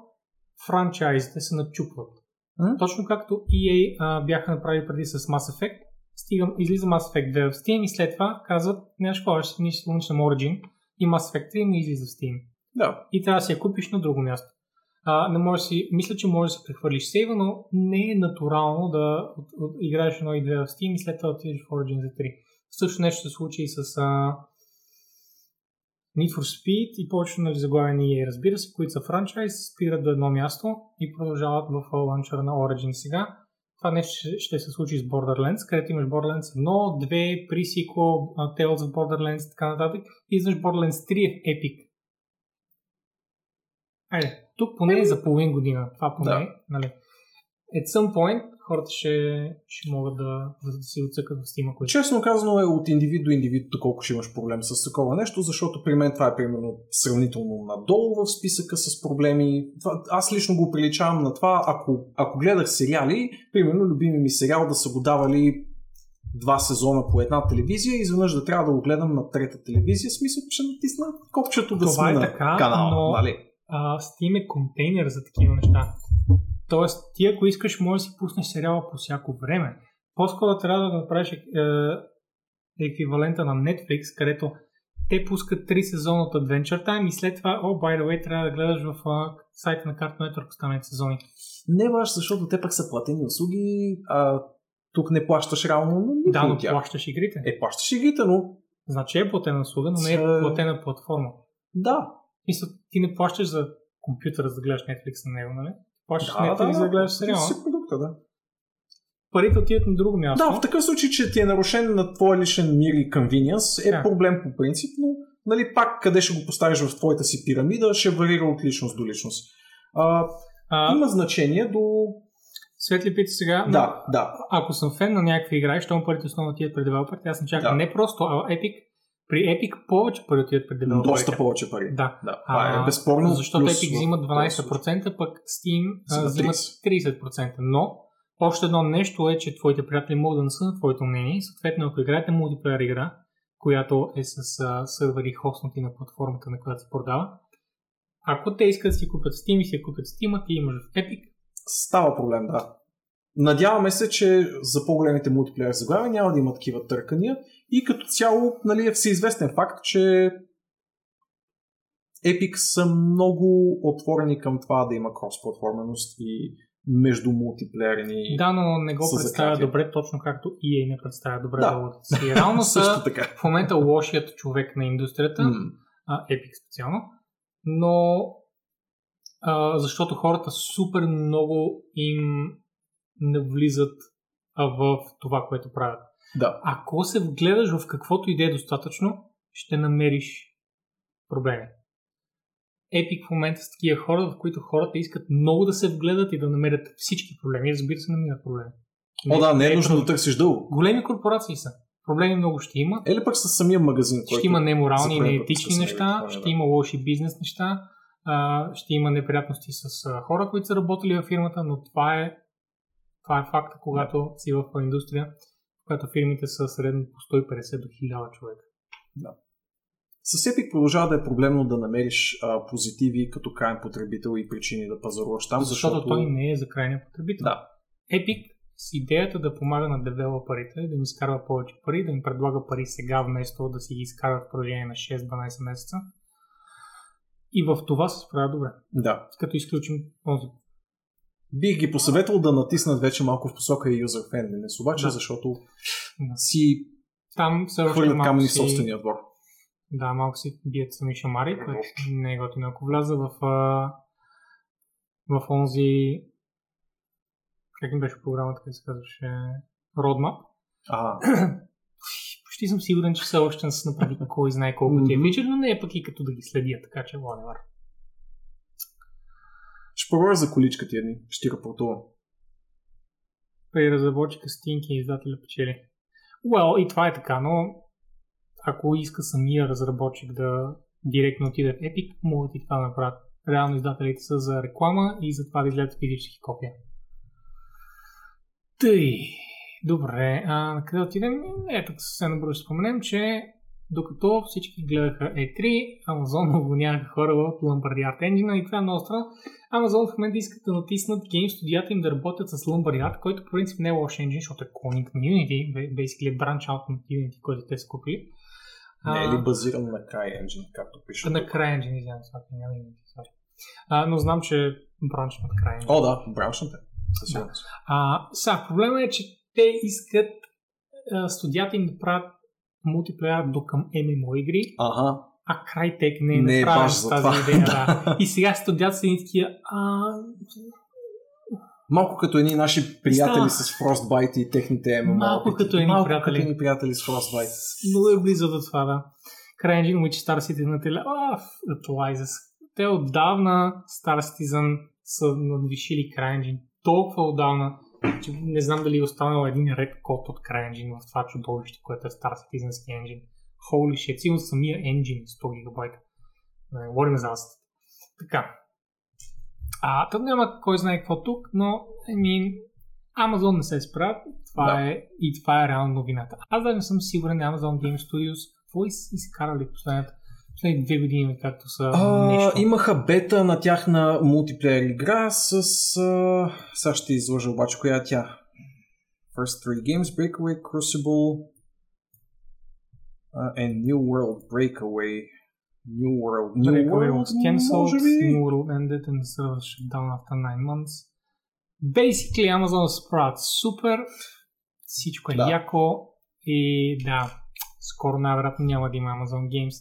франчайзите се начупват. М? Точно както EA а, бяха направили преди с Mass Effect, стигам, излиза Mass Effect 2 в Steam и след това казват, нещо какво, ще ние ще Origin и Mass Effect 3 не излиза в Steam. Да. И трябва да си я купиш на друго място. А, не може си, мисля, че може да се прехвърлиш сейва, но не е натурално да от, от, играеш едно и две в Steam и след това отидеш в Origin за 3. Също нещо се случи и с а, Need for Speed и повечето нали, заглавия на EA, разбира се, които са франчайз, спират до едно място и продължават в ланчера на Origin сега. Това нещо ще, се случи с Borderlands, където имаш Borderlands 1, 2, pre-sequel, Tales of Borderlands и така нататък. И изведнъж Borderlands 3 е Epic. Айде, тук поне е за половин година. Това поне, Да. нали. At some point хората ще, ще могат да, да, да си отцъкат в ако искат. Честно казано е от индивид до индивид, доколко ще имаш проблем с такова нещо, защото при мен това е примерно сравнително надолу в списъка с проблеми. Това, аз лично го приличавам на това, ако, ако гледах сериали, примерно любими ми сериал да са го давали два сезона по една телевизия и изведнъж да трябва да го гледам на трета телевизия, смисъл, че натисна копчето да Това е смена така, канала, но- нали? А, Steam е контейнер за такива неща. Тоест, ти ако искаш, може да си пуснеш сериала по всяко време. По-скоро трябва да направиш е, еквивалента на Netflix, където те пускат три сезона от Adventure Time и след това, о, by the way, трябва да гледаш в а, сайта на Cartoon Network останалите сезони. Не баш, защото те пък са платени услуги, а тук не плащаш реално никой Да, но тях. плащаш игрите. Е, плащаш игрите, но Значи е платена услуга, но не е платена платформа. да, Мисля, ти не плащаш за компютъра, за да гледаш Netflix на него, нали? Плащаш Да, Netflix, да, за да гледаш да, сериала. си продукта, да. Парите отиват на друго място. Да, в такъв случай, че ти е нарушен на твоя личен мир и convenience, е Да. проблем по принцип, но нали, пак къде ще го поставиш в твоята си пирамида, ще варира от личност до личност. А, а, има значение до... Светли пита сега, Да, да. ако съм фен на някаква игра щом парите основно отиват при девелоперите, аз не чакам Да. не просто, а Epic, при Epic повече пари отиват при девелоперите. Доста повече пари. Да. Да, това е безспорно. Защото плюс Epic в взимат този 12%, пък Steam Взимат взимат 30%. Но още едно нещо е, че твоите приятели могат да не са на твоето мнение. Съответно, ако играете мултиплеер игра, която е с а, сървъри хоснати на платформата, на която се продава, ако те искат да си купят Steam и си купят Steam, ти имаш в Epic, Става проблем, да. Надяваме се, че за по-големите мултиплеер заглавия няма да има такива търкания и като цяло нали, е всеизвестен факт, че Epic са много отворени към това да има кросплатформеност и между мултиплеерни. Да, но не го представя добре, точно както EA не представя добре Да. работата си. Реално са така. в момента лошият човек на индустрията, М. а, Epic специално, но а, защото хората супер много им навлизат в това, което правят. Да. Ако се вгледаш в каквото и да е достатъчно, ще намериш проблеми. Epic в момента с такива хора, в които хората искат много да се вгледат и да намерят всички проблеми. Разбира се, намират проблеми. О, да, не е нужно трудно. да търсиш дълго. Големи корпорации са. Проблеми много ще има. Или пък с самия магазин, който... Ще има неморални и неетични неща, срещаме, ще да. има лоши бизнес неща, ще има неприятности с хора, които са работили във фирмата, но това е, това е факта, когато си в индустрия, която фирмите са средно по 150 до 1000 човека. С Epic продължава да е проблемно да намериш а, позитиви като крайен потребител и причини да пазаруваш там, Защото, защото... той не е за крайния потребител. Да. Epic с идеята да помага на девелоперите, да им изкарва повече пари, да им предлага пари сега, вместо да си ги изкарват в продължение на 6-12 месеца. И в това се справя добре. Да. Като изключим този Бих ги посъветвал да натиснат вече малко в посока и user friendliness, обаче, Да. защото Да. си Там все още хвърлят камъни си- собствения двор. Да, малко си бият сами шамари, което не е готино. Ако вляза в, в онзи как им беше програмата, където се казваше Roadmap, А, почти съм сигурен, че все още не са направили кой знае колко ти е фичър, но не е пък и като да ги следя, така че whatever. Ще поговоря за количка ти едни. Ще ти рапортувам. При разработчика Стинки издателя печели. Well, и това е така, но ако иска самия разработчик да директно отиде в Epic, могат и това да направят. Реално издателите са за реклама и за това да излядат физически копия. Тъй. Добре, а на къде отидем? Ето, съвсем набързо ще споменем, че докато всички гледаха E3, Amazon уволняваха хора в Lombardi Art Engine и това е много странно. Amazon в момента искат да натиснат гейм студията им да работят с Lombardi Art, който по принцип не е лош engine, защото е клоник на Unity, basically е branch out на Unity, който те са купили. Не е ли базиран на CryEngine, както пише? на? CryEngine, извинявам се, няма Unity, sorry. А, но знам, че е branch на CryEngine. О, да. Със сигурност. А, сега, проблема е, че те искат а, студията им да правят мултиплеер до към MMO игри, Ага. а Crytek не е Не е направен с тази това. идея. Да. И сега студията са такива, а, Малко като едни наши приятели Става. с Frostbite и техните MMO. Малко като едни Малко приятели. като едни приятели с Frostbite. много е близо до това, да. CryEngine which Star Citizen на теле... А. Те отдавна Star Citizen са надвишили CryEngine. Толкова отдавна, че не знам дали е останал един ред код от CryEngine в това чудовище, което е Star Citizen Engine. Holy shit, сигурно самия engine е 100 гигабайта. Не говорим за аз. Така. А, там няма кой знае какво тук, но I mean, Amazon не се справят. Това Да. е, и това е реално новината. Аз даже не съм сигурен Amazon Game Studios какво из- изкарали последните, последните две години, както са А, нещо. имаха бета на тяхна мултиплеер игра с... А... Сега ще изложа обаче коя е тя. First three games, Breakaway, Crucible uh, and New World Breakaway. New World. New Breakaway World, was cancelled? New World ended and the server shut down after 9 months. Basically, Amazon се справят супер, всичко е Да. яко и да, скоро най-вероятно няма да има Amazon Games.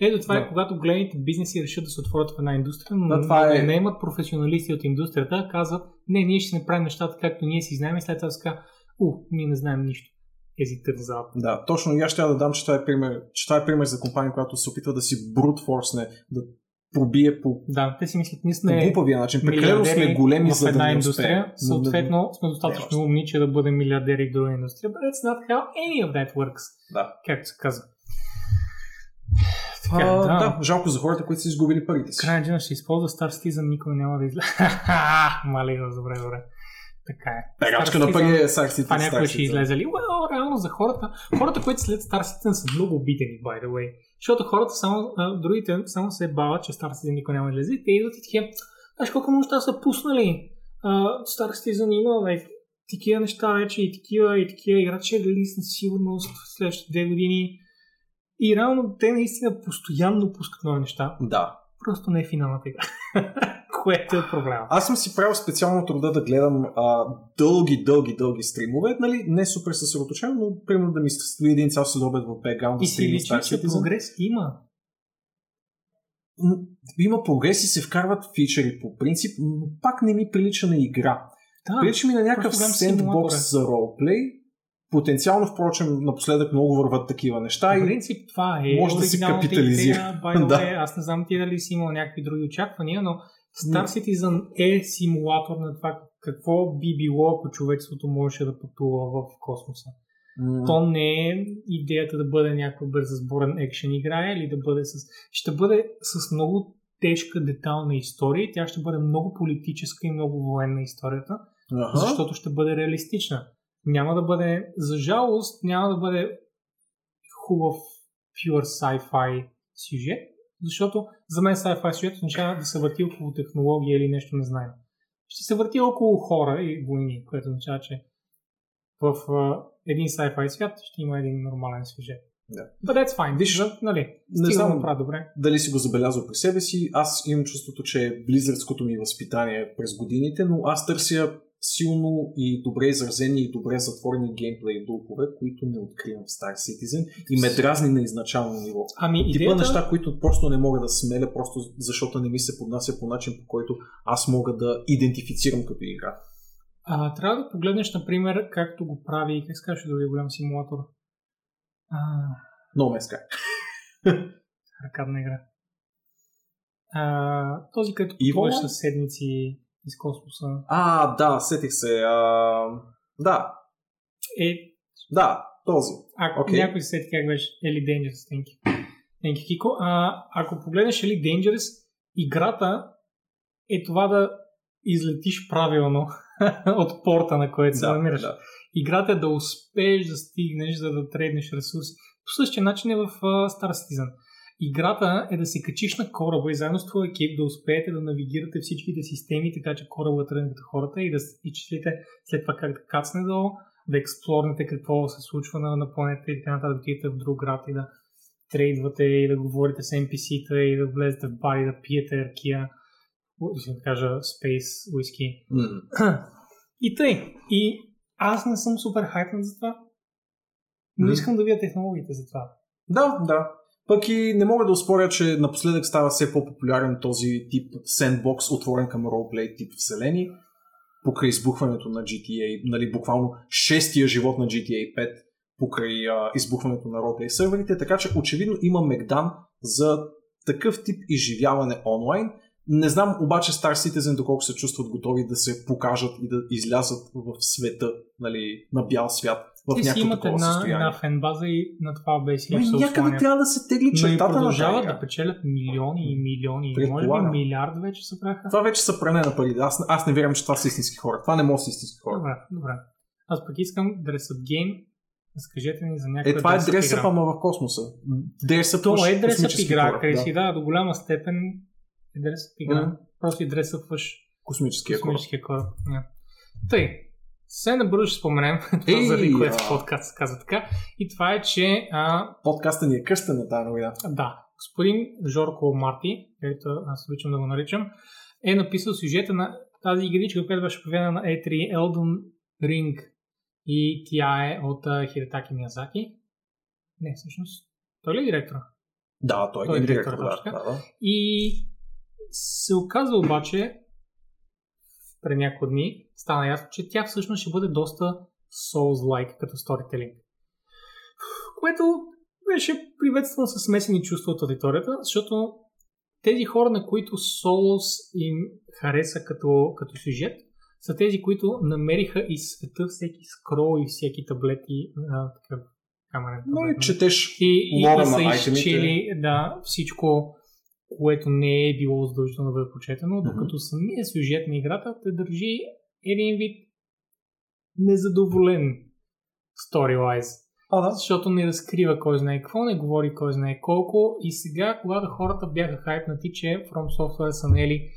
Ето това Да. е когато големите бизнеси решат да се отворят в една индустрия, но Да, това е- не имат професионалисти от индустрията, казват, не, ние ще направим нещата както ние си знаем и след това ска, у, ние не знаем нищо. Ези тързават. Да, точно и аз ще да дам, че това е пример, че това е пример за компания, която се опитва да си брут форсне, да пробие по, Да, те си мислят, ние по сме глупавия начин. Прекалено сме големи, за да една не индустрия, съответно сме достатъчно умни, че да бъдем милиардери в друга индустрия. But that's not how any of that works, Да. както се казва. А, Така, да. да. жалко за хората, които са изгубили парите си. Крайна дена ще използва Star Citizen, никой няма да излезе. Малина, добре, добре. Така е. Star на пари е Star Citizen. Това някой ще излезе ли? Well, реално за хората. Хората, които след Star Citizen са много обидени, by the way. Защото хората само, а, другите само се бават, че Star Citizen никой няма да излезе. Те идват и такива, знаеш колко неща са пуснали. А, Star Citizen има like, такива неща вече и такива и такива играчи релиз на сигурност следващите две години. И реално те наистина постоянно пускат нови неща. Да. Просто не е финалната игра. Което е проблема. Аз съм си правил специално труда да гледам а, дълги, дълги, дълги стримове. Нали? Не супер съсредоточено, но примерно да ми стои един цял следобед в бекграунд И си личи, че прогрес има. има прогрес и се вкарват фичери по принцип, но пак не ми прилича на игра. Да, Прилича ми на някакъв сендбокс за ролплей. Потенциално, впрочем, напоследък много върват такива неща. И... принцип това е може да се оригиналната капитализира. Идея, Да. Аз не знам ти дали си имал някакви други очаквания, но Star Citizen е симулатор на това какво би било, ако човечеството можеше да пътува в космоса. М, То не е идеята да бъде някаква бързазборен екшен игра или да бъде с... Ще бъде с много тежка детална история тя ще бъде много политическа и много военна историята, аха. защото ще бъде реалистична. Няма да бъде, за жалост, няма да бъде хубав pure sci-fi сюжет, защото за мен sci-fi сюжет означава да се върти около технология или нещо незнаемо. Ще се върти около хора и войни, което означава, че в а, един sci-fi свят ще има един нормален сюжет. Да. But that's fine. Виж, нали, не знам. прави добре. дали си го забелязал при себе си. Аз имам чувството, че е близърското ми възпитание през годините, но аз търся силно и добре изразени и добре затворени геймплей духове, които не откривам в Star Citizen и ме дразни на изначално ниво. Ами, Типа идеята... неща, които просто не мога да смеля, просто защото не ми се поднася по начин, по който аз мога да идентифицирам като игра. А, трябва да погледнеш, например, както го прави, как казваше другия голям симулатор? А, No Man's Sky. аркадна игра. А, този, Evo пътуваш с седмици из космоса. А, да, сетих се. А, да, Е, да, този. ако Окей. някой се сети как беше Eli Dangerous, thank you. Кико. А, ако погледнеш Eli Dangerous, играта е това да излетиш правилно от порта, на който се Да, намираш. да. Играта е да успееш да стигнеш, за да трейднеш ресурси. По същия начин е в uh, Star Citizen. Играта е да се качиш на кораба и заедно с твоя екип да успеете да навигирате всичките системи, така че кораба да тръгне хората и да с- и числите след това как да кацне долу, да експлорнете какво се случва на, на планета и така нататък, да отидете в друг град и да трейдвате и да говорите с NPC-та и да влезете в бар и да пиете аркия, да кажа Space Whisky. И тъй. И аз не съм супер хайпнат за това. Но искам да видя технологиите за това. Да, да. Пък и не мога да успоря, че напоследък става все по-популярен този тип сендбокс, отворен към ролплей тип вселени, покрай избухването на GTA, нали, буквално шестия живот на GTA 5, покрай а, избухването на ролплей серверите, така че очевидно има мегдан за такъв тип изживяване онлайн. Не знам обаче Star Citizen доколко се чувстват готови да се покажат и да излязат в света, нали, на бял свят, в Те си имат една, състояние. една фенбаза и на това беше Ами, се някъде трябва да се тегли чертата на продължават да печелят милиони и милиони. Може би милиард вече се правиха. Това вече са пране на пари. Аз, аз не вярвам, че това са истински хора. Това не може да са истински хора. Добре, добре. Аз пък искам Dress Up Game. Разкажете ни за някаква Е, това е Dress Up дресъп, ама в космоса. Дресъп То е Dress Up космически игра, кораб, къде си, да. да, до голяма степен е Dress Up игра. Мгм. Просто и Dress Up Космическия кораб. космическия кораб. Yeah. Тъй, се набързо ще споменем, това заради което подкаст се казва така. И това е, че а, Подкаста ни е кръстен на тази новина. да, господин Жорко Марти, където аз обичам да го наричам, е написал сюжета на тази игричка, която беше обявена на E3 Elden Ring и тя е от uh, Хиритаки Миязаки. Не, всъщност, той ли е директора? Да, той, Той е е директор. Да, да, да. И се оказа обаче, пред няколко дни, стана ясно, че тя всъщност ще бъде доста Souls-like като сторителинг. Което беше приветствано с смесени чувства от аудиторията, защото тези хора, на които Souls им хареса като, като сюжет, са тези, които намериха из света всеки скрол и всеки таблети, а, такъв камерен Но таблет, и нали? четеш и, и, и са изчели да, всичко, което не е било задължително да бъде прочетено, докато самия сюжет на играта те държи един вид незадоволен story-wise. А, да. Защото не разкрива кой знае какво, не говори кой знае колко. И сега, когато хората бяха хайпнати, че From Software са наели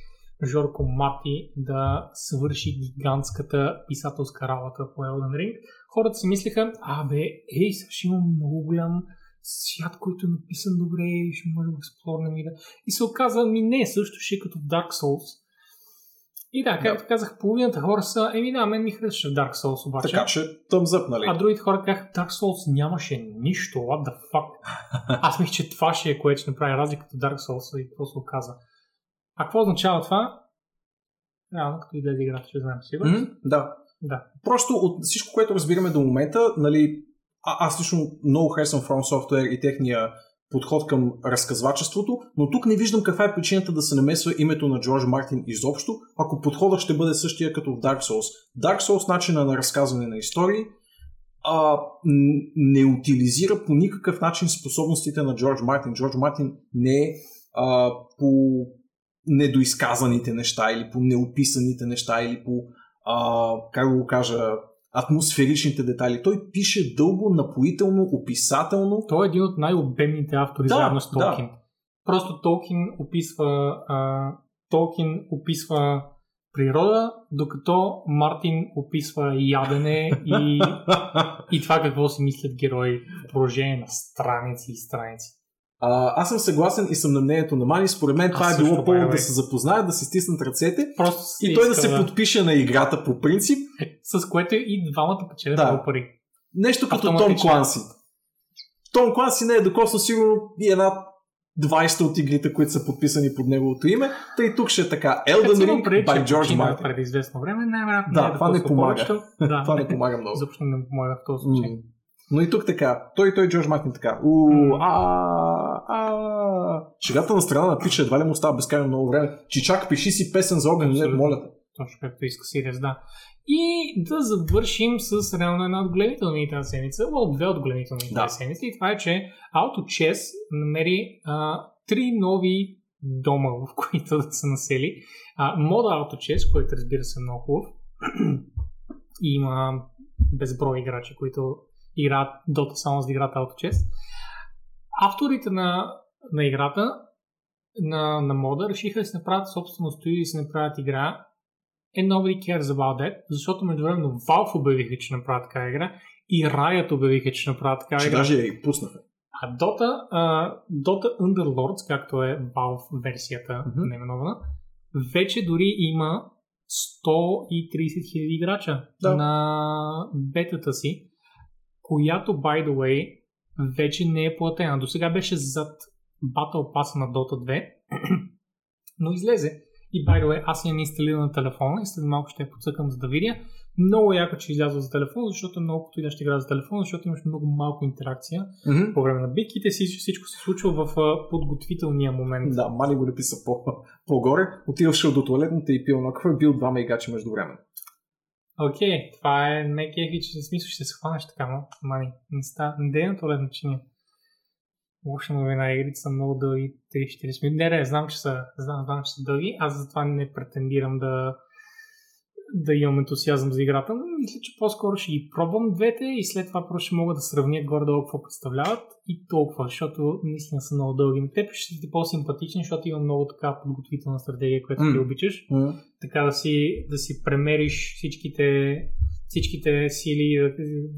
Жорко Марти да свърши гигантската писателска работа по Elden Ring, хората си мислеха, а бе, ей, сега ще има много голям свят, който е написан добре, ще може да експлорнем и да... И се оказа, ми не, също ще е като в Dark Souls. И да, както казах, половината хора са, еми да, мен ми харесваше Dark Souls обаче. Така че, thumbs up, нали? А другите хора казаха, Dark Souls нямаше нищо, what the fuck. Аз мисля, че това ще е което ще направи разликата Dark Souls и какво се оказа. А какво означава това? Реално, като излезе играта, ще знаем сигурно. М, Да. Да. Просто от всичко, което разбираме до момента, нали, а, аз лично много харесвам From Software и техния подход към разказвачеството, но тук не виждам каква е причината да се намесва името на Джордж Мартин изобщо, ако подходът ще бъде същия като в Dark Souls. Dark Souls начина на разказване на истории а, не утилизира по никакъв начин способностите на Джордж Мартин. Джордж Мартин не е а, по недоизказаните неща или по неописаните неща или по, а, как да го кажа, атмосферичните детайли. Той пише дълго, напоително, описателно. Той е един от най-обемните автори Да, заедно с да. Толкин. Просто Толкин описва, а, Толкин описва природа, докато Мартин описва ядене и, и това какво си мислят герои в продължение на страници и страници. А, аз съм съгласен и съм на мнението на Мани. Според мен това Аз е било повод да се запознаят, да се стиснат ръцете Просто и той да се подпише на играта по принцип. С което и двамата печелят Да. пари. Нещо като Том. Кланси. Том Кланси не е докоснал сигурно и една 20 от игрите, които са подписани под неговото име. Тъй тук ще е така. Elden имам Ring предвид, by George Martin. преди известно време, най-вероятно Да, е това не помага. повечето. Да, Това не помага много. Изобщо не помага в този случай. М. Но и тук така. Той и той Джордж Мартин така. У, а, а. Шегата на страна на пича едва ли му остава безкрайно много време. Чичак, пиши си песен за огън, не, моля те. Точно както иска Сириус, да. И да завършим с реално една от големите новини тази седмица, well, две от големите новини Да. седмица. И това е, че AutoChess намери а, три нови дома, в които да се насели. А, мода AutoChess, който разбира се е много хубав. И има безброй играчи, които играят Dota само за да играят AutoChess. Авторите на, на играта на, на мода решиха да си направят собствено студио и да си направят игра and nobody cares about that, защото междувременно Valve обявиха, че направят такава игра и Riot обявиха, че направят такава Че игра. даже я и пуснаха. А Dota, а, Dota Underlords, както е Valve версията Мгм. наименована, вече дори има 130 хиляди играча Да. на бетата си, която, by the way, вече не е платена. До сега беше зад Battle Pass на Dota 2, но излезе. И by the way, аз имам инсталиран на телефона и след малко ще я подсъкам за да видя. Много яко, че излязва за телефон, защото много подходяща игра за телефон, защото имаш много малко интеракция Мгм. по време на битките. Всичко, всичко се случва в подготвителния момент. Да, Мали го написа по, по-горе. Отиваше до туалетната и пил на кафе, бил два мейгачи между време. Окей, това е не кефи, че смисъл ще се хванеш така, но мани, не ста, не дей на чиния. Лоша новина, игрите са много дълги, 3-40 минути. Не, не, знам, че са, знам, знам, че са дълги. Аз затова не претендирам да, да имам ентусиазъм за играта, но мисля, че по-скоро ще ги пробвам двете и след това просто ще мога да сравня горе-долу какво представляват и толкова, защото наистина са много дълги. Теб ще ти по-симпатичен, защото има много така подготвителна стратегия, която ти М. обичаш М. така да си, да си премериш всичките, всичките сили, да,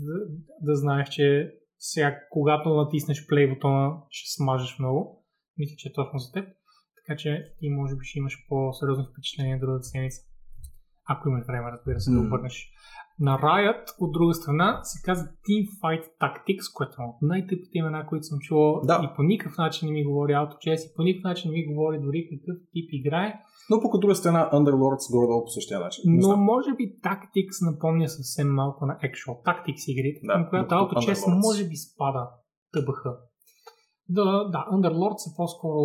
да, да знаеш, че сега, когато натиснеш плей бутона, ще смажеш много. Мисля, че е точно за теб. Така че ти може би ще имаш по-сериозно впечатление другата седмица. Ако имаш време, разбира се, да М. обърнеш. На Riot, от друга страна, се казва Teamfight Tactics, което е от най-тъпите имена, които съм чувал. Да. И по никакъв начин не ми говори AutoChess, и по никакъв начин не ми говори дори какъв тип игра е. Но пък от друга страна Underlords горе-долу по същия начин. Не Но знам. може би Tactics напомня съвсем малко на Actual Tactics игрите, Да, към която AutoChess може би спада ТБХ. Да, да, Underlords е по-скоро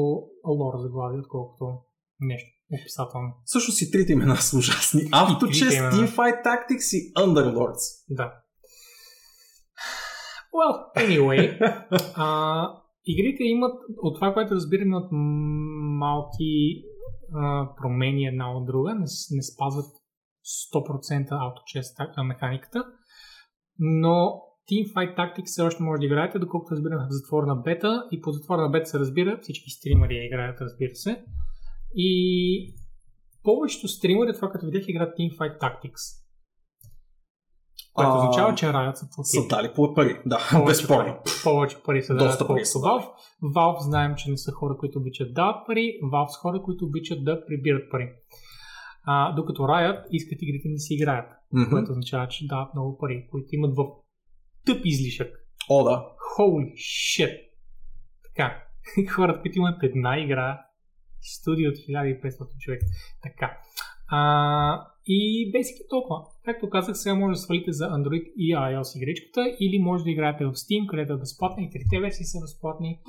лор заглавие, отколкото нещо описателно. Всъщност и трите имена са ужасни. имена. Teamfight Tactics и Underlords. Да. Well, anyway, а, игрите имат, от това, което разбираме, имат малки а, промени една от друга, не, не спазват 100% AutoChess так- а, механиката, но Teamfight Tactics все още може да играете, доколкото разбирам в затворена бета и по затворена бета се разбира, всички стримери я играят, разбира се. И повечето стримери, това като видях, играят Teamfight Tactics. Което А, означава, че Riot са платили. Са дали пари. Да, безспорно. пари. Повече пари са Доста дадат пари са Valve. Valve знаем, че не са хора, които обичат да дават пари. Valve са хора, които обичат да прибират пари. А, докато Riot искат игрите не си играят, Мгм. което означава, че дават много пари, които имат в тъп излишък. О, да. Holy shit! Така, хората, които имат една игра, студио от 1500 човек. Така. А, и basically толкова. Както казах, сега може да свалите за Android и iOS игричката или може да играете в Steam, където е безплатна и трите версии са безплатни.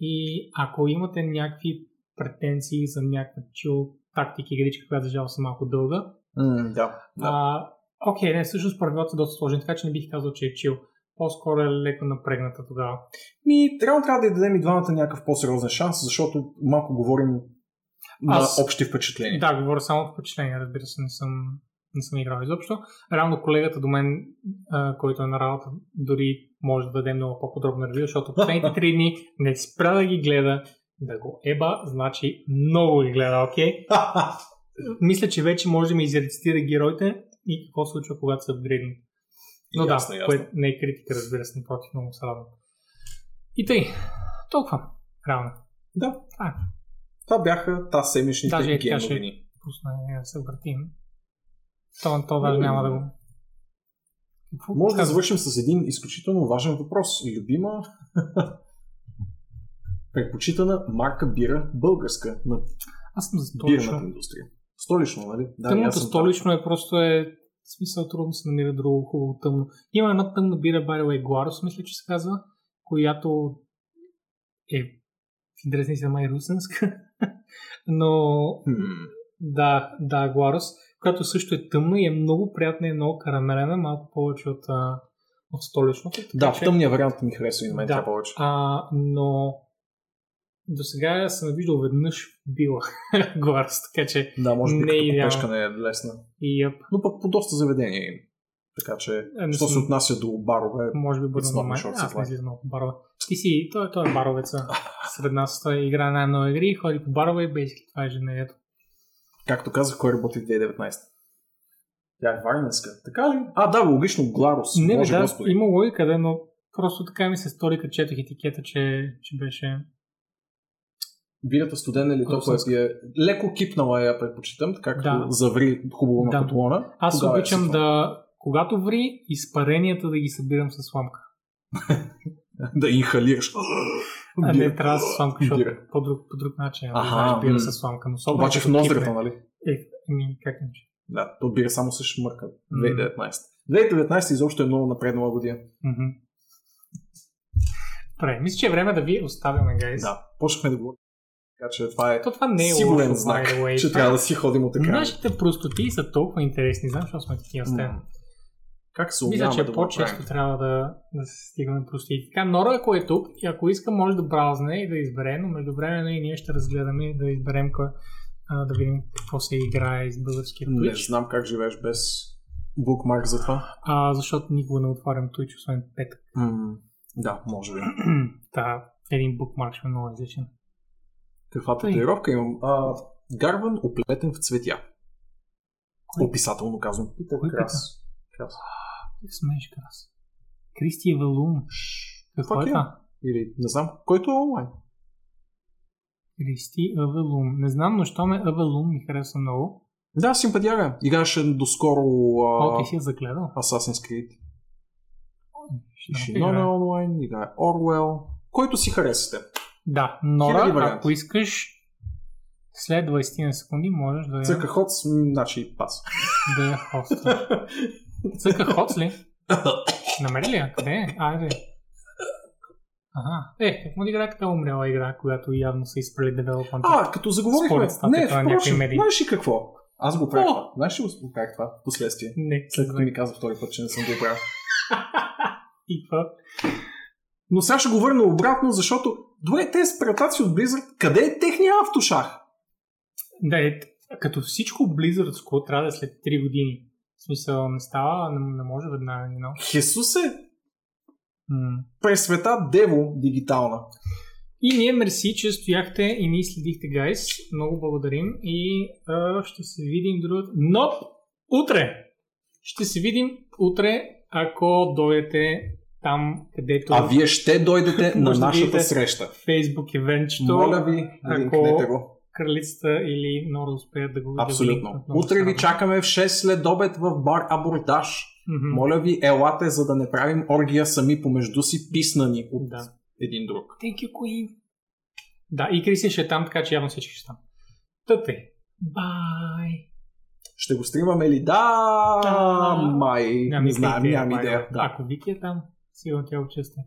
И ако имате някакви претенции за някаква чил тактика игричка, която за жал са малко дълга, да. да. а, окей, не, всъщност правилата са доста сложни, така че не бих казал, че е чил. По-скоро е леко напрегната тогава. Ми, трябва, трябва да й дадем и двамата някакъв по-сериозен шанс, защото малко говорим на Аз- общи впечатления. Да, говоря само от впечатление, разбира се, не съм, не съм играл изобщо. Реално колегата до мен, а, който е на работа, дори може да даде много по-подробна ревю, защото последните три дни не спря да ги гледа, да го еба, значи много ги гледа, окей? Мисля, че вече може да изрецитира героите и какво се случва, когато са апгрейдни. Но Ясно, да, ясно. което не е критика, разбира се, напротив, много се радвам. И тъй, толкова, реално. да. Е. Това бяха тази седмичните Даже ще- новини. Пусна е да се въртим. То, то даже няма да го... Какво Може да завършим с един изключително важен въпрос. Любима предпочитана марка бира българска на Аз съм за бирната индустрия. Столично, нали? Да, и Тъмното столично е просто е в смисъл трудно се намира друго хубаво тъмно. Има една тъмна бира, the way, Guaros, мисля, че се казва, която е в интересни си май русенска. Но. Хм. да, да, Guaros, която също е тъмна и е много приятна и е много карамелена, малко повече от, а, от столичното. Да, че- в тъмния вариант ми харесва и на мен Да. тя повече. А, но до сега съм виждал веднъж била Guaros, така че Да, може би не е идеално. не е лесна. и yep, Но пък по доста заведения има. Така че, Е, що се отнася до барове, може би not на short Аз не излизам по барове. Ти си, той, той е баровеца. Сред нас той играе най-много игри, ходи по барове и basically това е ежедневието. както казах, кой работи в 2019. Тя е варненска. Така ли? А, да, логично, Гларус. Не, може, да, господи. има логика, да, но просто така ми се стори, като четох етикета, че, че беше... Бирата студена или толкова Русенска. е леко кипнала я предпочитам, така като Да. заври хубаво на котлона. Аз я обичам сипвам. да, когато ври, изпаренията да ги събирам с сламка. да инхалираш. А не трябва с сламка, защото по друг, по друг начин. Аха, Аха, бира с сламка. Но особено Обаче в ноздрата, нали? Е, ами, как иначе? Да, то бира само се шмърка. М. 2019. 2019 изобщо е много напреднала година. Мгм. Добре, мисля, че е време да ви оставяме, гайз. Да, почнахме да говорим. Така че това е То това не е сигурен лошо, знак, way. че Това- трябва да си ходим от екрана. Нашите простоти са толкова интересни, знам, защо сме такива с теб. Как се Мисля, че да по-често трябва да, да се стигаме прости. Така, Нора, ако е тук, и ако иска, може да браузне и да избере, но междувременно и ние ще разгледаме да изберем кой, а, да видим какво се играе с българския Не Twitch. знам как живееш без букмарк за това. А, защото никога не отварям Twitch, освен петък. М, да, може би. Та, един букмарк ще е много излишен. Каква татуировка имам? А, гарван, оплетен в цветя. Описателно казвам. Питър Крас. Крас. Как смееш, крас? Кристия Валум. Какво е това? Или не знам, който е онлайн. Кристи Авелум. Не знам, но що ме Авелум ми харесва много. Да, симпатяга. Играше доскоро О, а, ти си я загледал. Assassin's Creed. Е онлайн, играе Orwell. Който си харесате. Да, Нора, ако искаш, след 20 на секунди можеш да я, Цъка ход, значи пас. да я хоства. Цъка Хоц ли? Намери ли я? Къде е? Айде. Ага. Е, какво да игра, като умряла игра, която явно са изпрели девелопмента? А, като заговорихме. Не, впрочем, знаеш ли какво? Аз го правих. Знаеш ли го правих това? в Последствие. Не, След като ми каза втори път, че не съм го правил. И какво? Но сега ще го върна обратно, защото добре, тези спретаци от Blizzard, къде е техния автошах? Да, е, като всичко Blizzardско трябва да е след 3 години. В смисъл не става, не, не може веднага, you know? Хесусе, М. пресвета Дево дигитална. И ние мерси, че стояхте и ни следихте, гайс. Много благодарим и а, ще се видим другата. Но утре! Ще се видим утре, ако дойдете там, където А вие ще дойдете на нашата среща. Facebook евентчето, Моля ви, ако- линкнете го. Кралицата или да успеят да го Абсолютно. да Утре ви чакаме в 6 след обед в бар Абордаж. Мгм. Моля ви, елате, за да не правим оргия сами помежду си, писнани от Да. един друг. Thank you, Queen. Да, и Криси ще е там, така че явно всички ще там. Тъте. Бай. Ще го стримаме ли? Да, Да. май. Нямам не идея, нямам идея. Да. Ако Вики е там, сигурно тя участва.